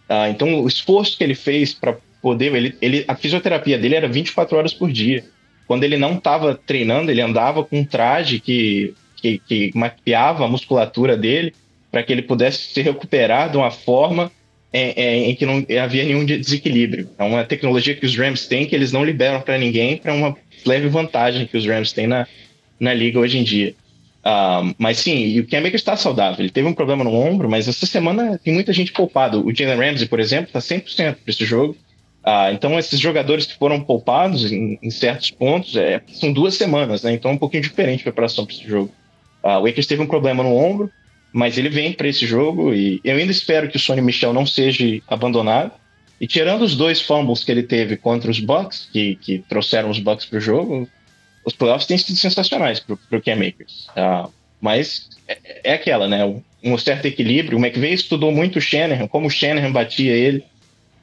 Ah, então, o esforço que ele fez para poder. Ele, ele, a fisioterapia dele era 24 horas por dia. Quando ele não estava treinando, ele andava com um traje que, que, que mapeava a musculatura dele para que ele pudesse se recuperar de uma forma em, em, em, que não havia nenhum desequilíbrio. É uma tecnologia que os Rams têm que eles não liberam para ninguém para uma leve vantagem que os Rams têm na, na liga hoje em dia. Um, mas sim, o Akers está saudável. Ele teve um problema no ombro, mas essa semana tem muita gente poupada. O Jalen Ramsey, por exemplo, está 100% para esse jogo. Ah, então, esses jogadores que foram poupados em, em certos pontos é, são duas semanas, né? Então, é um pouquinho diferente a preparação para esse jogo. Ah, o Akers teve um problema no ombro, mas ele vem para esse jogo e eu ainda espero que o Sonny Michel não seja abandonado. E tirando os dois fumbles que ele teve contra os Bucks, que, que trouxeram os Bucks para o jogo, os playoffs têm sido sensacionais para o Cam Akers. Ah, mas é, é, aquela, né? Um, um certo equilíbrio. O McVeigh estudou muito o Shanahan, como o Shanahan batia ele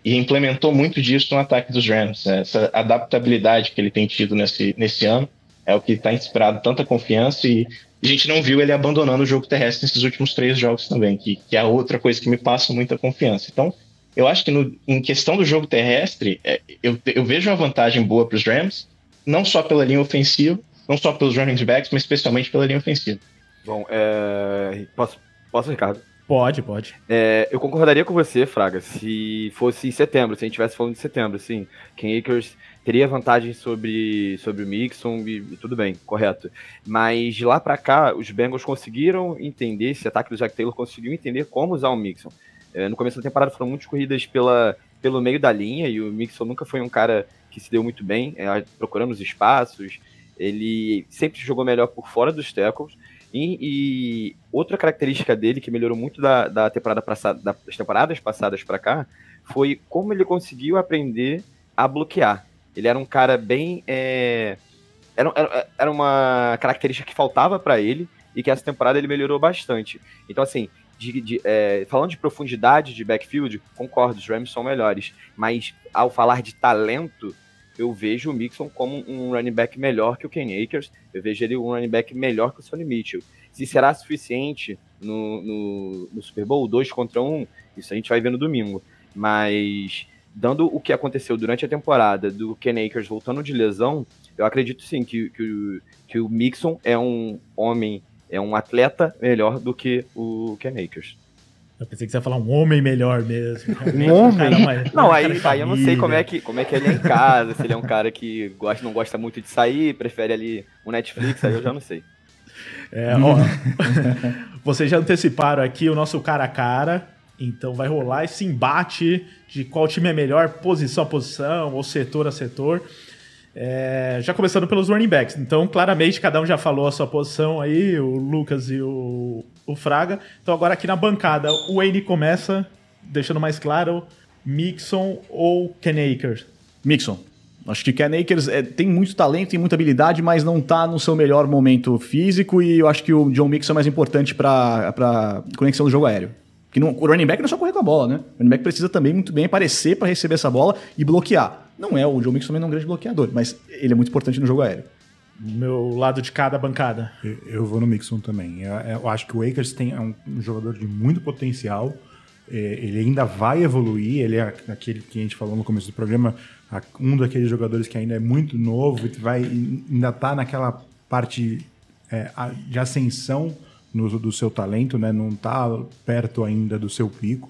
e implementou muito disso no ataque dos Rams. Essa adaptabilidade que ele tem tido nesse, nesse ano é o que está inspirado tanta confiança e a gente não viu ele abandonando o jogo terrestre nesses últimos três jogos também, que, que é outra coisa que me passa muita confiança. Então, eu acho que no, em questão do jogo terrestre, é, eu, eu vejo uma vantagem boa para os Rams, não só pela linha ofensiva, não só pelos running backs, mas especialmente pela linha ofensiva. Bom, é... posso, posso, Ricardo? Pode, pode. É, eu concordaria com você, Fraga, se fosse em setembro, se a gente estivesse falando de setembro, assim, Ken Akers teria vantagem sobre, sobre o Mixon e, e tudo bem, correto. Mas de lá para cá, os Bengals conseguiram entender, esse ataque do Jack Taylor conseguiu entender como usar o Mixon. É, no começo da temporada foram muitas corridas pela, pelo meio da linha e o Mixon nunca foi um cara que se deu muito bem, é, procurando os espaços. Ele sempre jogou melhor por fora dos tackles. E, e, outra característica dele que melhorou muito da, da temporada passada, das temporadas passadas para cá foi como ele conseguiu aprender a bloquear. Ele era um cara bem. É, era, era, era uma característica que faltava para ele e que essa temporada ele melhorou bastante. Então, assim, de, de, é, falando de profundidade de backfield, concordo, os Rams são melhores. Mas ao falar de talento, eu vejo o Mixon como um running back melhor que o Ken Akers, eu vejo ele um running back melhor que o Sonny Mitchell. Se será suficiente no, no, no Super Bowl 2 contra 1, um, isso a gente vai ver no domingo. Mas, dando o que aconteceu durante a temporada do Ken Akers voltando de lesão, eu acredito sim que, que, o, que o Mixon é um homem, é um atleta melhor do que o Ken Akers. Eu pensei que você ia falar um homem melhor mesmo. [LAUGHS] Um homem? Mais, não, aí, aí eu não sei como é, que, como é que ele é em casa, se ele é um cara que gosta, não gosta muito de sair, prefere ali o Netflix, aí eu já não sei. É, ó, [LAUGHS] vocês já anteciparam aqui o nosso cara a cara, então vai rolar esse embate de qual time é melhor, posição a posição, ou setor a setor. É, já começando pelos running backs. Então, claramente, cada um já falou a sua posição aí, o Lucas e o, o Fraga. Então, agora aqui na bancada, o Wayne começa, deixando mais claro, Mixon ou Ken Akers? Mixon. Acho que Ken Akers é, tem muito talento, tem muita habilidade, mas não está no seu melhor momento físico e eu acho que o John Mixon é mais importante para conexão do jogo aéreo. Que não, o running back não é só correr com a bola, né? O running back precisa também muito bem aparecer para receber essa bola e bloquear. Não é, o Joe Mixon também não é um grande bloqueador, mas ele é muito importante no jogo aéreo. Meu lado de cada bancada. Eu, eu vou no Mixon também. Eu, eu, acho que o Akers tem é um, um jogador de muito potencial. É, ele ainda vai evoluir. Ele é aquele que a gente falou no começo do programa, um daqueles jogadores que ainda é muito novo e vai ainda tá naquela parte é, de ascensão no, do seu talento, né? Não está perto ainda do seu pico.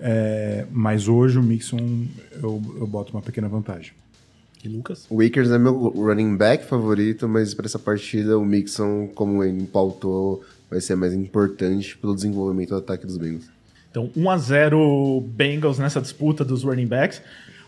É, mas hoje o Mixon eu, eu boto uma pequena vantagem. E Lucas? O Akers é meu running back favorito, mas para essa partida o Mixon, como ele pautou, vai ser mais importante pelo desenvolvimento do ataque dos Bengals. Então, 1 a 0 Bengals nessa disputa dos running backs.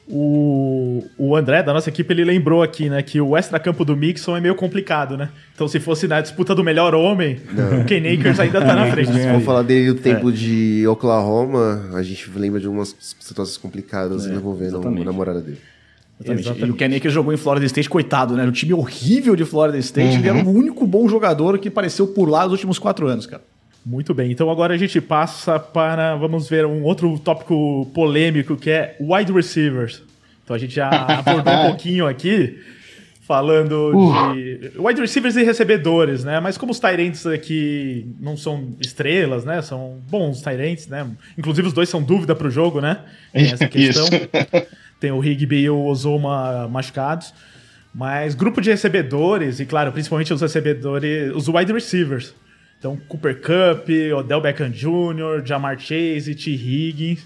O, o André, da nossa equipe, ele lembrou aqui, né, que o extra-campo do Mixon é meio complicado, né? Então, se fosse na disputa do melhor homem, Não. o Ken Akers ainda tá na frente. Se for falar dele do tempo é. de Oklahoma, a gente lembra de algumas situações complicadas é, envolvendo a namorada dele. Exatamente. Exatamente. E o Ken Akers jogou em Florida State, coitado, né? O time horrível de Florida State, uhum. ele era o único bom jogador que apareceu por lá nos últimos quatro anos, cara. Muito bem, então agora a gente passa para, vamos ver, um outro tópico polêmico que é wide receivers. Então a gente já [LAUGHS] abordou um pouquinho aqui, falando uh. de wide receivers e recebedores, né? Mas como os Tyrants aqui não são estrelas, né? São bons Tyrants, né? Inclusive os dois são dúvida para o jogo, né? Tem essa [LAUGHS] questão. Tem o Higby e o Ozoma machucados. Mas grupo de recebedores, e claro, principalmente os recebedores, os wide receivers. Então, Cooper Cup, Odell Beckham Jr., Jamar Chase, T. Higgins.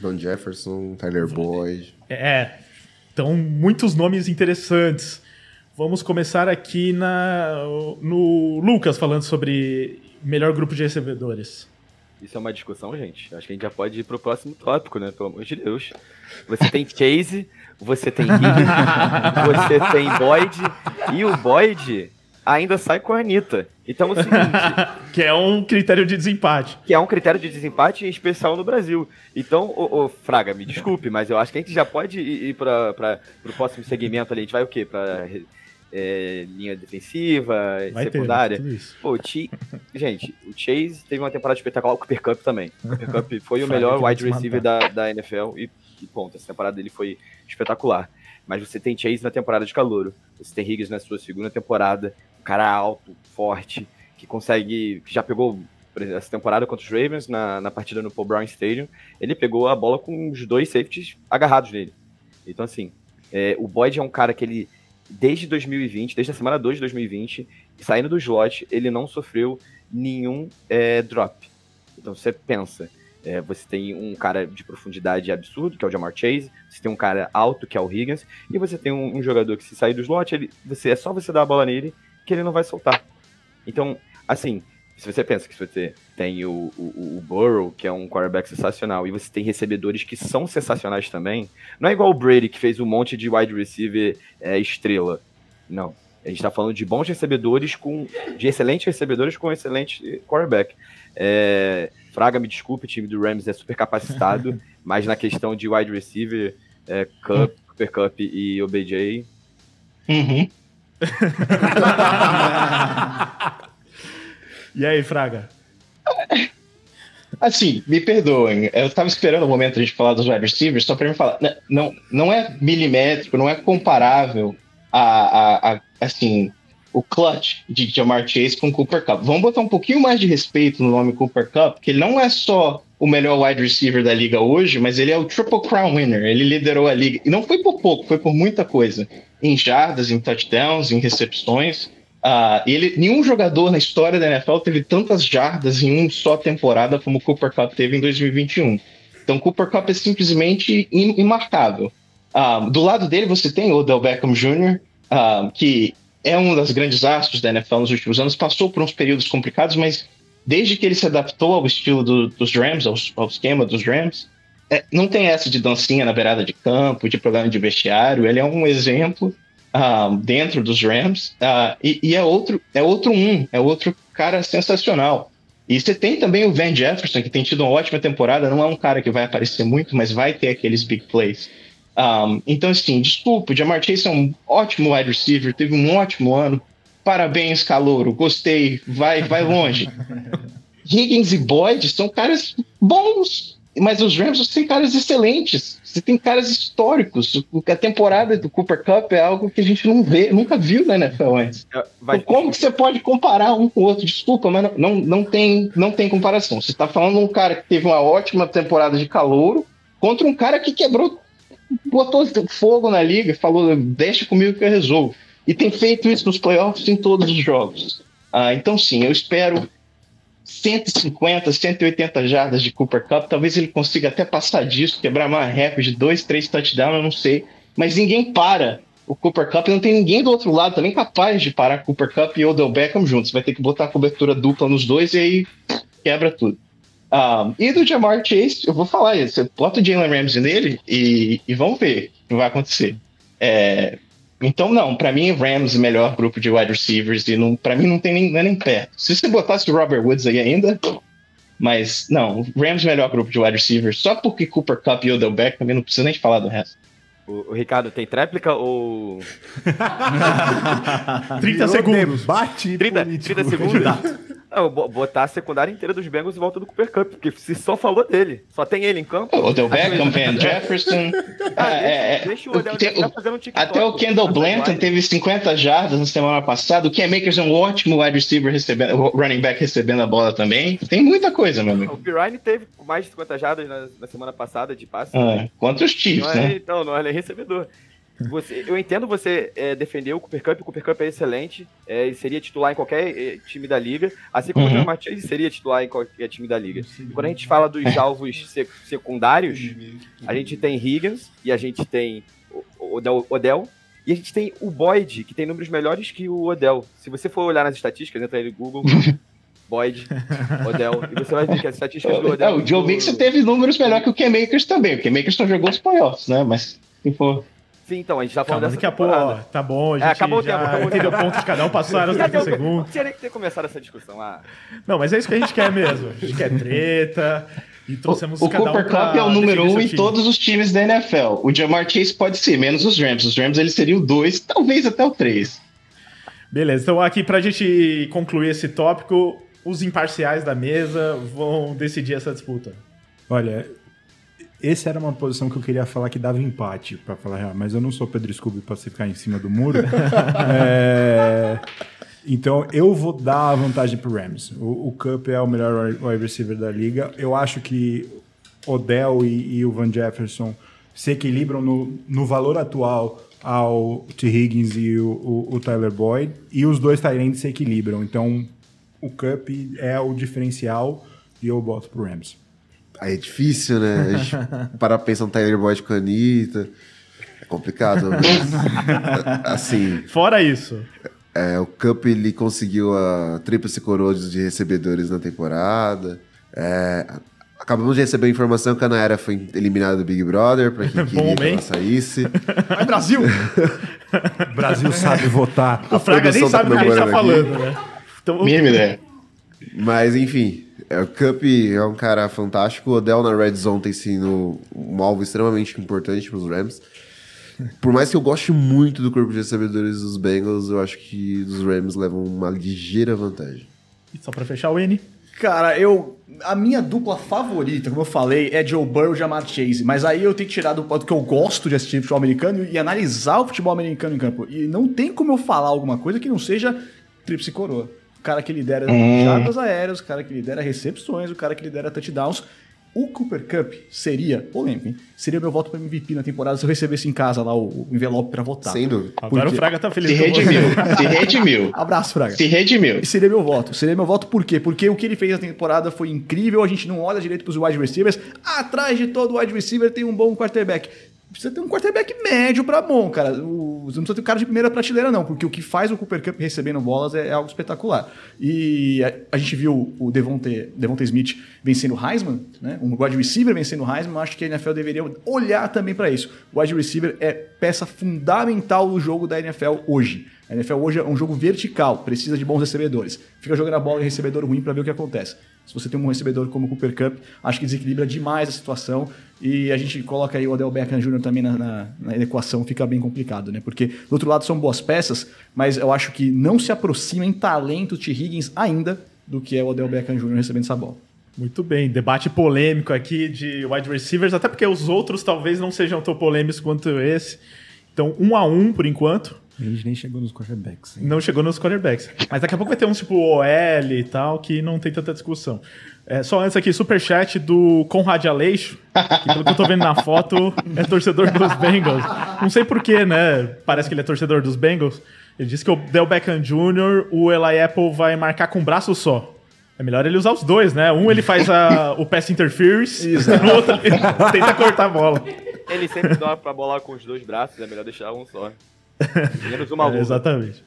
Don Jefferson, Tyler Boyd. É, então muitos nomes interessantes. Vamos começar aqui na, no Lucas falando sobre melhor grupo de recebedores. Isso é uma discussão, gente. Acho que a gente já pode ir pro próximo tópico, né? Pelo amor de Deus. Você tem Chase, você tem Higgins, [LAUGHS] você tem Boyd, e o Boyd ainda sai com a Anitta. Então é o seguinte. [LAUGHS] que é um critério de desempate. Que é um critério de desempate especial no Brasil. Então, ô, ô, Fraga, me desculpe, mas eu acho que a gente já pode ir, ir para o próximo segmento ali. A gente vai o quê? Para é, linha defensiva, vai secundária. Ter, Pô, T... [LAUGHS] Gente, o Chase teve uma temporada espetacular, o Cooper Cup também. O Cooper Cup [LAUGHS] foi o melhor wide receiver da, da NFL e, e ponto. Essa temporada dele foi espetacular. Mas você tem Chase na temporada de calouro. Você tem Higgins na sua segunda temporada um cara alto, forte, que consegue. que já pegou essa temporada contra os Ravens na, na partida no Paul Brown Stadium. Ele pegou a bola com os dois safeties agarrados nele. Então, assim, é, o Boyd é um cara que ele, desde 2020, desde a semana 2 de 2020, saindo do slot, ele não sofreu nenhum é, drop. Então você pensa, é, você tem um cara de profundidade absurdo, que é o Jamar Chase, você tem um cara alto, que é o Higgins, e você tem um, um jogador que se sair do slot, ele, você, é só você dar a bola nele que ele não vai soltar. Então, assim, se você pensa que você tem o, o, o Burrow, que é um quarterback sensacional, e você tem recebedores que são sensacionais também, não é igual o Brady, que fez um monte de wide receiver é, estrela. Não. A gente está falando de bons recebedores com. de excelentes recebedores com excelente quarterback. É, Fraga, me desculpe, o time do Rams é super capacitado, [LAUGHS] mas na questão de wide receiver, é, Cup, Cooper Cup e OBJ. Uhum. [LAUGHS] [LAUGHS] E aí, Fraga? Assim, me perdoem. Eu tava esperando o momento de a gente falar dos wide receivers, só pra me falar. né, Não, não é milimétrico, não é comparável a, a, a, assim, o clutch de Jamar Chase com Cooper Cup. Vamos botar um pouquinho mais de respeito no nome Cooper Cup, porque ele não é só o melhor wide receiver da liga hoje, mas ele é o Triple Crown winner. Ele liderou a liga. E não foi por pouco, foi por muita coisa. Em jardas, em touchdowns, em recepções. Ah, ele, nenhum jogador na história da NFL teve tantas jardas em uma só temporada como o Cooper Cup teve em 2021. Então, Cooper Cup é simplesmente im- imarcável. Ah, do lado dele, você tem o Odell Beckham Jr., ah, que é um das grandes astros da NFL nos últimos anos, passou por uns períodos complicados, mas desde que ele se adaptou ao estilo do- dos Rams, ao, ao esquema dos Rams, é, não tem essa de dancinha na beirada de campo, de programa de vestiário. Ele é um exemplo ah, dentro dos Rams ah, e, e é outro é outro um, é outro cara sensacional. E você tem também o Van Jefferson, que tem tido uma ótima temporada. Não é um cara que vai aparecer muito, mas vai ter aqueles big plays. Um, então, assim, desculpa, o Jamar Chase é um ótimo wide receiver, teve um ótimo ano. Parabéns, Calouro, gostei, vai, vai longe. [LAUGHS] Higgins e Boyd são caras bons, mas os Rams têm caras excelentes. Você tem caras históricos. A temporada do Cooper Cup é algo que a gente não vê, nunca viu na NFL antes. É, Vai, Então, como que você pode comparar um com o outro? Desculpa, mas não, não, não, tem, não tem comparação. Você está falando de um cara que teve uma ótima temporada de calouro contra um cara que quebrou, botou fogo na liga e falou: deixa comigo que eu resolvo. E tem feito isso nos playoffs em todos os jogos. Ah, então, sim, eu espero 150, 180 jardas de Cooper Cup. Talvez ele consiga até passar disso, quebrar uma recorde de dois, três touchdowns, eu não sei. Mas ninguém para o Cooper Cup. Não tem ninguém do outro lado também capaz de parar Cooper Cup e Odell Beckham juntos. Vai ter que botar a cobertura dupla nos dois e aí quebra tudo. Ah, e do Jamar Chase, eu vou falar isso. Bota o Jalen Ramsey nele e, e vamos ver o que vai acontecer. É, então, não, pra mim, Rams é o melhor grupo de wide receivers e pra mim não tem nem, não é nem perto. Se você botasse o Robert Woods aí ainda, mas não, Rams é o melhor grupo de wide receivers, só porque Cooper Cup e Odell Beckham, eu não preciso nem falar do resto. o, o Ricardo tem tréplica ou. [LAUGHS] [LAUGHS] 30 segundos. Bate 30, 30 segundos? [LAUGHS] Não, bo- botar a secundária inteira dos Bengals em volta do Cooper Cup, porque se só falou dele, só tem ele em campo. Odell Beckham, Van [LAUGHS] Jefferson. Ah, ah, é, é, deixa o Odell tá fazendo um TikTok. até o Kendall Blanton teve 50 jardas na semana passada. O Cam Akers é um ótimo wide receiver recebendo, running back recebendo a bola também. Tem muita coisa, meu amigo. O Pirine teve mais de 50 jardas na, na semana passada de passe. Ah, contra os Chiefs, Não é, né? então, não é nem recebedor. Você, eu entendo você é, defender o Cooper Cup, o Cooper Cup é excelente, é, ele seria titular em qualquer é, time da liga, assim como Uhum. o John Martinez seria titular em qualquer time da liga. E quando a gente fala dos alvos sec- secundários, a gente tem Higgins e a gente tem Odell, Odell e a gente tem o Boyd, que tem números melhores que o Odell. Se você for olhar nas estatísticas, entra aí no Google, [LAUGHS] Boyd, Odell, e você vai ver que as estatísticas do Odell... Ah, o Joe do- Mixon teve números melhor que o Cam Akers também. O Cam Akers não jogou os playoffs, né? Mas se for. Sim, então, a gente tá falando Calma, dessa daqui a pouco, ó, tá bom, a É, gente acabou o já tempo, acabou o entendeu o ponto de cada um, passaram [LAUGHS] os Já 30 deu- segundos. Não tinha nem que ter começado essa discussão. Ah, Não, mas é isso que a gente quer mesmo. A gente quer treta e trouxemos O cada um Cooper pra Cup é o número um em time. todos os times da NFL. O Jamar Chase pode ser, menos os Rams. Os Rams ele seria o 2, talvez até o 3. Beleza, então aqui pra gente concluir esse tópico, os imparciais da mesa vão decidir essa disputa. Olha, essa era uma posição que eu queria falar que dava empate, pra falar real, mas eu não sou Pedro Scooby pra você ficar em cima do muro. [LAUGHS] É, Então eu vou dar a vantagem pro Rams. O, o Cup é o melhor wide receiver da liga. Eu acho que Odell e, e o Van Jefferson se equilibram no, no valor atual ao T. Higgins e o, o- o Tyler Boyd. E os dois Tyrants se equilibram. Então o Cup é o diferencial e eu boto pro Rams. Aí é difícil, né? A gente [LAUGHS] para pensar no Tyler Boyd com a Anitta. É complicado. mas, [LAUGHS] assim, Fora isso. é, o Cup ele conseguiu a tríplice coroa de recebedores na temporada. É, acabamos de receber a informação que a Naira foi eliminada do Big Brother, pra quem [LAUGHS] queria que ela saísse. Vai, Brasil! O Brasil sabe votar. O Fraga nem sabe do que a gente tá comemorando falando, né? Então, Mínima ideia. Mas enfim, é, o Cup é um cara fantástico. O Odell na Red Zone tem sido um alvo extremamente importante para os Rams. Por mais que eu goste muito do corpo de recebedores dos Bengals, eu acho que os Rams levam uma ligeira vantagem. só pra fechar o N. Cara, eu. A minha dupla favorita, como eu falei, é Joe Burrow e Jamar Chase. Mas aí eu tenho que tirar do ponto que eu gosto de assistir futebol americano e analisar o futebol americano em campo. E não tem como eu falar alguma coisa que não seja tríplice coroa. O cara que lidera jardas aéreas, o cara que lidera recepções, o cara que lidera touchdowns. O Cooper Cup seria, polêmico, hein? Seria meu voto para MVP na temporada se eu recebesse em casa lá o, o envelope para votar. Sem dúvida. Agora o Fraga tá feliz Se redimiu. Se redimiu. [LAUGHS] Abraço, Fraga. Se redimiu. E seria meu voto. Seria meu voto por quê? Porque o que ele fez na temporada foi incrível. A gente não olha direito pros wide receivers. Atrás de todo wide receiver tem um bom quarterback. Precisa ter um quarterback médio pra bom, cara. O, você não precisa ter um cara de primeira prateleira, não, porque o que faz o Cooper Cup recebendo bolas é, é algo espetacular. E a, a gente viu o Devonte, Devonte Smith vencendo o Heisman, né? Um wide receiver vencendo o Heisman. Acho que a NFL deveria olhar também pra isso. O wide receiver é peça fundamental do jogo da NFL hoje. A NFL hoje é um jogo vertical, precisa de bons recebedores. Fica jogando a bola em recebedor ruim para ver o que acontece. Se você tem um recebedor como o Cooper Cup, acho que desequilibra demais a situação e a gente coloca aí o Odell Beckham Jr. também na, na- na equação, fica bem complicado, né? Porque do outro lado são boas peças, mas eu acho que não se aproxima em talento T. Higgins ainda do que é o Odell Beckham Jr. recebendo essa bola. Muito bem, debate polêmico aqui de wide receivers, até porque os outros talvez não sejam tão polêmicos quanto esse. Então, um a um por enquanto. A gente nem chegou nos quarterbacks. hein? Não chegou nos quarterbacks. Mas daqui a pouco vai ter uns tipo OL e tal, que não tem tanta discussão. É, só antes aqui, superchat do Conrad Aleixo, que pelo que eu tô vendo na foto, é torcedor dos Bengals. Não sei porquê, né? Parece que ele é torcedor dos Bengals. Ele disse que o Del Beckham Jr., o Eli Apple vai marcar com um braço só. É melhor ele usar os dois, né? Um ele faz a- o pass interference, [LAUGHS] e no outro ele tenta cortar a bola. Ele sempre dá pra bolar com os dois braços, é melhor deixar um só. Menos uma [LAUGHS] É, luva. exatamente.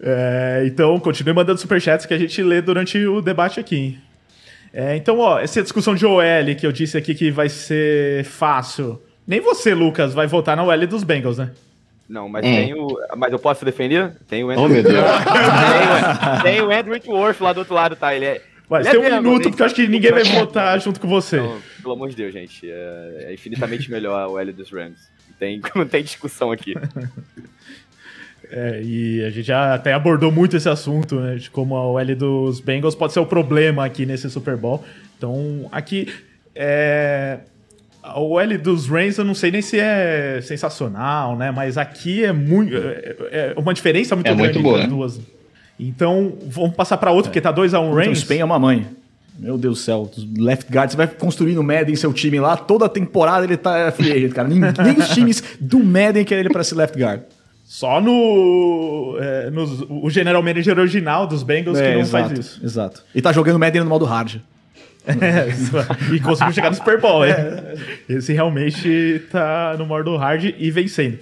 É, então, continue mandando superchats que a gente lê durante o debate aqui. hein? É, então, ó, essa discussão de OL que eu disse aqui que vai ser fácil. Nem você, Lucas, vai votar na OL dos Bengals, né? Não, mas Hum. tem o. Mas eu posso defender? Tem o Andrew. Oh, meu Deus. tem, o- tem o Andrew Whitworth lá do outro lado, tá? Ele é. Mas tem é um mesmo, minuto, porque eu acho que ninguém vai [LAUGHS] votar junto com você. Não, pelo amor de Deus, gente. É, é infinitamente melhor a OL dos Rams. Não tem, [LAUGHS] não tem discussão aqui. [LAUGHS] É, e a gente já até abordou muito esse assunto, né? De como a OL dos Bengals pode ser o problema aqui nesse Super Bowl. Então, aqui. É, a OL dos Rams eu não sei nem se é sensacional, né? Mas aqui é muito. É, é uma diferença muito É grande muito boa, entre as né? duas. Então, vamos passar para outro, porque tá 2x1 um Então, Rams. Spain é uma mãe. Meu Deus do céu, left guard, você vai construindo Madden seu time lá, toda temporada ele tá free agent, cara. Nem, os times do Madden querem ele pra ser left guard. Só no. é, nos- o General Manager original dos Bengals que É, não exato, faz isso. Exato. E tá jogando Madden no modo hard. É, [LAUGHS] e conseguiu chegar no Super Bowl, hein? Esse realmente tá no modo hard e vencendo.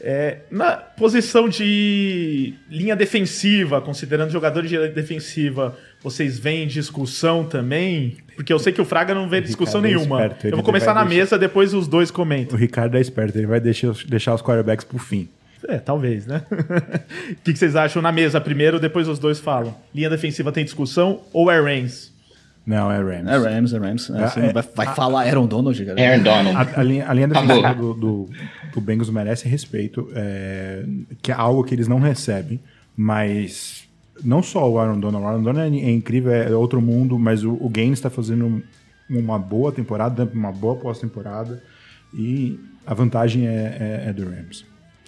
É, na posição de linha defensiva, considerando jogadores de linha defensiva, vocês veem discussão também? Porque eu sei que o Fraga não vê discussão Ricardo é nenhuma. esperto, ele eu vou começar na deixar- mesa, depois os dois O comentam. Ricardo é esperto, ele vai deixar, deixar os quarterbacks pro fim. É, talvez, né? [LAUGHS] O que, que vocês acham na mesa primeiro, depois os dois falam? Linha defensiva tem discussão ou é Reigns? Não, é Rams. É Rams, é Rams. É, você É, vai, vai falar Aaron Donald, cara. Aaron Donald. A, a linha, a linha defensiva do, do, do Bengals merece respeito, é, que é algo que eles não recebem, mas não só o Aaron Donald, o Aaron Donald é incrível, é outro mundo, mas o, o Gaines está fazendo uma boa temporada, uma boa pós-temporada, e a vantagem é, é- é do Rams.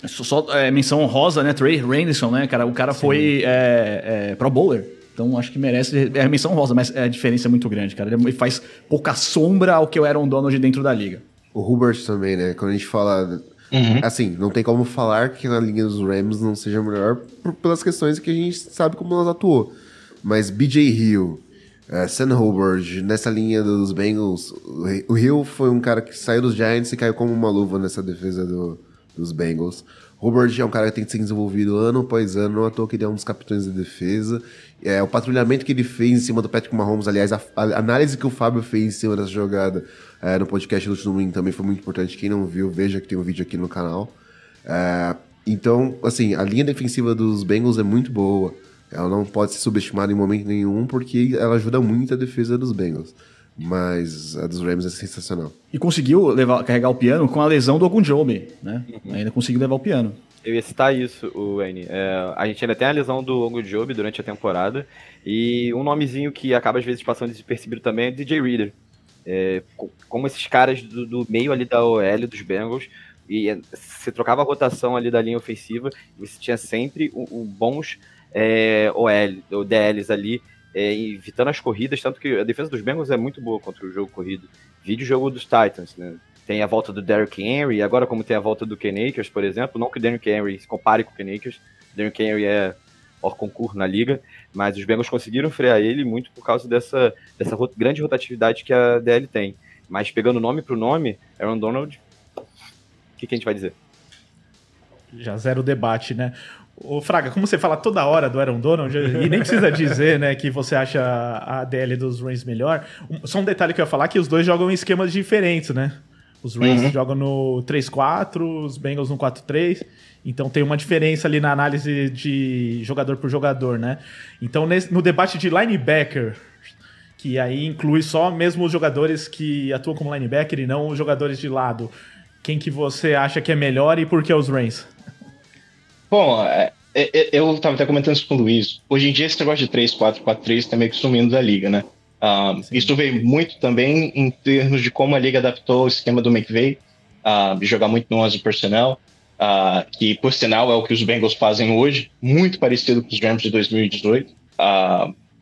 Só, só, é, menção honrosa, né? Trey Randerson, né, cara? O cara foi é, é, pro bowler. Então acho que merece. É menção honrosa, mas a diferença é muito grande, cara. Ele faz pouca sombra ao que o Aaron Donald dentro da liga. O Hubert também, né? Quando a gente fala. Assim, não tem como falar que na linha dos Rams não seja melhor por- pelas questões que a gente sabe como elas atuou. Mas BJ Hill, É, Sam Hubbard, nessa linha dos Bengals, o Hill foi um cara que saiu dos Giants e caiu como uma luva nessa defesa do, dos Bengals. Hubbard é um cara que tem que ser desenvolvido ano após ano, não à toa que ele é um dos capitães de defesa. É, o patrulhamento que ele fez em cima do Patrick Mahomes, aliás, a, a análise que o Fábio fez em cima dessa jogada é, no podcast do domingo também foi muito importante. Quem não viu, veja que tem um vídeo aqui no canal. É, então, assim, a linha defensiva dos Bengals é muito boa. Ela não pode ser subestimada em momento nenhum, porque ela ajuda muito a defesa dos Bengals. Mas a dos Rams é sensacional. E conseguiu levar, carregar o piano com a lesão do Ogunjobi, né? Uhum. Ainda conseguiu levar o piano. Eu ia citar isso, o N. É, a gente ainda tem a lesão do Ogunjobi durante a temporada. E um nomezinho que acaba às vezes passando despercebido também é DJ Reader. É, como esses caras do, do, meio ali da OL dos Bengals. E é, você trocava a rotação ali da linha ofensiva, você tinha sempre um bons é, OL, ou DLs ali, é, evitando as corridas, tanto que a defesa dos Bengals é muito boa contra o jogo corrido. Vídeo jogo dos Titans, né? Tem a volta do Derrick Henry, agora como tem a volta do Ken Akers, por exemplo, não que o Derrick Henry se compare com o Ken Akers, o Derrick Henry é hors concurso na liga, mas os Bengals conseguiram frear ele muito por causa dessa, dessa grande rotatividade que a DL tem. Mas pegando nome pro nome, Aaron Donald, o que, que a gente vai dizer? Já zero debate, né? Ô, Fraga, como você fala toda hora do Aaron Donald, e nem precisa dizer né, que você acha a DL dos Rams melhor, só um detalhe que eu ia falar, que os dois jogam em esquemas diferentes, né? Os Rams uhum. jogam no 3-4, os Bengals no 4-3, então tem uma diferença ali na análise de jogador por jogador, né? Então nesse, no debate de linebacker, que aí inclui só mesmo os jogadores que atuam como linebacker e não os jogadores de lado, quem que você acha que é melhor e por que os Rams? Bom, é, é, é eu estava até comentando isso com o Luiz. Hoje em dia, esse negócio de 3-4-4-3 está meio que sumindo da liga, né? Uh, isso veio muito também em termos de como a liga adaptou o esquema do McVay, uh, de jogar muito no 11 personnel, uh, que por sinal é o que os Bengals fazem hoje, muito parecido com os Rams de 2018.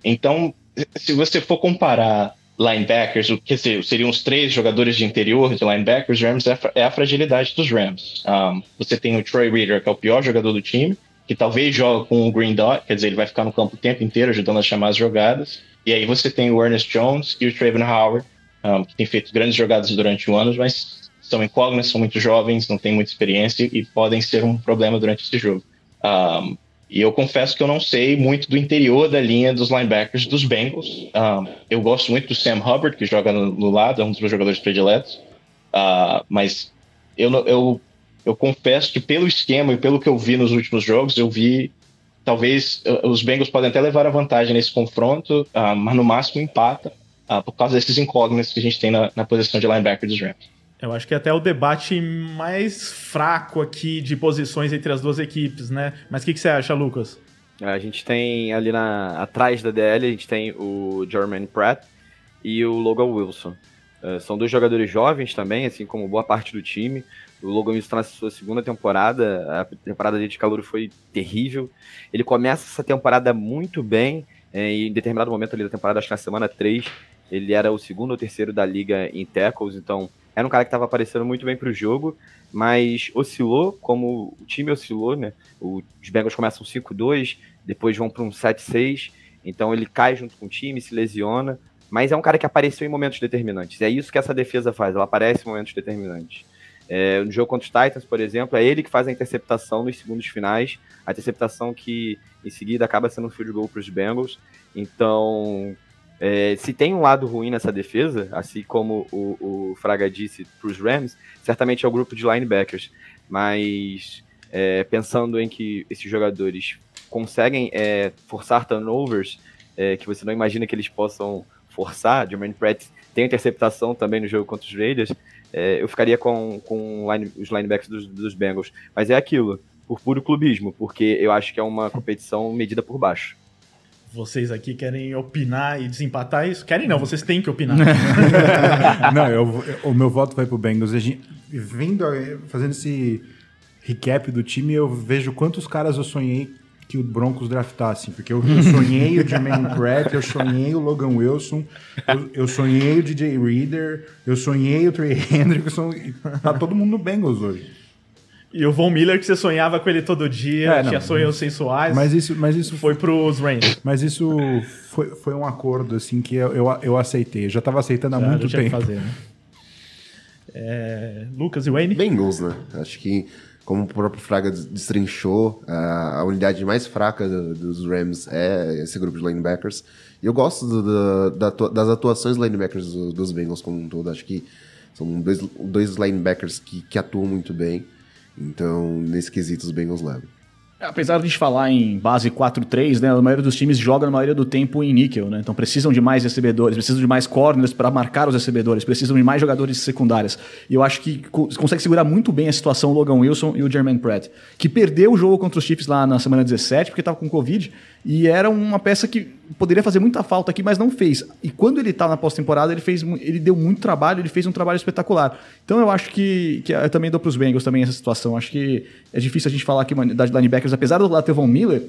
então, se você for comparar linebackers, o que seriam os três jogadores de interior de linebackers, Rams é, é a fragilidade dos Rams. Um, você tem o Troy Reader, que é o pior jogador do time, que talvez joga com o Green Dot, quer dizer, ele vai ficar no campo o tempo inteiro ajudando a chamar as jogadas. E aí você tem o Ernest Jones e o Trayvon Howard, um, que tem feito grandes jogadas durante o ano, mas são incógnitas, são muito jovens, não têm muita experiência e podem ser um problema durante esse jogo. Um, e eu confesso que eu não sei muito do interior da linha dos linebackers dos Bengals. Um, eu gosto muito do Sam Hubbard, que joga no, no lado, é um dos meus jogadores prediletos. Uh, mas eu, eu, eu confesso que pelo esquema e pelo que eu vi nos últimos jogos, eu vi talvez uh, os Bengals podem até levar a vantagem nesse confronto, uh, mas no máximo empata por causa desses incógnitos que a gente tem na, na posição de linebacker dos Rams. Eu acho que é até o debate mais fraco aqui de posições entre as duas equipes, né? Mas o que, que, você acha, Lucas? A gente tem ali na, atrás da DL, a gente tem o Jermaine Pratt e o Logan Wilson. Uh, são dois jogadores jovens também, assim como boa parte do time. O Logan está na sua segunda temporada, a temporada de calor foi terrível. Ele começa essa temporada muito bem, é, e em determinado momento ali da temporada, acho que na semana 3, ele era o segundo ou terceiro da liga em tackles, então era um cara que estava aparecendo muito bem para o jogo, mas oscilou, como o time oscilou, né? Os Bengals começam 5-2, depois vão para um 7-6, então ele cai junto com o time, se lesiona, mas é um cara que apareceu em momentos determinantes. É isso que essa defesa faz, ela aparece em momentos determinantes. É, no jogo contra os Titans, por exemplo, é ele que faz a interceptação nos segundos finais, a interceptação que em seguida acaba sendo um field goal para os Bengals. Então, é, se tem um lado ruim nessa defesa, assim como o, o Fraga disse para os Rams, certamente é o grupo de linebackers. Mas é, pensando em que esses jogadores conseguem é, forçar turnovers, é, que você não imagina que eles possam forçar, Jermaine Pratt tem interceptação também no jogo contra os Raiders, é, eu ficaria com, com line, os linebackers dos, dos Bengals. Mas é aquilo, por puro clubismo, porque eu acho que é uma competição medida por baixo vocês aqui querem opinar e desempatar isso? Querem não, vocês têm que opinar. [LAUGHS] não, eu, o meu voto vai pro Bengals. A gente, vindo, fazendo esse recap do time, eu vejo quantos caras eu sonhei que o Broncos draftassem, porque eu, eu sonhei o Jermaine [LAUGHS] Pratt, eu sonhei o Logan Wilson, eu, eu, sonhei o DJ Reader, eu sonhei o Trey Hendrickson, tá todo mundo no Bengals hoje. E o Von Miller, que você sonhava com ele todo dia, É, não, tinha sonhos sensuais, Mas isso, mas isso foi pros Rams. Mas isso foi, foi um acordo assim que eu, eu, eu aceitei. Eu já estava aceitando há Já- muito já tinha que tempo. fazer, né? É, Lucas e Wayne? Bengals, né? Acho que, como o próprio Fraga des- destrinchou, a, unidade mais fraca do- dos Rams é esse grupo de linebackers. E eu gosto do- do- das atuações linebackers do- dos Bengals como um todo. Acho que são dois, dois linebackers que, que atuam muito bem. Então, nesse quesito, os Bengals levam. Apesar de a gente falar em base 4-3, né, a maioria dos times joga na maioria do tempo em níquel, né? Então precisam de mais recebedores, precisam de mais corners para marcar os recebedores, precisam de mais jogadores secundárias. E eu acho que co- consegue segurar muito bem a situação o Logan Wilson e o Jermaine Pratt, que perdeu o jogo contra os Chiefs lá na semana 17 porque estava com Covid e era uma peça que poderia fazer muita falta aqui, mas não fez. E quando ele tá na pós-temporada, ele fez, ele deu muito trabalho, ele fez um trabalho espetacular. Então eu acho que, que eu também dou para os Bengals também essa situação. Acho que é difícil a gente falar aqui uma unidade de linebackers, apesar do lado ter Von Miller,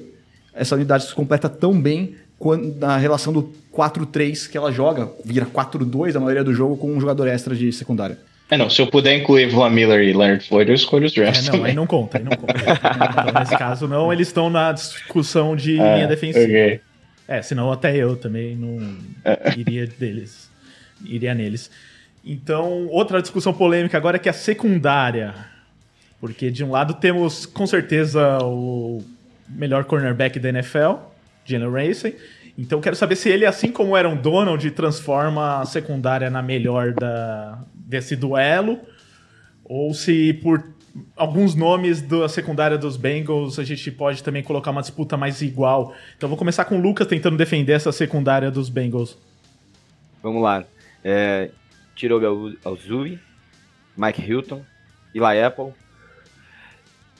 essa unidade se completa tão bem quando, na relação do 4-3 que ela joga, vira 4-2 a maioria do jogo com um jogador extra de secundária. É, não, se eu puder incluir Von Miller e Leonard Floyd, eu escolho os É, drafts não, aí também. não conta, aí não conta. então, [LAUGHS] nesse caso, não, eles estão na discussão de É, linha defensiva. ok. É, senão até eu também não iria deles. Iria neles. Então, outra discussão polêmica agora é que a secundária. Porque de um lado temos com certeza o melhor cornerback da NFL, Jalen Ramsey. Então quero saber se ele, assim como era um Donald, transforma a secundária na melhor da, desse duelo. Ou se por alguns nomes da secundária dos Bengals a gente pode também colocar uma disputa mais igual. Então vou começar com o Lucas tentando defender essa secundária dos Bengals. Vamos lá. É, Tiroga Alzui, Mike Hilton, Eli Apple.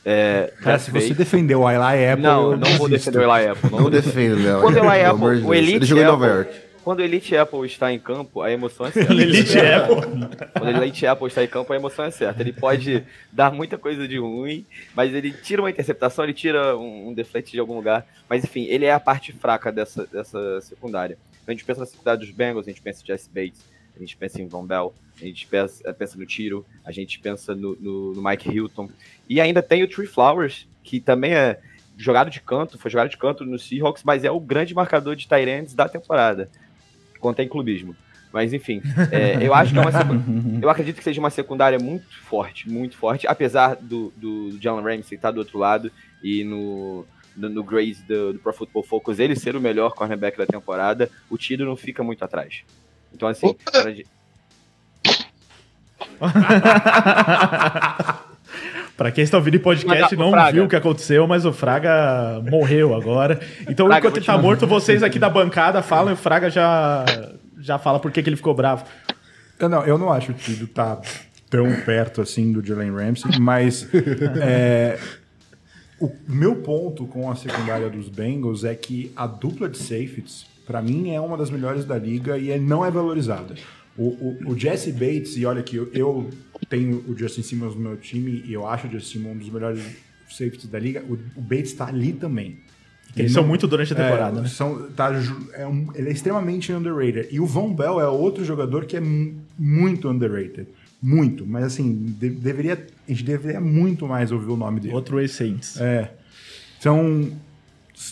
É, Cara, se você defendeu o Eli Apple, Não, eu não vou defender o Eli Apple. Não Não vou defender. defendo, Léo. Quando o Eli Apple, o. Elite Ele jogou em Nova Apple- York. Quando o Elite Apple está em campo, a emoção é certa. [LAUGHS] Elite Apple. Quando o Elite Apple está em campo, a emoção é certa. Ele pode dar muita coisa de ruim, mas ele tira uma interceptação, ele tira um, um deflect de algum lugar. Mas enfim, ele é a parte fraca dessa, dessa secundária. Então, a gente pensa na secundária dos Bengals, a gente pensa em Jesse Bates, a gente pensa em Von Bell, a gente pensa, pensa no Tiro, a gente pensa no, no- no Mike Hilton. E ainda tem o Tree Flowers, que também é jogado de canto, foi jogado de canto no Seahawks, mas é o grande marcador de Tyrands da temporada. Contém clubismo. Mas enfim, é, eu acho que é uma [LAUGHS] eu acredito que seja uma secundária muito forte, muito forte, apesar do, do Jalen Ramsey estar do outro lado e no, no, no Grace do, do Pro Football Focus ele ser o melhor cornerback da temporada, o Tiro não fica muito atrás. Então assim, [LAUGHS] para quem está ouvindo em podcast não Fraga. viu o que aconteceu, mas o Fraga morreu agora. Então, Fraga, enquanto ele tá mandar. morto, vocês aqui da bancada falam e o Fraga já, já fala por que que ele ficou bravo. Eu não, eu não acho que o Tido tá tão perto assim do Jalen Ramsey, mas é, o meu ponto com a secundária dos Bengals é que a dupla de safeties, para mim, é uma das melhores da liga e é- não é valorizada. O, o, o Jesse Bates, e olha que eu, eu tenho o Justin Simmons no meu time e eu acho o Justin Simmons um dos melhores safeties da liga, o, o Bates tá ali também. Eles são muito durante a temporada, É, né? são- tá é um- ele é extremamente underrated. E o Von Bell é outro jogador que é mu- muito underrated. Muito. Mas assim, de- deveria, a gente deveria muito mais ouvir o nome dele. Outro ex-Saints. É. Então,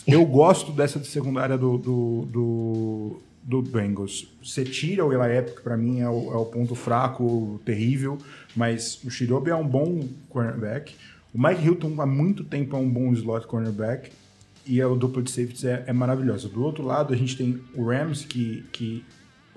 eu gosto dessa secundária do, do, do, do Bengals. Você tira o Eli que pra mim é o, é o ponto fraco, terrível, mas o Shirobi é um bom cornerback. O Mike Hilton há muito tempo é um bom slot cornerback e a dupla de safeties é, é maravilhosa. Do outro lado, a gente tem o Rams, que, que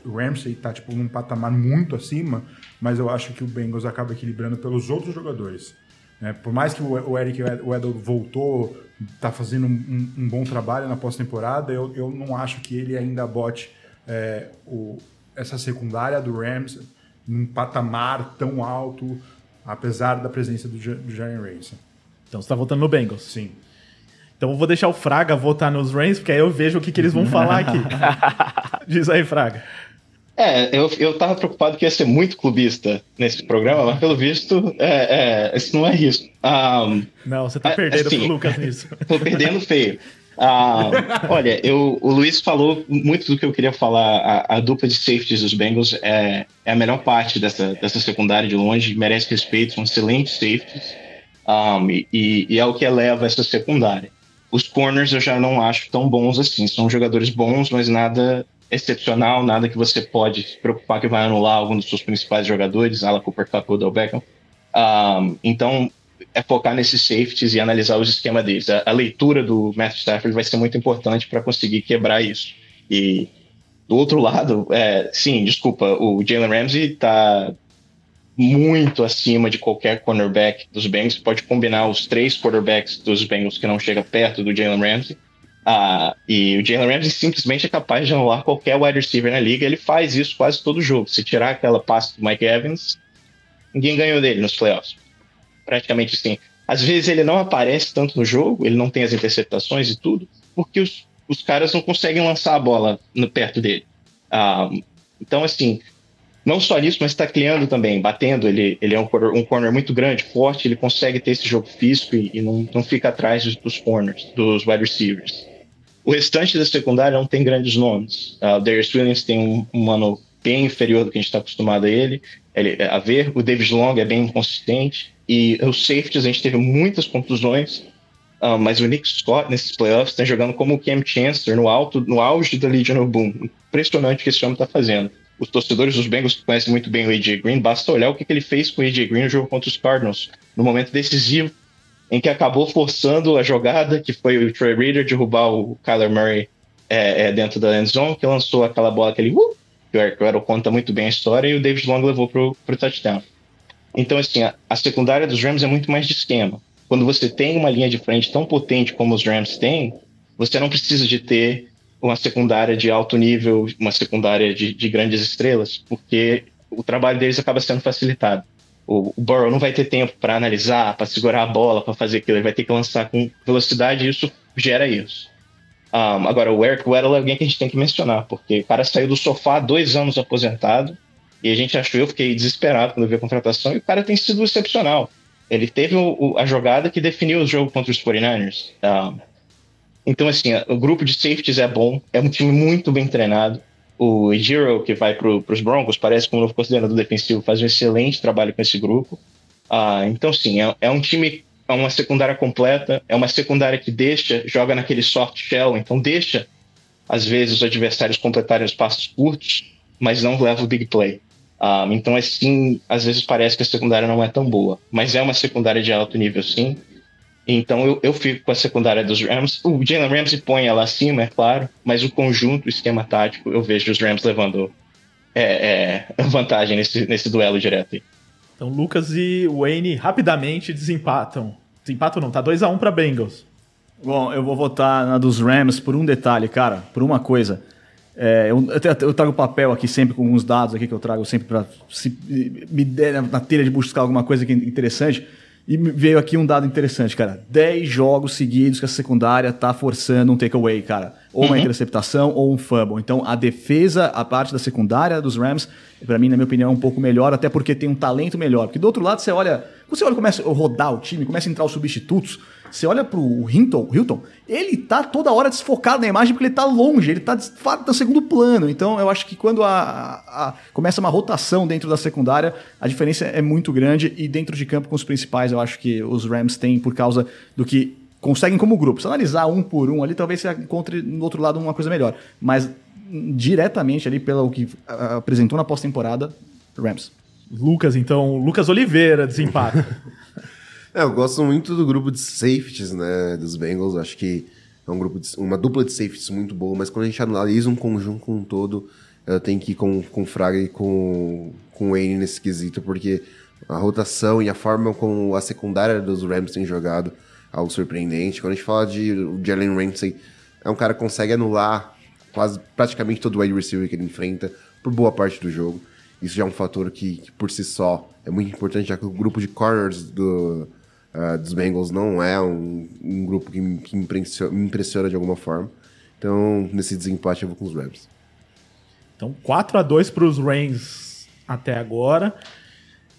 o Ramsey tá tipo num patamar muito acima, mas eu acho que o Bengals acaba equilibrando pelos outros jogadores. né? por mais que o Eric Weddle voltou, tá fazendo um, um- um bom trabalho na pós-temporada, eu, eu não acho que ele ainda bote é, o- essa secundária do Rams num patamar tão alto, apesar da presença do, do Jaren Ramsey. Então você tá votando no Bengals. Sim. Então eu vou deixar o Fraga votar nos Rams, porque aí eu vejo o que, que eles vão falar aqui. [LAUGHS] Diz aí, Fraga. É, eu, eu tava preocupado que ia ser muito clubista nesse programa, mas pelo visto, é, é, isso não é risco. Ah, Não, você tá É, perdendo assim. pro Lucas nisso. [LAUGHS] tô perdendo feio. Ah, olha, eu, o Luiz falou muito do que eu queria falar. A, a dupla de safeties dos Bengals é, é a melhor parte dessa, dessa secundária de longe, merece respeito, são excelentes safeties. Um, e, e é o que eleva essa secundária. Os corners eu já não acho tão bons assim. São jogadores bons, mas nada excepcional, nada que você pode se preocupar que vai anular algum dos seus principais jogadores, a la Cooper Cup ou Del Beckham. Um, então, é focar nesses safeties e analisar os esquemas deles. A, a leitura do Matthew Stafford vai ser muito importante para conseguir quebrar isso. E do outro lado, é, sim, desculpa, o Jalen Ramsey está muito acima de qualquer cornerback dos Bengals. Pode combinar os três quarterbacks dos Bengals que não chega perto do Jalen Ramsey. Ah, e o Jalen Ramsey simplesmente é capaz de anular qualquer wide receiver na liga. Ele faz isso quase todo jogo. Se tirar aquela passe do Mike Evans, ninguém ganhou dele nos playoffs. Praticamente assim. Às vezes ele não aparece tanto no jogo, ele não tem as interceptações e tudo, porque os, os caras não conseguem lançar a bola no, perto dele. Ah, então, assim, não só nisso, mas está criando também, batendo. Ele, ele é um corner, um corner muito grande, forte, ele consegue ter esse jogo físico e, e não, não fica atrás dos, corners, dos wide receivers. O restante da secundária não tem grandes nomes. Uh, o Darius Williams tem um, um ano bem inferior do que a gente está acostumado a ele, ele, a ver. O David Long é bem inconsistente. E os safeties, a gente teve muitas contusões. Uh, mas o Nick Scott, nesses playoffs, está jogando como o Cam Chancellor no, alto, no auge da Legion of Boom. Impressionante o que esse homem está fazendo os torcedores dos Bengals conhecem muito bem o AJ Green, basta olhar o que, que ele fez com o AJ Green no jogo contra os Cardinals, no momento decisivo, em que acabou forçando a jogada, que foi o Trey Reader derrubar o Kyler Murray é, é, dentro da end zone, que lançou aquela bola, aquele uh, que o Aaron conta muito bem a história, e o David Long levou pro, pro touchdown. Então, assim, a, a secundária dos Rams é muito mais de esquema. Quando você tem uma linha de frente tão potente como os Rams têm, você não precisa de ter uma secundária de alto nível, uma secundária de, de grandes estrelas, porque o trabalho deles acaba sendo facilitado. O, o Burrow não vai ter tempo para analisar, para segurar a bola, para fazer aquilo, ele vai ter que lançar com velocidade e isso gera isso. Um, agora, o Eric Weddle é alguém que a gente tem que mencionar, porque o cara saiu do sofá dois anos aposentado, e a gente achou, eu fiquei desesperado quando eu vi a contratação, e o cara tem sido excepcional. Ele teve o, o, a jogada que definiu o jogo contra os 49ers. Um, então, assim, o grupo de safeties é bom, é um time muito bem treinado. O Giro, que vai para os Broncos, parece como novo coordenador defensivo, faz um excelente trabalho com esse grupo. Ah, então, sim, é, é um time, é uma secundária completa, é uma secundária que deixa, joga naquele soft shell, então deixa, às vezes, os adversários completarem os passos curtos, mas não leva o big play. Ah, então, assim, às vezes parece que a secundária não é tão boa, mas é uma secundária de alto nível, sim. Então eu, eu fico com a secundária dos Rams. O Jalen Ramsey põe ela acima, é claro, mas o conjunto, o esquema tático, eu vejo os Rams levando é, é, [LAUGHS] vantagem nesse, nesse duelo direto aí. Então Lucas e Wayne rapidamente desempatam. Desempatam não, tá 2x1 um para Bengals. Bom, eu vou votar na dos Rams por um detalhe, cara, por uma coisa. É, eu, eu, trago papel aqui sempre com alguns dados aqui que eu trago sempre para me der na telha de buscar alguma coisa que é interessante. E veio aqui um dado interessante, cara. 10 jogos seguidos que a secundária tá forçando um takeaway, cara. Ou uma uhum. interceptação ou um fumble. Então, a defesa, a parte da secundária dos Rams, para mim, na minha opinião, é um pouco melhor, até porque tem um talento melhor. Porque do outro lado, você olha. Quando você olha começa a rodar o time, começa a entrar os substitutos. Você olha pro Hilton, Hilton, ele tá toda hora desfocado na imagem porque ele tá longe, ele tá no segundo plano. Então eu acho que quando a, a, a, começa uma rotação dentro da secundária, a diferença é muito grande e dentro de campo com os principais eu acho que os Rams têm por causa do que conseguem como grupo. Se analisar um por um ali, talvez você encontre no outro lado uma coisa melhor. Mas diretamente ali pelo que apresentou na pós-temporada, Rams. Lucas, então, Lucas Oliveira desempata. [LAUGHS] É, eu gosto muito do grupo de safeties, né, dos Bengals. Acho que é um grupo de, uma dupla de safeties muito boa, mas quando a gente analisa um conjunto com um todo, eu tenho que ir com, com o Fraga e com, com o Wayne nesse quesito, porque a rotação e a forma como a secundária dos Rams tem jogado algo surpreendente. Quando a gente fala de Jalen Ramsey, é um cara que consegue anular quase praticamente todo wide receiver que ele enfrenta por boa parte do jogo. Isso já é um fator que, que por si só é muito importante, já que o grupo de corners do, uh, dos Bengals não é um, um grupo que, que me, impressiona, me impressiona de alguma forma. Então, nesse desempate, eu vou com os Rams. Então, 4 a 2 para os Rams até agora.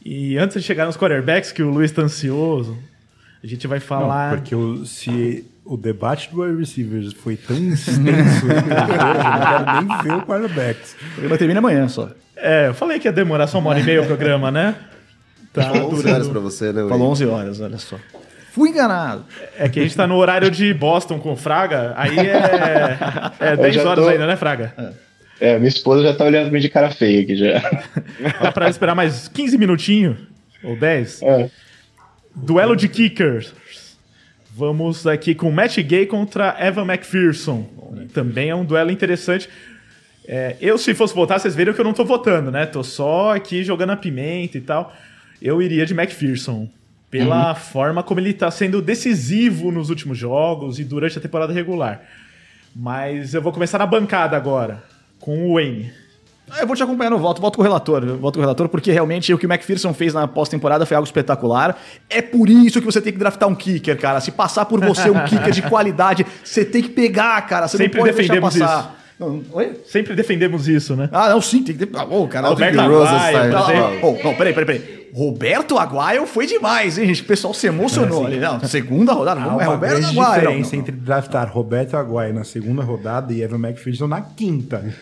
E antes de chegar nos quarterbacks, que o Luiz está ansioso, a gente vai falar. Não, porque o, se o debate do wide receivers foi tão extenso, [LAUGHS] eu não quero nem ver o quarterbacks. O programa termina amanhã só. É, eu falei que ia demorar só uma hora e meia o programa, né? Tá 11 horas pra você, né? Falou 11 horas, olha só. Fui enganado. É que a gente tá no horário de Boston com o Fraga, aí é, é [LAUGHS] 10 já horas tô- ainda, né, Fraga? É, minha esposa já tá olhando pra mim de cara feia aqui já. [LAUGHS] Dá pra esperar mais 15 minutinhos, ou 10. É. Duelo de kickers. Vamos aqui com Matt Gay contra Evan McPherson. Também é um duelo interessante. É, eu, se fosse votar, vocês viram que eu não tô votando, né? Tô só aqui jogando a pimenta e tal. Eu iria de McPherson. Pela forma como ele tá sendo decisivo nos últimos jogos e durante a temporada regular. Mas eu vou começar na bancada agora, com o Wayne. Eu vou te acompanhar no voto, voto com o relator. Voto com o relator, porque realmente o que o McPherson fez na pós-temporada foi algo espetacular. É por isso que você tem que draftar um kicker, cara. Se passar por você um kicker de qualidade, você tem que pegar, cara. Você Sempre não pode deixar passar. Não, oi? Sempre defendemos isso, né? Ah, não, sim, tem que. Ah, ô, cara, Roberto Aguayo, Não, não, oh, não, peraí, peraí, peraí. Roberto Aguaio foi demais, hein, gente? O pessoal se emocionou ali. Não, segunda rodada, não, é Roberto Aguaio. diferença Não, não. entre draftar Roberto Aguayo na segunda rodada e Evan McPherson na quinta.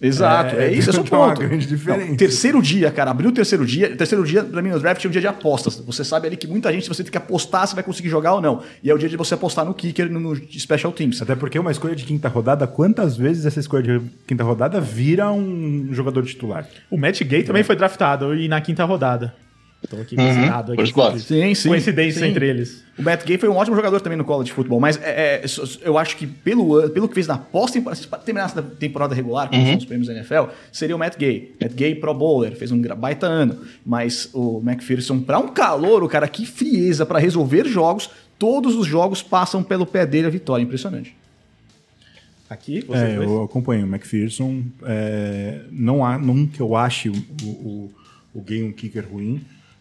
Exato, é, É, isso, é o tem uma ponto. grande diferença. Não, terceiro dia, cara, abriu o terceiro dia. Terceiro dia, pra mim, no draft é um dia de apostas. Você sabe ali que muita gente, você tem que apostar se vai conseguir jogar ou não. E é o dia de você apostar no kicker, no, no special teams. Até porque uma escolha de quinta rodada, quantas vezes essa escolha de quinta rodada vira um jogador titular? O Matt Gay também foi draftado e na quinta rodada. Estou aqui esse dado por aqui. Sim, sim. Coincidência sim. entre eles. O Matt Gay foi um ótimo jogador também no college futebol, mas é, é, eu acho que pelo, pelo que fez na pós-temporada, se terminasse a temporada regular, como são os prêmios da NFL, seria o Matt Gay. Matt Gay Pro Bowler, fez um baita ano, mas o McPherson, pra um calor, o cara, que frieza pra resolver jogos, todos os jogos passam pelo pé dele a vitória, impressionante. Aqui, vocês É, eu acompanho o McPherson. é, não há que eu ache o, o, o Gay um kicker ruim,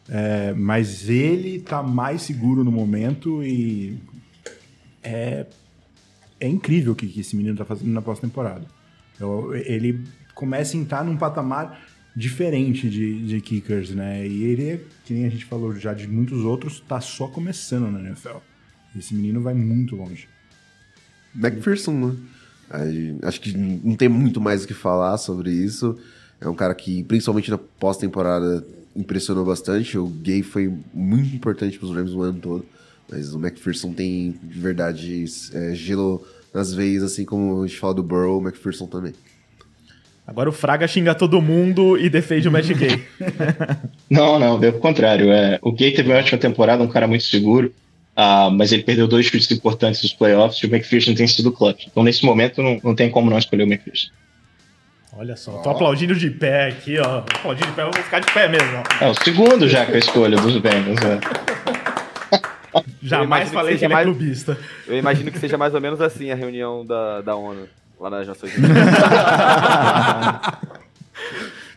é, mas ele tá mais seguro no momento e é, é incrível o que, que esse menino tá fazendo na pós-temporada. Ele começa a entrar num patamar diferente de, de kickers, né? E ele, que nem a gente falou já de muitos outros, tá só começando na NFL. Esse menino vai muito longe. McPherson, né? Acho que não tem muito mais o que falar sobre isso. É um cara que, principalmente na pós-temporada, impressionou bastante. O Gay foi muito importante para os Rams o ano todo. Mas o McPherson tem, de verdade, é, gelo nas veias, assim como a gente fala do Burrow, o McPherson também. Agora o Fraga xinga todo mundo e defende o Matt Gay. [LAUGHS] Não, não, pelo contrário. É, o Gay teve uma ótima temporada, um cara muito seguro, ah, mas ele perdeu dois chutes importantes nos playoffs e o McPherson tem sido clutch. Então, nesse momento, não, não tem como não escolher o McPherson. Olha só, tô aplaudindo de pé aqui, ó. Aplaudindo de pé, eu vou ficar de pé mesmo, ó. É o segundo já que eu escolho dos Bengals. É. [LAUGHS] Jamais que falei que seja ele é mais- clubista. Eu imagino que seja mais ou menos assim a reunião da, da ONU, lá nas Nações Unidas. [LAUGHS]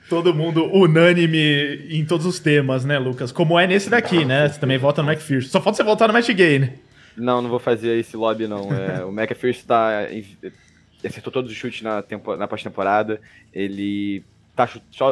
Todo mundo unânime em todos os temas, né, Lucas? Como é nesse daqui, né? Você também vota no McPherson. Só falta você votar no Matt Gay, né? não, não vou fazer esse lobby, não. É, o McPherson tá, acertou todos os chutes na, tempo, na pós-temporada. Ele tá,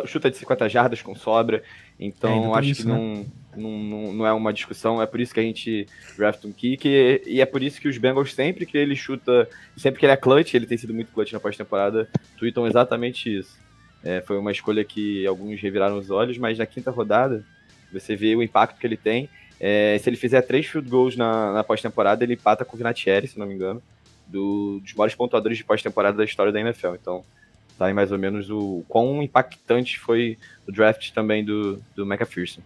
chuta de 50 jardas com sobra. É, Então, tem acho isso, que né? não, não, não, não é uma discussão. É por isso que a gente draft um kick. E, e é por isso que os Bengals, sempre que ele chuta, sempre que ele é clutch, ele tem sido muito clutch na pós-temporada, tweetam exatamente isso. É, foi uma escolha que alguns reviraram os olhos, mas na quinta rodada você vê o impacto que ele tem. É, se ele fizer três field goals na, na pós-temporada, ele empata com o Vinatieri, se não me engano, do- dos maiores pontuadores de pós-temporada da história da NFL. Então, tá aí mais ou menos o quão impactante foi o draft também do, do McPherson.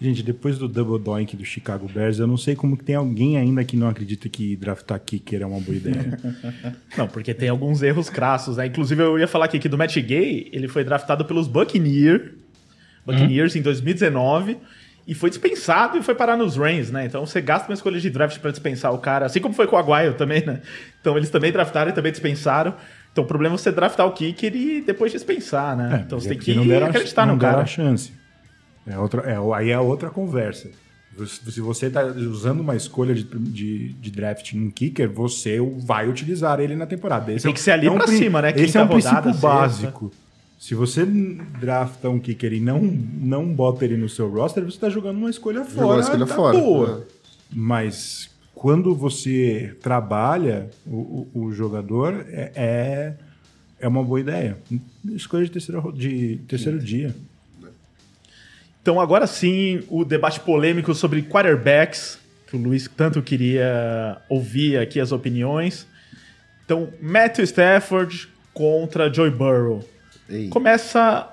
Gente, depois do double doink do Chicago Bears, eu não sei como que tem alguém ainda que não acredita que draftar kicker é uma boa ideia. [LAUGHS] Não, porque tem alguns erros crassos, né? Inclusive, eu ia falar aqui que do Matt Gay, ele foi draftado pelos Buccaneers, Buccaneers em 2019 e foi dispensado e foi parar nos Rams, né? Então você gasta uma escolha de draft pra dispensar o cara, assim como foi com o Aguayo também, né? Então eles também draftaram e também dispensaram. Então o problema é você draftar o kicker e depois dispensar, né? então mas você é tem que deram acreditar não no cara. a chance. É outra, é, aí é outra conversa. Se você está usando uma escolha de, de, de draft em kicker, você vai utilizar ele na temporada. Esse Tem é- que ser ali é um pra cima, né? Esse é um rodada, princípio sexta. Se você drafta um kicker e não, não bota ele no seu roster, você está jogando uma escolha Jogou fora. uma escolha tá fora, Boa. Mas quando você trabalha o, o- o jogador, é, é, é uma boa ideia. Escolha de terceiro, ro- de terceiro dia. Então, agora sim, o debate polêmico sobre quarterbacks, que o Luiz tanto queria ouvir aqui as opiniões. Então, Matthew Stafford contra Joey Burrow. Ei. Começa.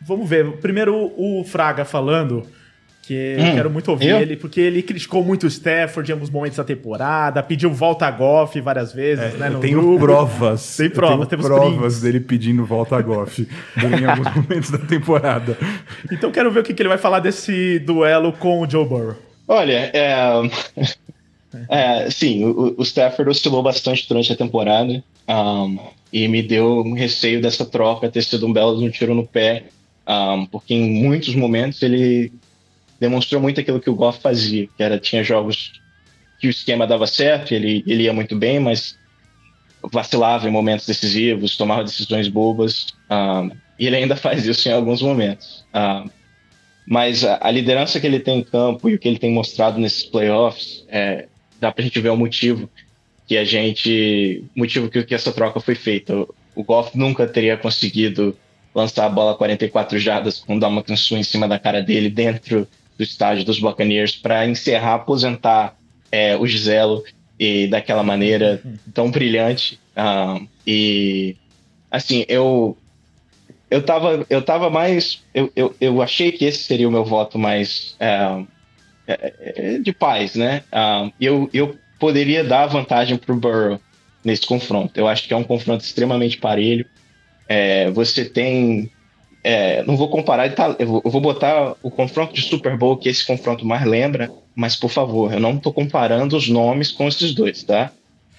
Vamos ver. Primeiro o Fraga falando, que eu Hum, quero muito ouvir eu? ele, porque ele criticou muito o Stafford em alguns momentos da temporada, pediu volta a Goff várias vezes, né? Eu no tenho grupo. provas. [LAUGHS] Tem Eu prova, tenho temos provas prints. dele pedindo volta a Goff em alguns [LAUGHS] momentos da temporada. Então quero ver o que, que ele vai falar desse duelo com o Joe Burrow. Olha, é, [LAUGHS] é, sim, o, o Stafford oscilou bastante durante a temporada um, e me deu um receio dessa troca ter sido um belo um tiro no pé, um, porque em muitos momentos ele demonstrou muito aquilo que o Goff fazia, que era tinha jogos que o esquema dava certo, ele, ele ia muito bem, mas vacilava em momentos decisivos, tomava decisões bobas, um, e ele ainda [LAUGHS] faz isso em alguns momentos. Um, mas a, a liderança que ele tem em campo e o que ele tem mostrado nesses playoffs, é, dá pra gente ver o motivo que a gente. motivo que, que essa troca foi feita. O, o Goff nunca teria conseguido lançar a bola 44 jardas com dar uma Sue em cima da cara dele dentro do estádio dos Buccaneers para encerrar, aposentar é, o Giselo e daquela maneira tão brilhante. Ah, e assim, eu eu tava, eu tava mais. Eu, eu, eu achei que esse seria o meu voto mais é, é, é, de paz, né? Ah, eu, eu poderia dar vantagem pro Burrow nesse confronto. Eu acho que é um confronto extremamente parelho. É, você tem. é, não vou comparar, tá, eu vou, botar o confronto de Super Bowl, que esse confronto mais lembra, mas por favor, eu não tô comparando os nomes com esses dois, tá?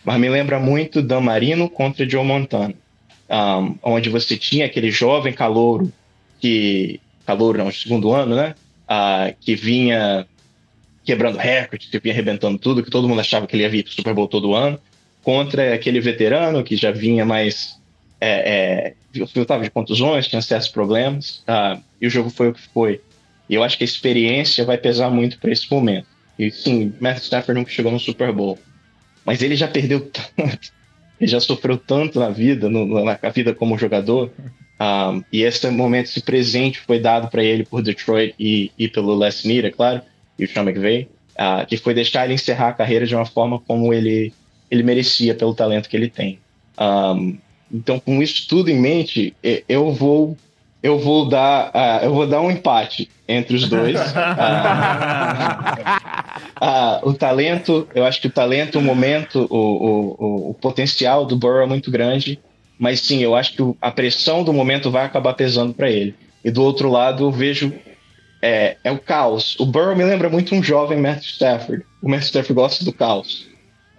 Mas me lembra muito Dan Marino contra Joe Montana um, onde você tinha aquele jovem calouro que calouro não, segundo ano, né? Ah, que vinha quebrando recordes, que vinha arrebentando tudo, que todo mundo achava que ele ia vir pro Super Bowl todo ano, contra aquele veterano que já vinha mais é, é, filtrava de contusões, tinha certos problemas, ah, e o jogo foi o que foi. E eu acho que a experiência vai pesar muito para esse momento. E sim, Matthew Stafford nunca chegou no Super Bowl, mas ele já perdeu tanto [LAUGHS] ele já sofreu tanto na vida, no, na vida como jogador, um, e esse momento, esse presente foi dado para ele por Detroit e, e pelo Les Snead, é claro, e o Sean McVay, uh, que foi deixar ele encerrar a carreira de uma forma como ele, ele merecia pelo talento que ele tem. Um, então, com isso tudo em mente, eu vou eu vou dar uh, eu vou dar um empate entre os dois. [LAUGHS] Ah, o talento, eu acho que o talento, o momento, o, o, o, potencial do Burrow é muito grande, mas sim, eu acho que a pressão do momento vai acabar pesando para ele. E do outro lado, eu vejo é, é o caos. O Burrow me lembra muito um jovem Matthew Stafford. O Matthew Stafford gosta do caos.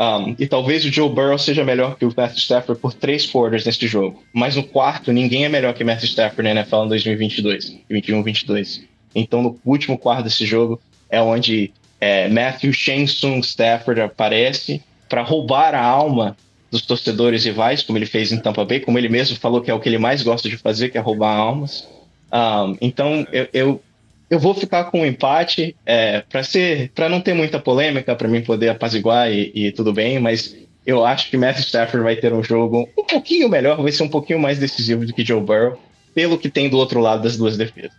Um, e talvez o Joe Burrow seja melhor que o Matthew Stafford por três quarters neste jogo. Mas no quarto, ninguém é melhor que Matthew Stafford na NFL em 2022, 21-22. Então, no último quarto desse jogo, é onde é, Matthew Shensung Stafford aparece para roubar a alma dos torcedores rivais, como ele fez em Tampa Bay, como ele mesmo falou que é o que ele mais gosta de fazer, que é roubar almas. Um, então, eu, eu, eu vou ficar com um empate é, para ser, para não ter muita polêmica, para mim poder apaziguar e, e tudo bem, mas eu acho que Matthew Stafford vai ter um jogo um pouquinho melhor, vai ser um pouquinho mais decisivo do que Joe Burrow, pelo que tem do outro lado das duas defesas.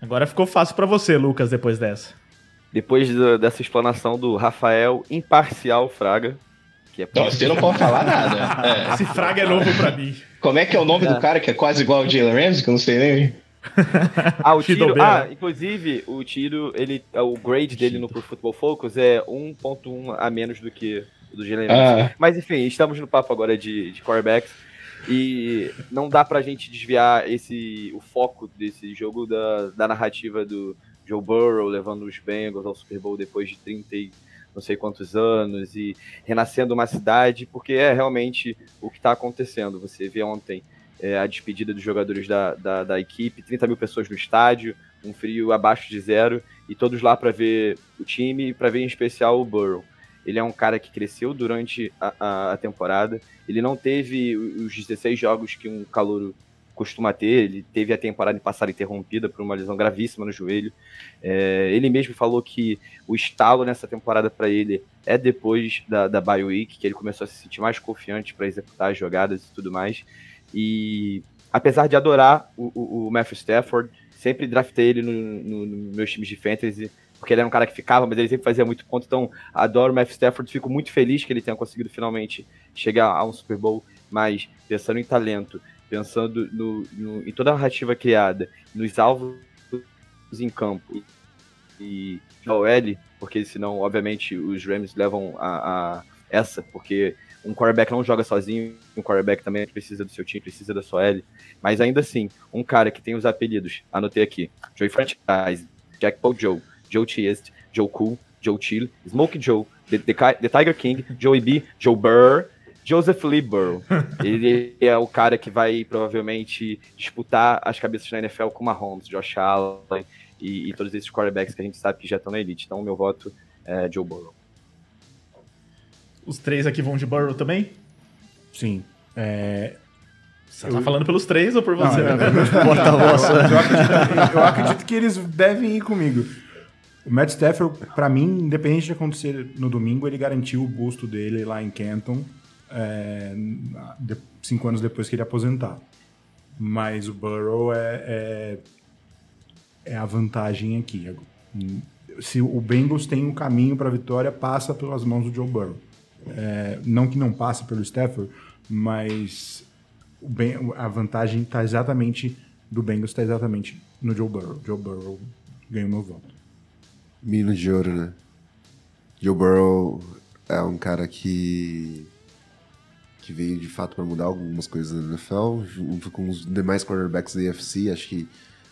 Agora ficou fácil pra você, Lucas, depois dessa. Depois do- dessa explanação do Rafael Imparcial Fraga, que é Então, você não pode falar nada. É. [LAUGHS] Esse fraga é novo pra mim. Como é que é o nome do cara que é quase igual ao Jalen Ramsey, que eu não sei nem. [LAUGHS] Ah, o Tiro. Ah, inclusive, o tiro, ele, o grade dele no Pro Football Focus é 1.1 a menos do que o do Jalen. Ah, Mas enfim, estamos no papo agora de, de quarterbacks. E não dá pra gente desviar esse, o foco desse jogo da, da narrativa do Joe Burrow levando os Bengals ao Super Bowl depois de 30 e não sei quantos anos e renascendo uma cidade, porque é realmente o que está acontecendo. Você vê ontem é, a despedida dos jogadores da, da, da equipe, 30 mil pessoas no estádio, um frio abaixo de zero, e todos lá para ver o time e para ver em especial o Burrow. Ele é um cara que cresceu durante a, a, temporada. Ele não teve os 16 jogos que um calouro costuma ter. Ele teve a temporada passada interrompida por uma lesão gravíssima no joelho. É, ele mesmo falou que o estalo nessa temporada para ele é depois da, da bye week, que ele começou a se sentir mais confiante para executar as jogadas e tudo mais. E apesar de adorar o, o, o Matthew Stafford, sempre draftei ele nos no, no meus times de fantasy, porque ele era um cara que ficava, mas ele sempre fazia muito ponto. Então, adoro o Matt Stafford, fico muito feliz que ele tenha conseguido finalmente chegar a um Super Bowl, mas pensando em talento, pensando no, no, em toda a narrativa criada, nos alvos em campo e a OL, porque senão, obviamente, os Rams levam a, a essa, porque um quarterback não joga sozinho, um quarterback também precisa do seu time, precisa da sua L. Mas ainda assim, um cara que tem os apelidos, anotei aqui: Joey Franchise, Jack Paul Joe, Joe Chiest, Joe Cool, Joe Chill, Smoke Joe, The, The, The Tiger King, Joey B, Joe Burr, Joseph Lee Burrow. [LAUGHS] Ele é o cara que vai provavelmente disputar as cabeças na NFL com Mahomes, Josh Allen e, e todos esses quarterbacks que a gente sabe que já estão na elite. Então, o meu voto é Joe Burrow. Os três aqui vão de Burrow também? Sim. É, Você tá falando pelos três ou por você? Não, [LAUGHS] é, porta-voz. eu, acredito, eu acredito que eles devem ir comigo. O Matt Stafford, para mim, independente de acontecer no domingo, ele garantiu o busto dele lá em Canton é, de, cinco anos depois que ele aposentar. Mas o Burrow é, é, é a vantagem aqui. Se o Bengals tem um caminho para a vitória, passa pelas mãos do Joe Burrow. É, não que não passe pelo Stafford, mas ben, a vantagem está exatamente do Bengals está exatamente no Joe Burrow. Joe Burrow ganhou meu voto. Menino de ouro, né? Joe Burrow é um cara que que veio de fato para mudar algumas coisas na NFL, junto com os demais quarterbacks da NFC. Acho que,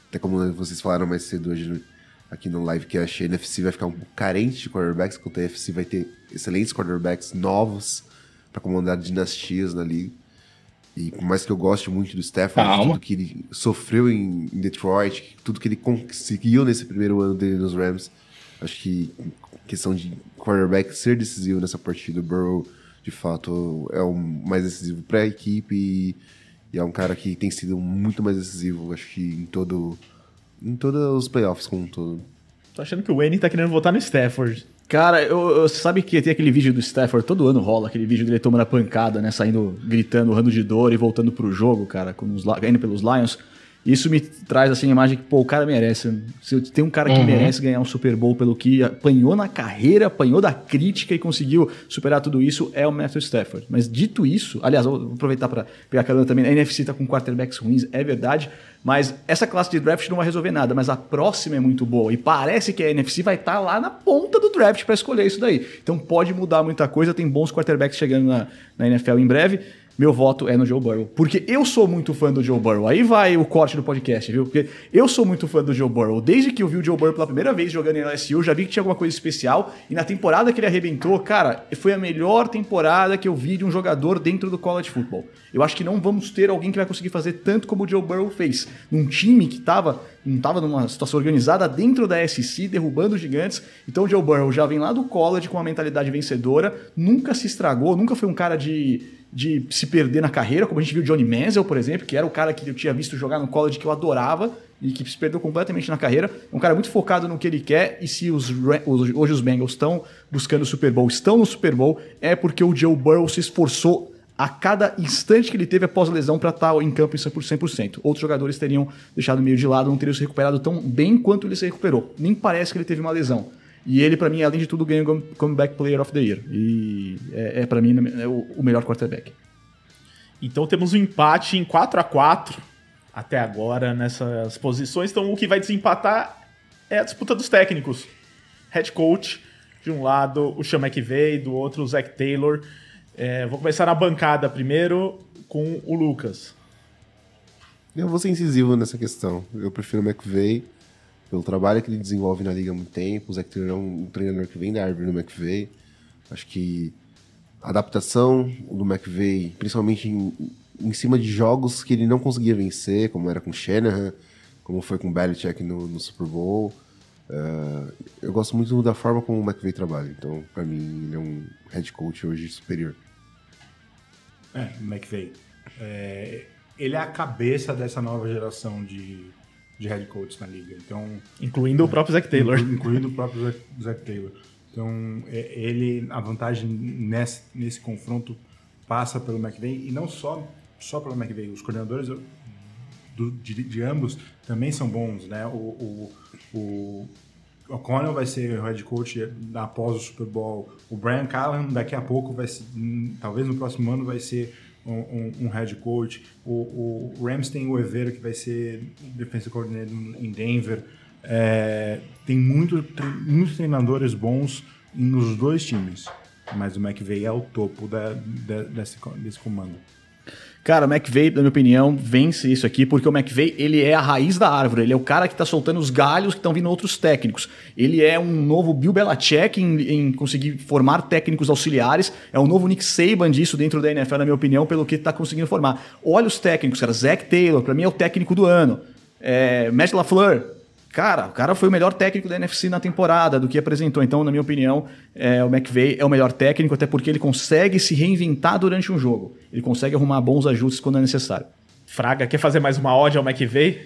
até como vocês falaram mais cedo hoje aqui no livecast, a NFC vai ficar um pouco carente de quarterbacks, enquanto a NFC vai ter excelentes quarterbacks novos para comandar dinastias na liga. E por mais que eu goste muito do Stafford, Calma. tudo que ele sofreu em, Detroit, tudo que ele conseguiu nesse primeiro ano dele nos Rams, acho que questão de quarterback ser decisivo nessa partida, o Burrow de fato é o mais decisivo para a equipe e, e, é um cara que tem sido muito mais decisivo, acho que em todo em todos os playoffs como um todo. Tô achando que o Wayne tá querendo votar no Stafford. Cara, eu, eu, sabe que tem aquele vídeo do Stafford, todo ano rola aquele vídeo dele tomando a pancada, né? Saindo, gritando, urrando de dor e voltando pro jogo, cara, com os, indo pelos Lions. Isso me traz assim a imagem que, pô, o cara merece. Se tem um cara que uhum. merece ganhar um Super Bowl pelo que apanhou na carreira, apanhou da crítica e conseguiu superar tudo isso, é o Matthew Stafford. Mas dito isso, aliás, vou aproveitar para pegar a carona também. A NFC tá com quarterbacks ruins, é verdade. Mas essa classe de draft não vai resolver nada, mas a próxima é muito boa. E parece que a NFC vai estar tá lá na ponta do draft para escolher isso daí. Então pode mudar muita coisa, tem bons quarterbacks chegando na, na NFL em breve meu voto é no Joe Burrow. Porque eu sou muito fã do Joe Burrow. Aí vai o corte do podcast, viu? Porque eu sou muito fã do Joe Burrow. Desde que eu vi o Joe Burrow pela primeira vez jogando em LSU, já vi que tinha alguma coisa especial. E na temporada que ele arrebentou, cara, foi a melhor temporada que eu vi de um jogador dentro do college football. Eu acho que não vamos ter alguém que vai conseguir fazer tanto como o Joe Burrow fez. Num time que tava, não estava numa situação organizada dentro da SC, derrubando gigantes. Então o Joe Burrow já vem lá do college com uma mentalidade vencedora, nunca se estragou, nunca foi um cara de de se perder na carreira, como a gente viu Johnny Manziel, por exemplo, que era o cara que eu tinha visto jogar no college que eu adorava e que se perdeu completamente na carreira. Um cara muito focado no que ele quer e se os, hoje os Bengals estão buscando o Super Bowl, estão no Super Bowl, é porque o Joe Burrow se esforçou a cada instante que ele teve após a lesão para estar em campo em 100%. Outros jogadores teriam deixado meio de lado, não teriam se recuperado tão bem quanto ele se recuperou. Nem parece que ele teve uma lesão. E ele, para mim, além de tudo, ganhou Comeback Player of the Year. E é, é para mim, é o, o, melhor quarterback. Então temos um empate em 4 a 4 até agora nessas posições. Então o que vai desempatar é a disputa dos técnicos. Head coach, de um lado o Sean McVay, do outro o Zach Taylor. É, vou começar na bancada primeiro com o Lucas. Eu vou ser incisivo nessa questão. Eu prefiro o McVay pelo trabalho que ele desenvolve na liga há muito tempo. O Zach Taylor é um treinador que vem da árvore do McVay. Acho que a adaptação do McVay, principalmente em, em cima de jogos que ele não conseguia vencer, como era com Shanahan, como foi com Belichick no, no Super Bowl. Uh, eu gosto muito da forma como o McVay trabalha. Então, para mim, ele é um head coach hoje superior. É, McVay. É, ele é a cabeça dessa nova geração de de head coach na liga. Então, incluindo o próprio Zach Taylor. Incluindo o próprio Zach, Zach Taylor. Então, é, ele, a vantagem nesse, nesse confronto passa pelo McVay e não só, só pelo McVay. Os coordenadores do- de, de ambos também são bons, né? O, o, o O'Connell vai ser o head coach após o Super Bowl. O Brian Callahan daqui a pouco vai ser, hum, talvez no próximo ano vai ser um, um, head coach. O, o Rams tem o Evero que vai ser defensive coordinator em Denver. É, tem muito, tre- muitos treinadores bons nos dois times, mas o McVay é o topo da, da- desse, desse comando. Cara, o McVay, na minha opinião, vence isso aqui, porque o McVay, ele é a raiz da árvore, ele é o cara que tá soltando os galhos que estão vindo outros técnicos. Ele é um novo Bill Belichick em, em conseguir formar técnicos auxiliares, é o novo Nick Saban disso dentro da NFL, na minha opinião, pelo que tá conseguindo formar. Olha os técnicos, cara, Zach Taylor, pra mim é o técnico do ano. É, Matt LaFleur, Cara, o cara foi o melhor técnico da NFC na temporada do que apresentou. Então, na minha opinião, é, o McVay é o melhor técnico, até porque ele consegue se reinventar durante um jogo. Ele consegue arrumar bons ajustes quando é necessário. Fraga, quer fazer mais uma ode ao McVay?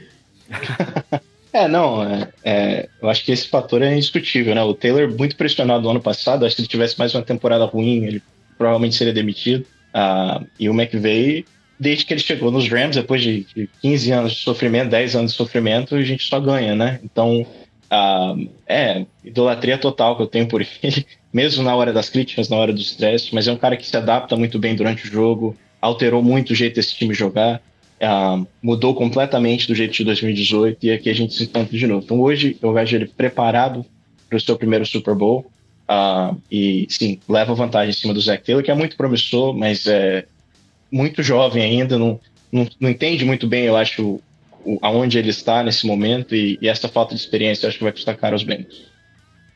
[LAUGHS] É, não, é, é, eu acho que esse fator é indiscutível, né? O Taylor, muito pressionado no ano passado, acho que se ele tivesse mais uma temporada ruim, ele provavelmente seria demitido. Ah, e o McVay, desde que ele chegou nos Rams, depois de, de 15 anos de sofrimento, 10 anos de sofrimento, a gente só ganha, né? Então, ah, é, idolatria total que eu tenho por [LAUGHS] ele, mesmo na hora das críticas, na hora do estresse, mas é um cara que se adapta muito bem durante o jogo, alterou muito o jeito desse time jogar. Ah, mudou completamente do jeito de 2018 e aqui a gente se encontra de novo. Então hoje eu vejo ele preparado para o seu primeiro Super Bowl ah, e sim, leva vantagem em cima do Zach Taylor, que é muito promissor, mas é muito jovem ainda, não, não, não entende muito bem, eu acho, o, aonde ele está nesse momento e, e essa falta de experiência eu acho que vai custar caro aos Bengals.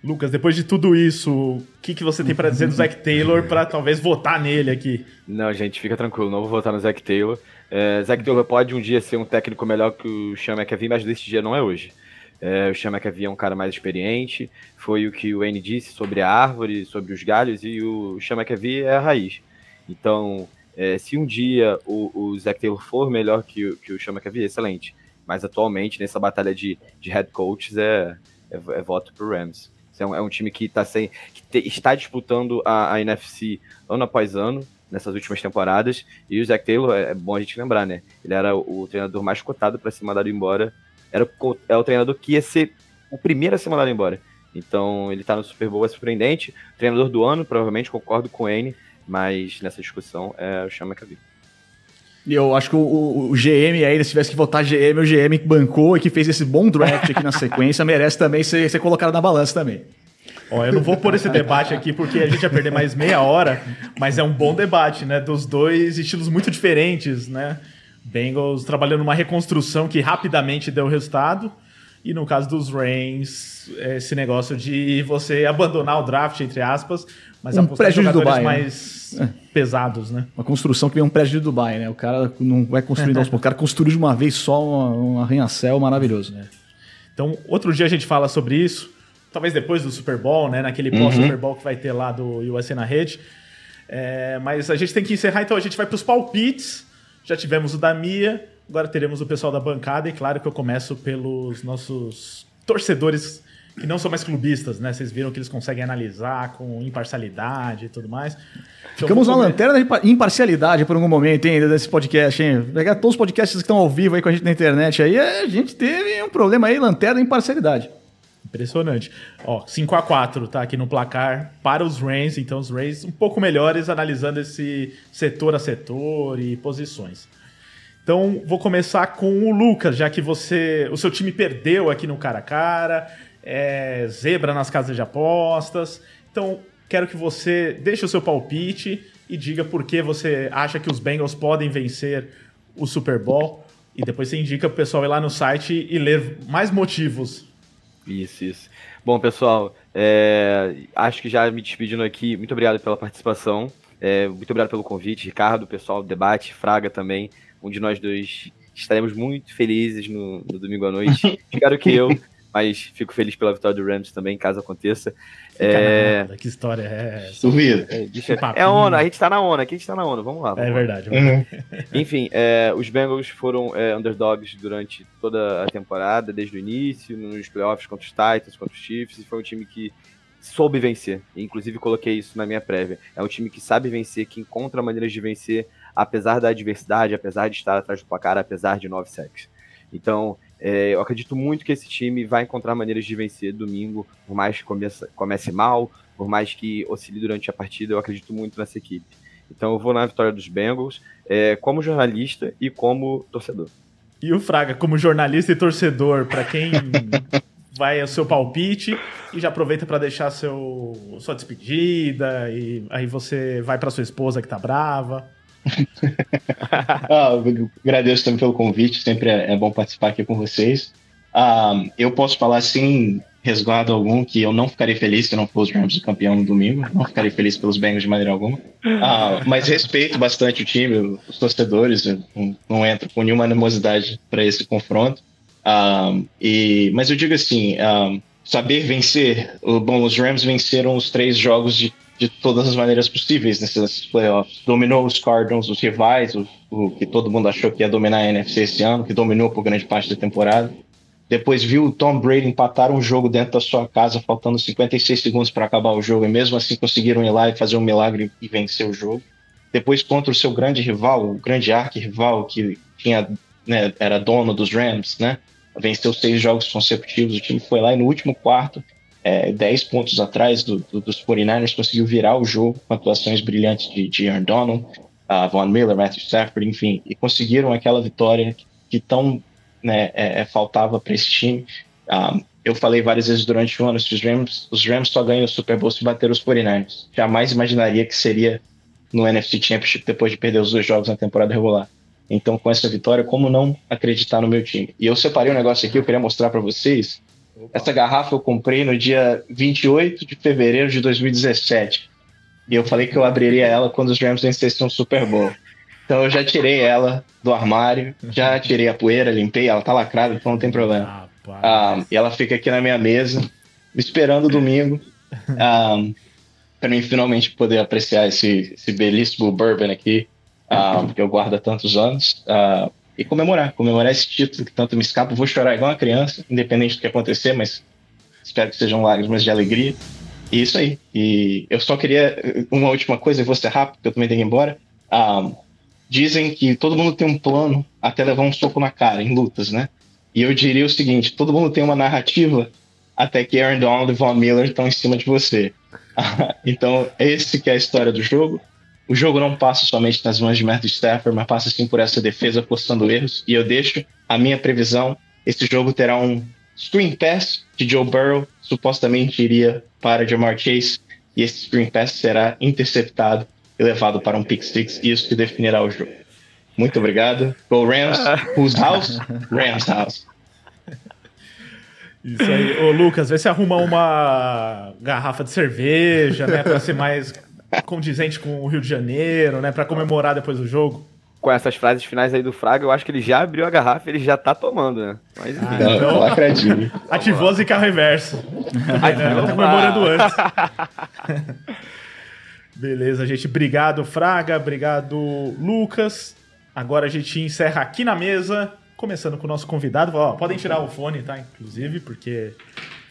Lucas, depois de tudo isso, o que, que você tem pra dizer do Zach Taylor pra talvez votar nele aqui? Não, gente, fica tranquilo, não vou votar no Zach Taylor. É, Zach Taylor pode um dia ser um técnico melhor que o Sean McAvee, mas desse dia não é hoje. É, o Sean McAvee é um cara mais experiente, foi o que o N disse sobre a árvore, sobre os galhos, e o Sean McAvee é a raiz. Então, é, se um dia o, o Zach Taylor for melhor que, o- que o Sean McAvee, excelente. Mas atualmente, nessa batalha de, de head coaches, é, é, é voto pro Rams. É um, é um time que, tá sem, que te- está disputando a, a NFC ano após ano, nessas últimas temporadas. E o Zach Taylor, é, é bom a gente lembrar, né? Ele era o treinador mais cotado para ser mandado embora. Era o, é o treinador que ia ser o primeiro a ser mandado embora. Então ele tá no Super Bowl, é surpreendente. Treinador do ano, provavelmente, concordo com o N, mas nessa discussão é o Sean McAvee. E eu acho que o, o- o GM aí, se tivesse que votar GM, o GM que bancou e que fez esse bom draft aqui na [LAUGHS] sequência, merece também ser, ser colocado na balança também. Ó, eu não vou pôr esse debate aqui porque a gente ia perder mais meia hora, mas é um bom debate, né? Dos dois estilos muito diferentes, né? Bengals trabalhando numa reconstrução que rapidamente deu resultado. E no caso dos Reigns, esse negócio de você abandonar o draft, entre aspas, mas Um apostar em prédio jogadores Dubai, né? mais pesados, né? Uma construção que vem um prédio de Dubai, né? O cara não vai construindo [LAUGHS] aos poucos. O cara construiu de uma vez só um, um arranha-céu maravilhoso. Então, outro dia a gente fala sobre isso, talvez depois do Super Bowl, né? Naquele pós-Super Bowl que vai ter lá do USA na rede. É, mas a gente tem que encerrar, então a gente vai para os palpites. Já tivemos o da Mia, agora teremos o pessoal da bancada, e claro que eu começo pelos nossos torcedores que não são mais clubistas, né? Vocês viram que eles conseguem analisar com imparcialidade e tudo mais. Então, Ficamos na lanterna impa- imparcialidade por algum momento ainda desse podcast, hein? Pegar todos os podcasts que estão ao vivo aí com a gente na internet aí, a gente teve um problema aí, lanterna da imparcialidade. Impressionante. Ó, 5 a 4 tá aqui no placar para os Reigns, então os Reigns um pouco melhores analisando esse setor a setor e posições. Então, vou começar com o Lucas, já que você, o seu time perdeu aqui no cara a cara, é zebra nas casas de apostas. Então, quero que você deixe o seu palpite e diga por que você acha que os Bengals podem vencer o Super Bowl. E depois você indica pro pessoal ir lá no site e ler mais motivos Isso, isso. Bom, pessoal, é, acho que já me despedindo aqui, muito obrigado pela participação, é, muito obrigado pelo convite, Ricardo, pessoal debate, Fraga também, um de nós dois estaremos muito felizes no, no domingo à noite, [LAUGHS] espero que eu, mas fico feliz pela vitória do Rams também, caso aconteça. É, Caramba, que história é essa? É, deixa- papinho. é a ONU, a gente tá na ONU, aqui a gente tá na ONU, vamos lá. É vamos lá. verdade. Uhum. [LAUGHS] Enfim, é, os Bengals foram é, underdogs durante toda a temporada, desde o início, nos playoffs contra os Titans, contra os Chiefs, e foi um time que soube vencer. Inclusive, coloquei isso na minha prévia. É um time que sabe vencer, que encontra maneiras de vencer, apesar da adversidade, apesar de estar atrás do placar, apesar de nove sacks. Então, é, eu acredito muito que esse time vai encontrar maneiras de vencer domingo, por mais que comece, comece mal, por mais que oscile durante a partida, eu acredito muito nessa equipe. Então eu vou na vitória dos Bengals é, como jornalista e como torcedor. E o Fraga, como jornalista e torcedor, para quem [LAUGHS] vai ao seu palpite e já aproveita para deixar seu, sua despedida e aí você vai para sua esposa que tá brava. [LAUGHS] ah, agradeço também pelo convite, sempre é, é bom participar aqui com vocês. Ah, eu posso falar sem resguardo algum que eu não ficarei feliz se não for os Rams campeão no domingo, não ficarei feliz pelos Bengals de maneira alguma. Ah, mas respeito bastante o time, os torcedores, não, não entro com nenhuma animosidade para esse confronto. Ah, e, mas eu digo assim, saber vencer, bom, os Rams venceram os três jogos de de todas as maneiras possíveis nesses playoffs. Dominou os Cardinals, os rivais, o, o, que todo mundo achou que ia dominar a NFC esse ano, que dominou por grande parte da temporada. Depois viu o Tom Brady empatar um jogo dentro da sua casa, faltando 56 segundos para acabar o jogo, e mesmo assim conseguiram ir lá e fazer um milagre e vencer o jogo. Depois contra o seu grande rival, o grande arqui-rival, que tinha, né, era dono dos Rams, né? Venceu seis jogos consecutivos, o time foi lá e no último quarto é, 10 pontos atrás do, do, dos 49ers, conseguiu virar o jogo com atuações brilhantes de, de Aaron Donald, uh, Von Miller, Matthew Stafford, enfim, e conseguiram aquela vitória que, que tão né, é, é faltava para esse time. Um, ah, eu falei várias vezes durante o ano, se os Rams, os Rams só ganham o Super Bowl se bater os 49ers. Jamais imaginaria que seria no NFC Championship depois de perder os dois jogos na temporada regular. Então, com essa vitória, como não acreditar no meu time? E eu separei um negócio aqui, eu queria mostrar para vocês. Essa garrafa eu comprei no dia 28 de fevereiro de 2017. E eu falei que eu abriria ela quando os Rams vencessem um Super Bowl. Então eu já tirei ela do armário, já tirei a poeira, limpei, ela tá lacrada, então não tem problema. Ah, e ela fica aqui na minha mesa, esperando o domingo, [LAUGHS] ah, para mim finalmente poder apreciar esse, esse belíssimo bourbon aqui, ah, que eu guardo há tantos anos. Ah, e comemorar, comemorar esse título que tanto me escapa. Vou chorar igual uma criança, independente do que acontecer, mas espero que sejam lágrimas de alegria. E isso aí. E eu só queria uma última coisa, e vou ser rápido, porque eu também tenho que ir embora. Um, dizem que todo mundo tem um plano até levar um soco na cara em lutas, né? E eu diria o seguinte: todo mundo tem uma narrativa até que Aaron Donald e Von Miller estão em cima de você. [LAUGHS] então, esse que é a história do jogo o jogo não passa somente nas mãos de Matthew Stafford, mas passa sim por essa defesa forçando erros. E eu deixo a minha previsão: esse jogo terá um screen pass de Joe Burrow, supostamente iria para Jamar Chase, e esse screen pass será interceptado e levado para um pick six, e isso que definirá o jogo. Muito obrigado. Go Rams. [LAUGHS] Whose house? Rams house. Isso aí. Ô, Lucas, vê se arruma uma garrafa de cerveja, né? Pra ser mais condizente com o Rio de Janeiro, né? Para comemorar depois do jogo. Com essas frases finais aí do Fraga, eu acho que ele já abriu a garrafa, ele já tá tomando, né? Mas enfim. Ah, então, lacradinho. Ativou e carro reverso. Ativou, [LAUGHS] tá comemorando antes. [LAUGHS] Beleza, gente. Obrigado, Fraga. Obrigado, Lucas. Agora a gente encerra aqui na mesa, começando com o nosso convidado. Ó, podem tirar o fone, tá? Inclusive, porque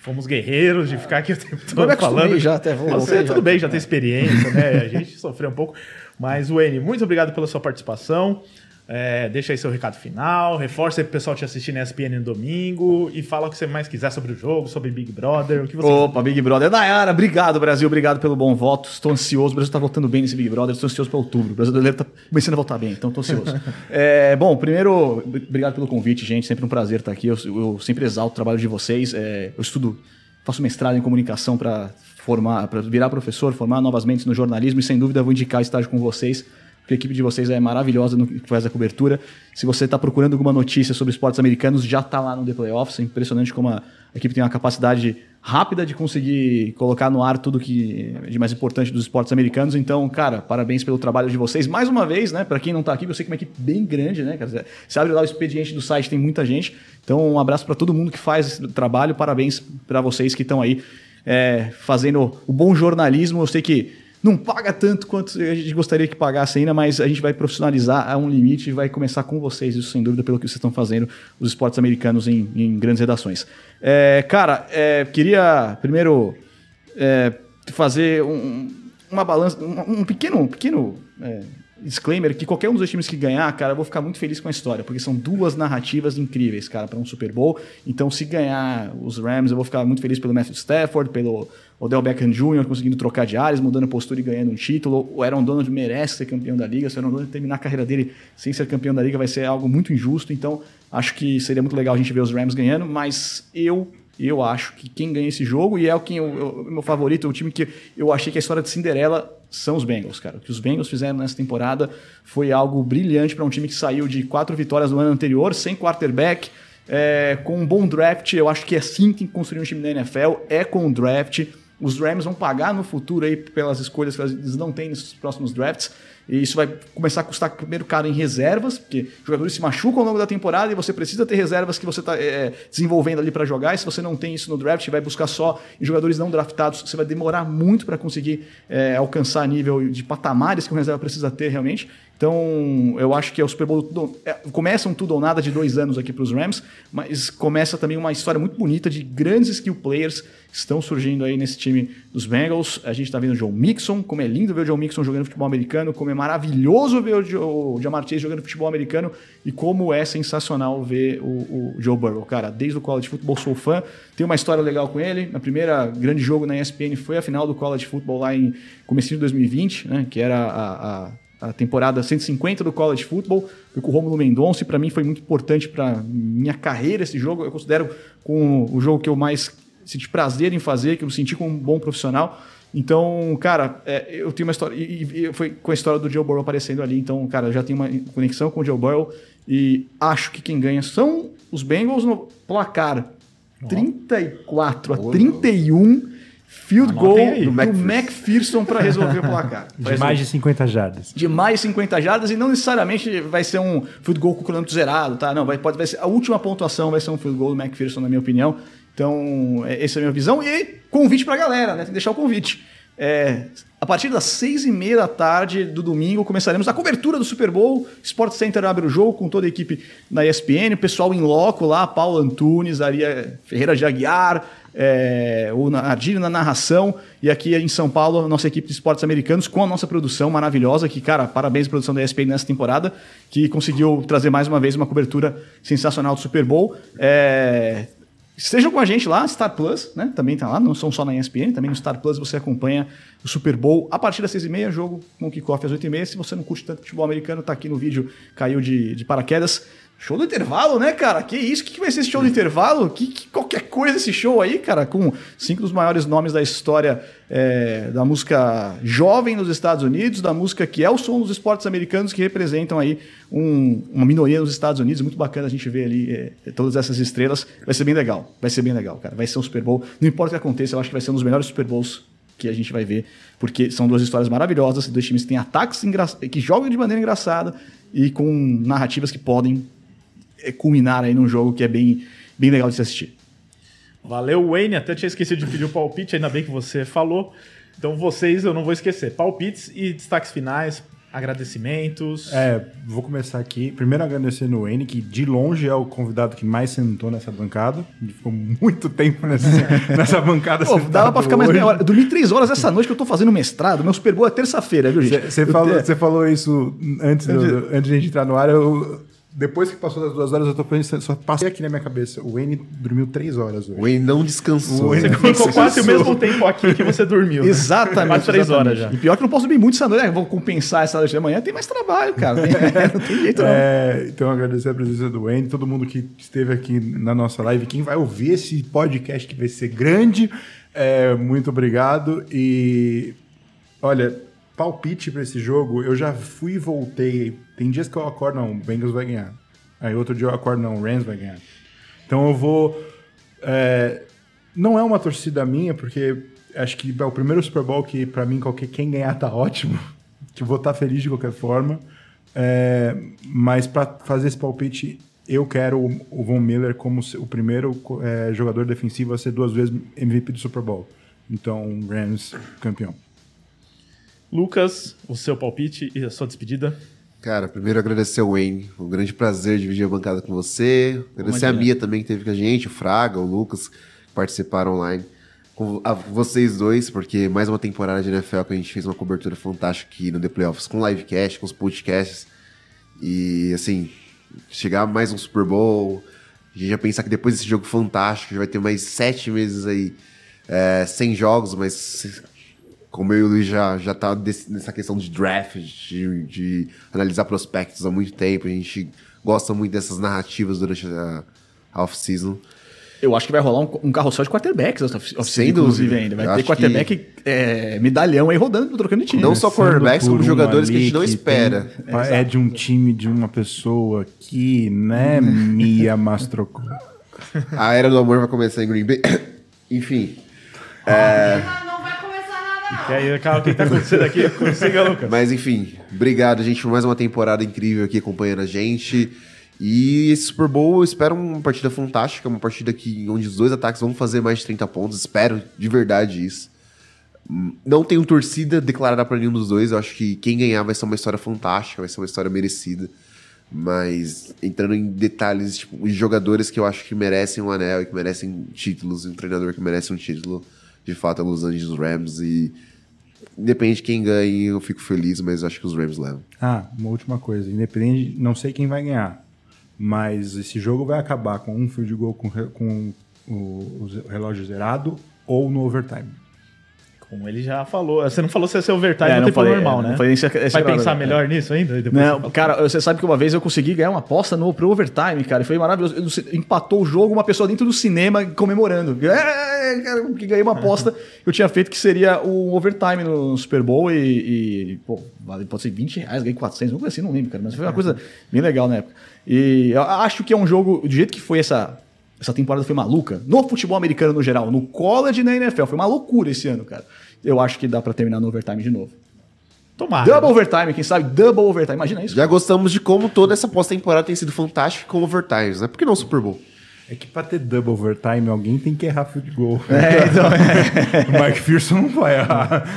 fomos guerreiros de ficar aqui o tempo todo falando. já até vou, Você, tudo já. bem, já tem experiência, né? A gente sofreu um pouco. Mas, Wayne, muito obrigado pela sua participação. É, deixa aí seu recado final, reforça aí pro pessoal te assistir na ESPN no domingo e fala o que você mais quiser sobre o jogo, sobre Big Brother, o que você Opa, Big Brother. Nayara, obrigado, Brasil, obrigado pelo bom voto. Estou ansioso, o Brasil está voltando bem nesse Big Brother, estou ansioso para outubro. O brasileiro está começando a voltar bem, então estou ansioso. [LAUGHS] é, bom, primeiro, obrigado pelo convite, gente, sempre um prazer estar aqui. Eu, eu sempre exalto o trabalho de vocês. É, eu estudo faço mestrado em comunicação para formar, para virar professor, formar novas mentes no jornalismo e sem dúvida vou indicar estágio com vocês, porque a equipe de vocês é maravilhosa no que faz a cobertura. Se você está procurando alguma notícia sobre esportes americanos, já está lá no The Playoffs. É impressionante como a, equipe tem uma capacidade rápida de conseguir colocar no ar tudo que de mais importante dos esportes americanos. Então, cara, parabéns pelo trabalho de vocês. Mais uma vez, né? Para quem não está aqui, eu sei que é uma equipe bem grande, né? Você abre lá o expediente do site, tem muita gente. Então, um abraço para todo mundo que faz esse trabalho. Parabéns para vocês que estão aí é, fazendo o bom jornalismo. Eu sei que não paga tanto quanto a gente gostaria que pagasse ainda, mas a gente vai profissionalizar a um limite e vai começar com vocês, isso sem dúvida, pelo que vocês estão fazendo, os esportes americanos em, em grandes redações. É, cara, é, queria primeiro é, fazer um, uma balança, um, um pequeno, pequeno é, disclaimer que qualquer um dos dois times que ganhar, cara, eu vou ficar muito feliz com a história, porque são duas narrativas incríveis, cara, para um Super Bowl. Então, se ganhar os Rams, eu vou ficar muito feliz pelo Matthew Stafford, pelo Odell Beckham Jr. conseguindo trocar de áreas, mudando postura e ganhando um título. O Aaron Donald merece ser campeão da liga. Se o Aaron Donald terminar a carreira dele sem ser campeão da liga, vai ser algo muito injusto. Então, acho que seria muito legal a gente ver os Rams ganhando, mas eu eu acho que quem ganha esse jogo, e é o que eu, meu favorito, o time que eu achei que a história de Cinderela são os Bengals, cara. O que os Bengals fizeram nessa temporada foi algo brilhante para um time que saiu de quatro vitórias no ano anterior, sem quarterback, é, com um bom draft. Eu acho que é assim que tem que construir um time da NFL, é com o draft. Os Rams vão pagar no futuro aí pelas escolhas que eles não têm nesses próximos drafts. E isso vai começar a custar primeiro caro em reservas, porque jogadores se machucam ao longo da temporada e você precisa ter reservas que você está é, desenvolvendo ali para jogar. E se você não tem isso no draft, vai buscar só em jogadores não draftados, você vai demorar muito para conseguir é, alcançar nível de patamares que um reserva precisa ter realmente. Então, eu acho que é o Super Bowl. Tudo, é, começa um tudo ou nada de dois anos aqui para os Rams, mas começa também uma história muito bonita de grandes skill players que estão surgindo aí nesse time dos Bengals. A gente está vendo o Joe Mixon, como é lindo ver o Joe Mixon jogando futebol americano, como é maravilhoso ver o, o Jamar Chase jogando futebol americano e como é sensacional ver o, o Joe Burrow. Cara, desde o college football sou fã. Tem uma história legal com ele. Na primeira grande jogo na ESPN foi a final do college football lá em começo de 2020, né, que era a, a a temporada 150 do college football, foi com o Romulo Mendonça, e para mim foi muito importante para minha carreira esse jogo. Eu considero com o jogo que eu mais senti prazer em fazer, que eu me senti como um bom profissional. Então, cara, é, eu tenho uma história. E, e, foi com a história do Joe Burrow aparecendo ali. Então, cara, eu já tenho uma conexão com o Joe Burrow. E acho que quem ganha são os Bengals no placar. 34 a 31 Field Anotem goal aí. do McPherson para resolver o placar. [LAUGHS] De mais de 50 jardas. de mais 50 jardas e não necessariamente vai ser um field goal com o cronômetro zerado, tá? Não, vai, pode, vai ser, a última pontuação vai ser um field goal do McPherson, na minha opinião. Então, é, essa é a minha visão. E convite pra galera, né? Tem que deixar o convite. É, a partir das seis e meia da tarde do domingo, começaremos a cobertura do Super Bowl. Sport Center abre o jogo com toda a equipe da ESPN, o pessoal em loco lá, Paulo Antunes, Aria Ferreira de Aguiar, é, o Ardilho na narração, e aqui em São Paulo, nossa equipe de esportes americanos, com a nossa produção maravilhosa, que, cara, parabéns à produção da ESPN nessa temporada, que conseguiu trazer mais uma vez uma cobertura sensacional do Super Bowl. É, Estejam com a gente lá, Star Plus, né? Também tá lá, não são só na ESPN, também no Star Plus você acompanha o Super Bowl a partir das seis e meia, jogo com o kickoff às oito e meia. Se você não curte tanto futebol americano, tá aqui no vídeo, caiu de, de paraquedas. Show do intervalo, né, cara? Que isso? O que, que vai ser esse show do intervalo? Que, que qualquer coisa esse show aí, cara, com cinco dos maiores nomes da história é, da música jovem nos Estados Unidos, da música que é o som dos esportes americanos que representam aí um- uma minoria nos Estados Unidos. Muito bacana a gente ver ali é, todas essas estrelas. Vai ser bem legal. Vai ser bem legal, cara. Vai ser um Super Bowl. Não importa o que aconteça, eu acho que vai ser um dos melhores Super Bowls que a gente vai ver, porque são duas histórias maravilhosas, dois times que têm ataques que jogam de maneira engraçada e com narrativas que podem é, culminar aí num jogo que é bem, bem legal de se assistir. Valeu, Wayne. Até tinha esquecido de pedir o palpite, ainda bem que você falou. Então, vocês eu não vou esquecer. Palpites e destaques finais, agradecimentos. É, vou começar aqui. Primeiro agradecendo o Wayne, que de longe é o convidado que mais sentou nessa bancada. Ele ficou muito tempo nessa, [LAUGHS] nessa bancada Pô, dava pra ficar mais meia hora. Eu dormi três horas essa noite que eu tô fazendo mestrado. Meu Super Bowl é terça-feira, viu, gente? Você falou, você falou isso antes, do- antes de a gente entrar no ar. Eu, depois que passou das duas horas, eu tô pensando, só passei aqui na minha cabeça. O Wayne dormiu três horas hoje. O Wayne não descansou. Wayne né? Ficou quase o mesmo tempo aqui que você dormiu. né? Exatamente. Quase três horas já. E pior que eu não posso dormir muito essa noite. né? Vou compensar essa noite da manhã. Tem mais trabalho, cara. [LAUGHS] Não tem jeito, não. É, então, agradecer a presença do Wayne, todo mundo que esteve aqui na nossa live, quem vai ouvir esse podcast que vai ser grande, é, muito obrigado. E olha, palpite para esse jogo, eu já fui e voltei. Tem dias que eu acordo, não, o Bengals vai ganhar. Aí outro dia eu acordo, não, o Rams vai ganhar. Então eu vou. é, não é uma torcida minha, porque acho que é o primeiro Super Bowl que, pra mim, qualquer quem ganhar tá ótimo. [LAUGHS] Que vou estar feliz de qualquer forma. É, mas para fazer esse palpite, eu quero o, Von Miller como o primeiro é, jogador defensivo a ser duas vezes MVP do Super Bowl. Então, Rams campeão. Lucas, o seu palpite e a sua despedida. Cara, primeiro agradecer ao Wayne. Um grande prazer dividir a bancada com você. Agradecer a. Mia também que teve com a gente, o Fraga, o Lucas, que participaram online. com a- vocês dois, porque mais uma temporada de NFL que a gente fez uma cobertura fantástica aqui no The Playoffs, com livecast, com os podcasts. E, assim, chegar mais um Super Bowl, a gente já pensar que depois desse jogo fantástico, já vai ter mais sete meses aí, é, sem jogos, mas como eu e o Luiz já, já tá desse- nessa questão de draft, de, de analisar prospectos há muito tempo, a gente gosta muito dessas narrativas durante a, a off-season. Eu acho que vai rolar um, um carrossel de quarterbacks, essa off-season, inclusive, ainda. Vai ter quarterback é, medalhão aí rodando, trocando de time. Não só quarterbacks, como um jogadores que a gente não que espera. tem- é de um time de uma pessoa que, né, [LAUGHS] Mia Mastrocou. A era do amor vai começar em Green Bay. [COUGHS] Enfim, Não E aí, cara, o que tá acontecendo aqui? Consiga, Lucas. mas enfim, obrigado, gente, por mais uma temporada incrível aqui acompanhando a gente. E esse Super Bowl, eu espero uma partida fantástica, uma partida que, onde os dois ataques vão fazer mais de 30 pontos. Espero de verdade isso. Não tenho torcida declarada para nenhum dos dois. Eu acho que quem ganhar vai ser uma história fantástica, vai ser uma história merecida. Mas entrando em detalhes, tipo, os jogadores que eu acho que merecem um anel e que merecem títulos, e um treinador que merece um título, de fato é Los Angeles Rams. E independente de quem ganhe, eu fico feliz, mas acho que os Rams levam. Ah, uma última coisa. Independente, não sei quem vai ganhar, mas esse jogo vai acabar com um field goal com, com o, o relógio zerado ou no overtime. Como ele já falou. Você não falou se ia ser overtime É, não tempo falei, normal, é, né? não falei esse- esse Vai agora, pensar é. melhor nisso ainda? Você Não, fala. cara, você sabe que uma vez eu consegui ganhar uma aposta no pro overtime, cara. e Foi maravilhoso. Eu- você Empatou o jogo, uma pessoa dentro do cinema comemorando. É, cara, que ganhei uma aposta [LAUGHS] que eu tinha feito que seria o overtime no Super Bowl e, e, pô, vale, pode ser 20 reais, ganhei 400, alguma coisa assim, não lembro, cara. Mas foi uma coisa bem legal na época. E eu acho que é um jogo, do jeito que foi essa. Essa temporada foi maluca. No futebol americano no geral, no college e na NFL. Foi uma loucura esse ano, cara. Eu acho que dá pra terminar no overtime de novo. Tomara. Double overtime, quem sabe? Double overtime. Imagina isso. Já gostamos de como toda essa pós-temporada tem sido fantástica com overtimes, né? Por que não Super Bowl? É que pra ter double overtime, alguém tem que errar field goal. É, então, [LAUGHS] o Mark Pearson não vai errar.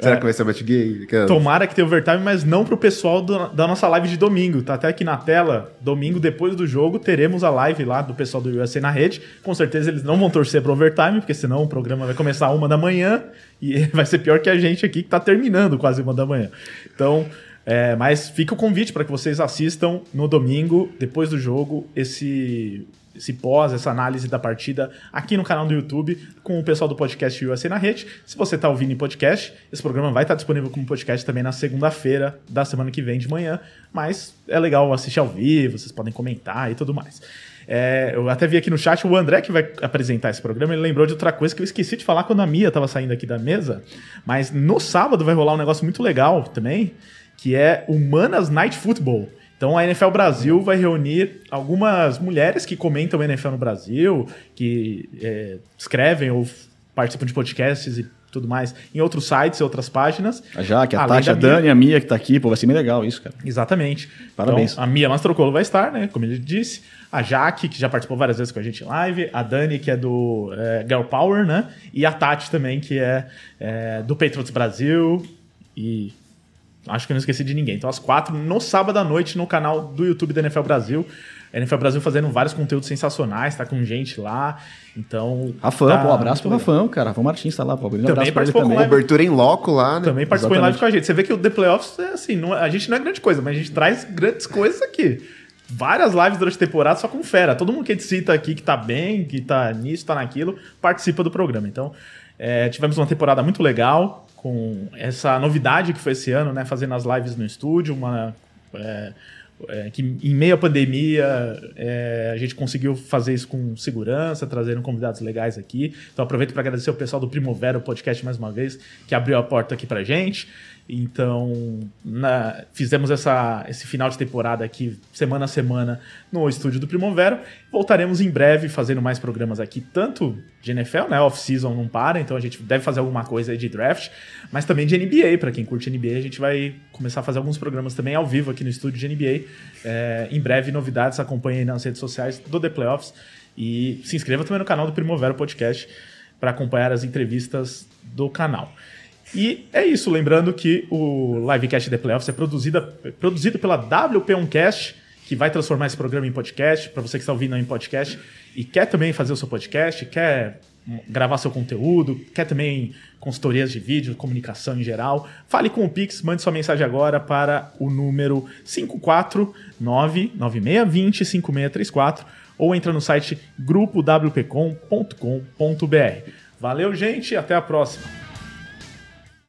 Será que vai ser match gay? Cara, Tomara que tenha overtime, mas não pro pessoal do- da nossa live de domingo. Tá até aqui na tela. Domingo, depois do jogo, teremos a live lá do pessoal do USA na rede. Com certeza eles não vão torcer pro overtime, porque senão o programa vai começar uma da manhã e [LAUGHS] vai ser pior que a gente aqui que tá terminando quase uma da manhã. Então, é, mas fica o convite para que vocês assistam no domingo, depois do jogo, esse esse pós, essa análise da partida aqui no canal do YouTube com o pessoal do podcast USA na rede. Se você está ouvindo em podcast, esse programa vai estar disponível como podcast também na segunda-feira da semana que vem de manhã, mas é legal assistir ao vivo, vocês podem comentar e tudo mais. É, eu até vi aqui no chat o André que vai apresentar esse programa. Ele lembrou de outra coisa que eu esqueci de falar quando a Mia estava saindo aqui da mesa. Mas no sábado vai rolar um negócio muito legal também, que é o Manas Night Football. Então a NFL Brasil vai reunir algumas mulheres que comentam NFL no Brasil, que é, escrevem ou participam de podcasts e tudo mais em outros sites e outras páginas. A Jaque, a Tati, a Mia. Dani, a Mia que tá aqui, pô, vai ser bem legal isso, cara. Exatamente. Parabéns. Então, a Mia Mastrocolo vai estar, né? Como ele disse. A Jaque, que já participou várias vezes com a gente em live. A Dani, que é do é, Girl Power, né? E a Tati também, que é, é, do Patriots Brasil. E acho que eu não esqueci de ninguém. Então, às quatro, no sábado à noite, no canal do YouTube da NFL Brasil. A NFL Brasil fazendo vários conteúdos sensacionais, tá com gente lá. Então. Rafão, tá pô, um abraço pro. Rafão, cara. Rafão Martins tá lá, pô. Grande Também abraço pra ele participou também. live. Cobertura em loco lá, né? Também participou em Exatamente. live com a gente. Você vê que o The Playoffs é assim, não- a gente não é grande coisa, mas a gente traz grandes coisas aqui. Várias lives durante a temporada só com fera. Todo mundo que a gente cita aqui que tá bem, que tá nisso, tá naquilo, participa do programa. Então, é, tivemos uma temporada muito legal, com essa novidade que foi esse ano, né? Fazendo as lives no estúdio, uma. é, é, que em meio à pandemia é, a gente conseguiu fazer isso com segurança, trazendo convidados legais aqui. Então aproveito para agradecer o pessoal do Primavera, podcast mais uma vez, que abriu a porta aqui pra gente. Então, na- fizemos essa, esse final de temporada aqui, semana a semana, no estúdio do Primavera. Voltaremos em breve fazendo mais programas aqui, tanto de NFL, né? Off-season não para, então a gente deve fazer alguma coisa de draft, mas também de NBA. Para quem curte NBA, a gente vai começar a fazer alguns programas também ao vivo aqui no estúdio de NBA. É, em breve, novidades, acompanhe aí nas redes sociais do The Playoffs. E se inscreva também no canal do Primavera Podcast para acompanhar as entrevistas do canal. E é isso, lembrando que o Livecast The Playoffs é produzida, produzido pela WP1Cast, que vai transformar esse programa em podcast, para você que está ouvindo em podcast e quer também fazer o seu podcast, quer gravar seu conteúdo, quer também consultorias de vídeo, comunicação em geral, fale com o Pix, mande sua mensagem agora para o número 54996205634 ou entra no site grupowpcom.com.br. Valeu, gente, até a próxima.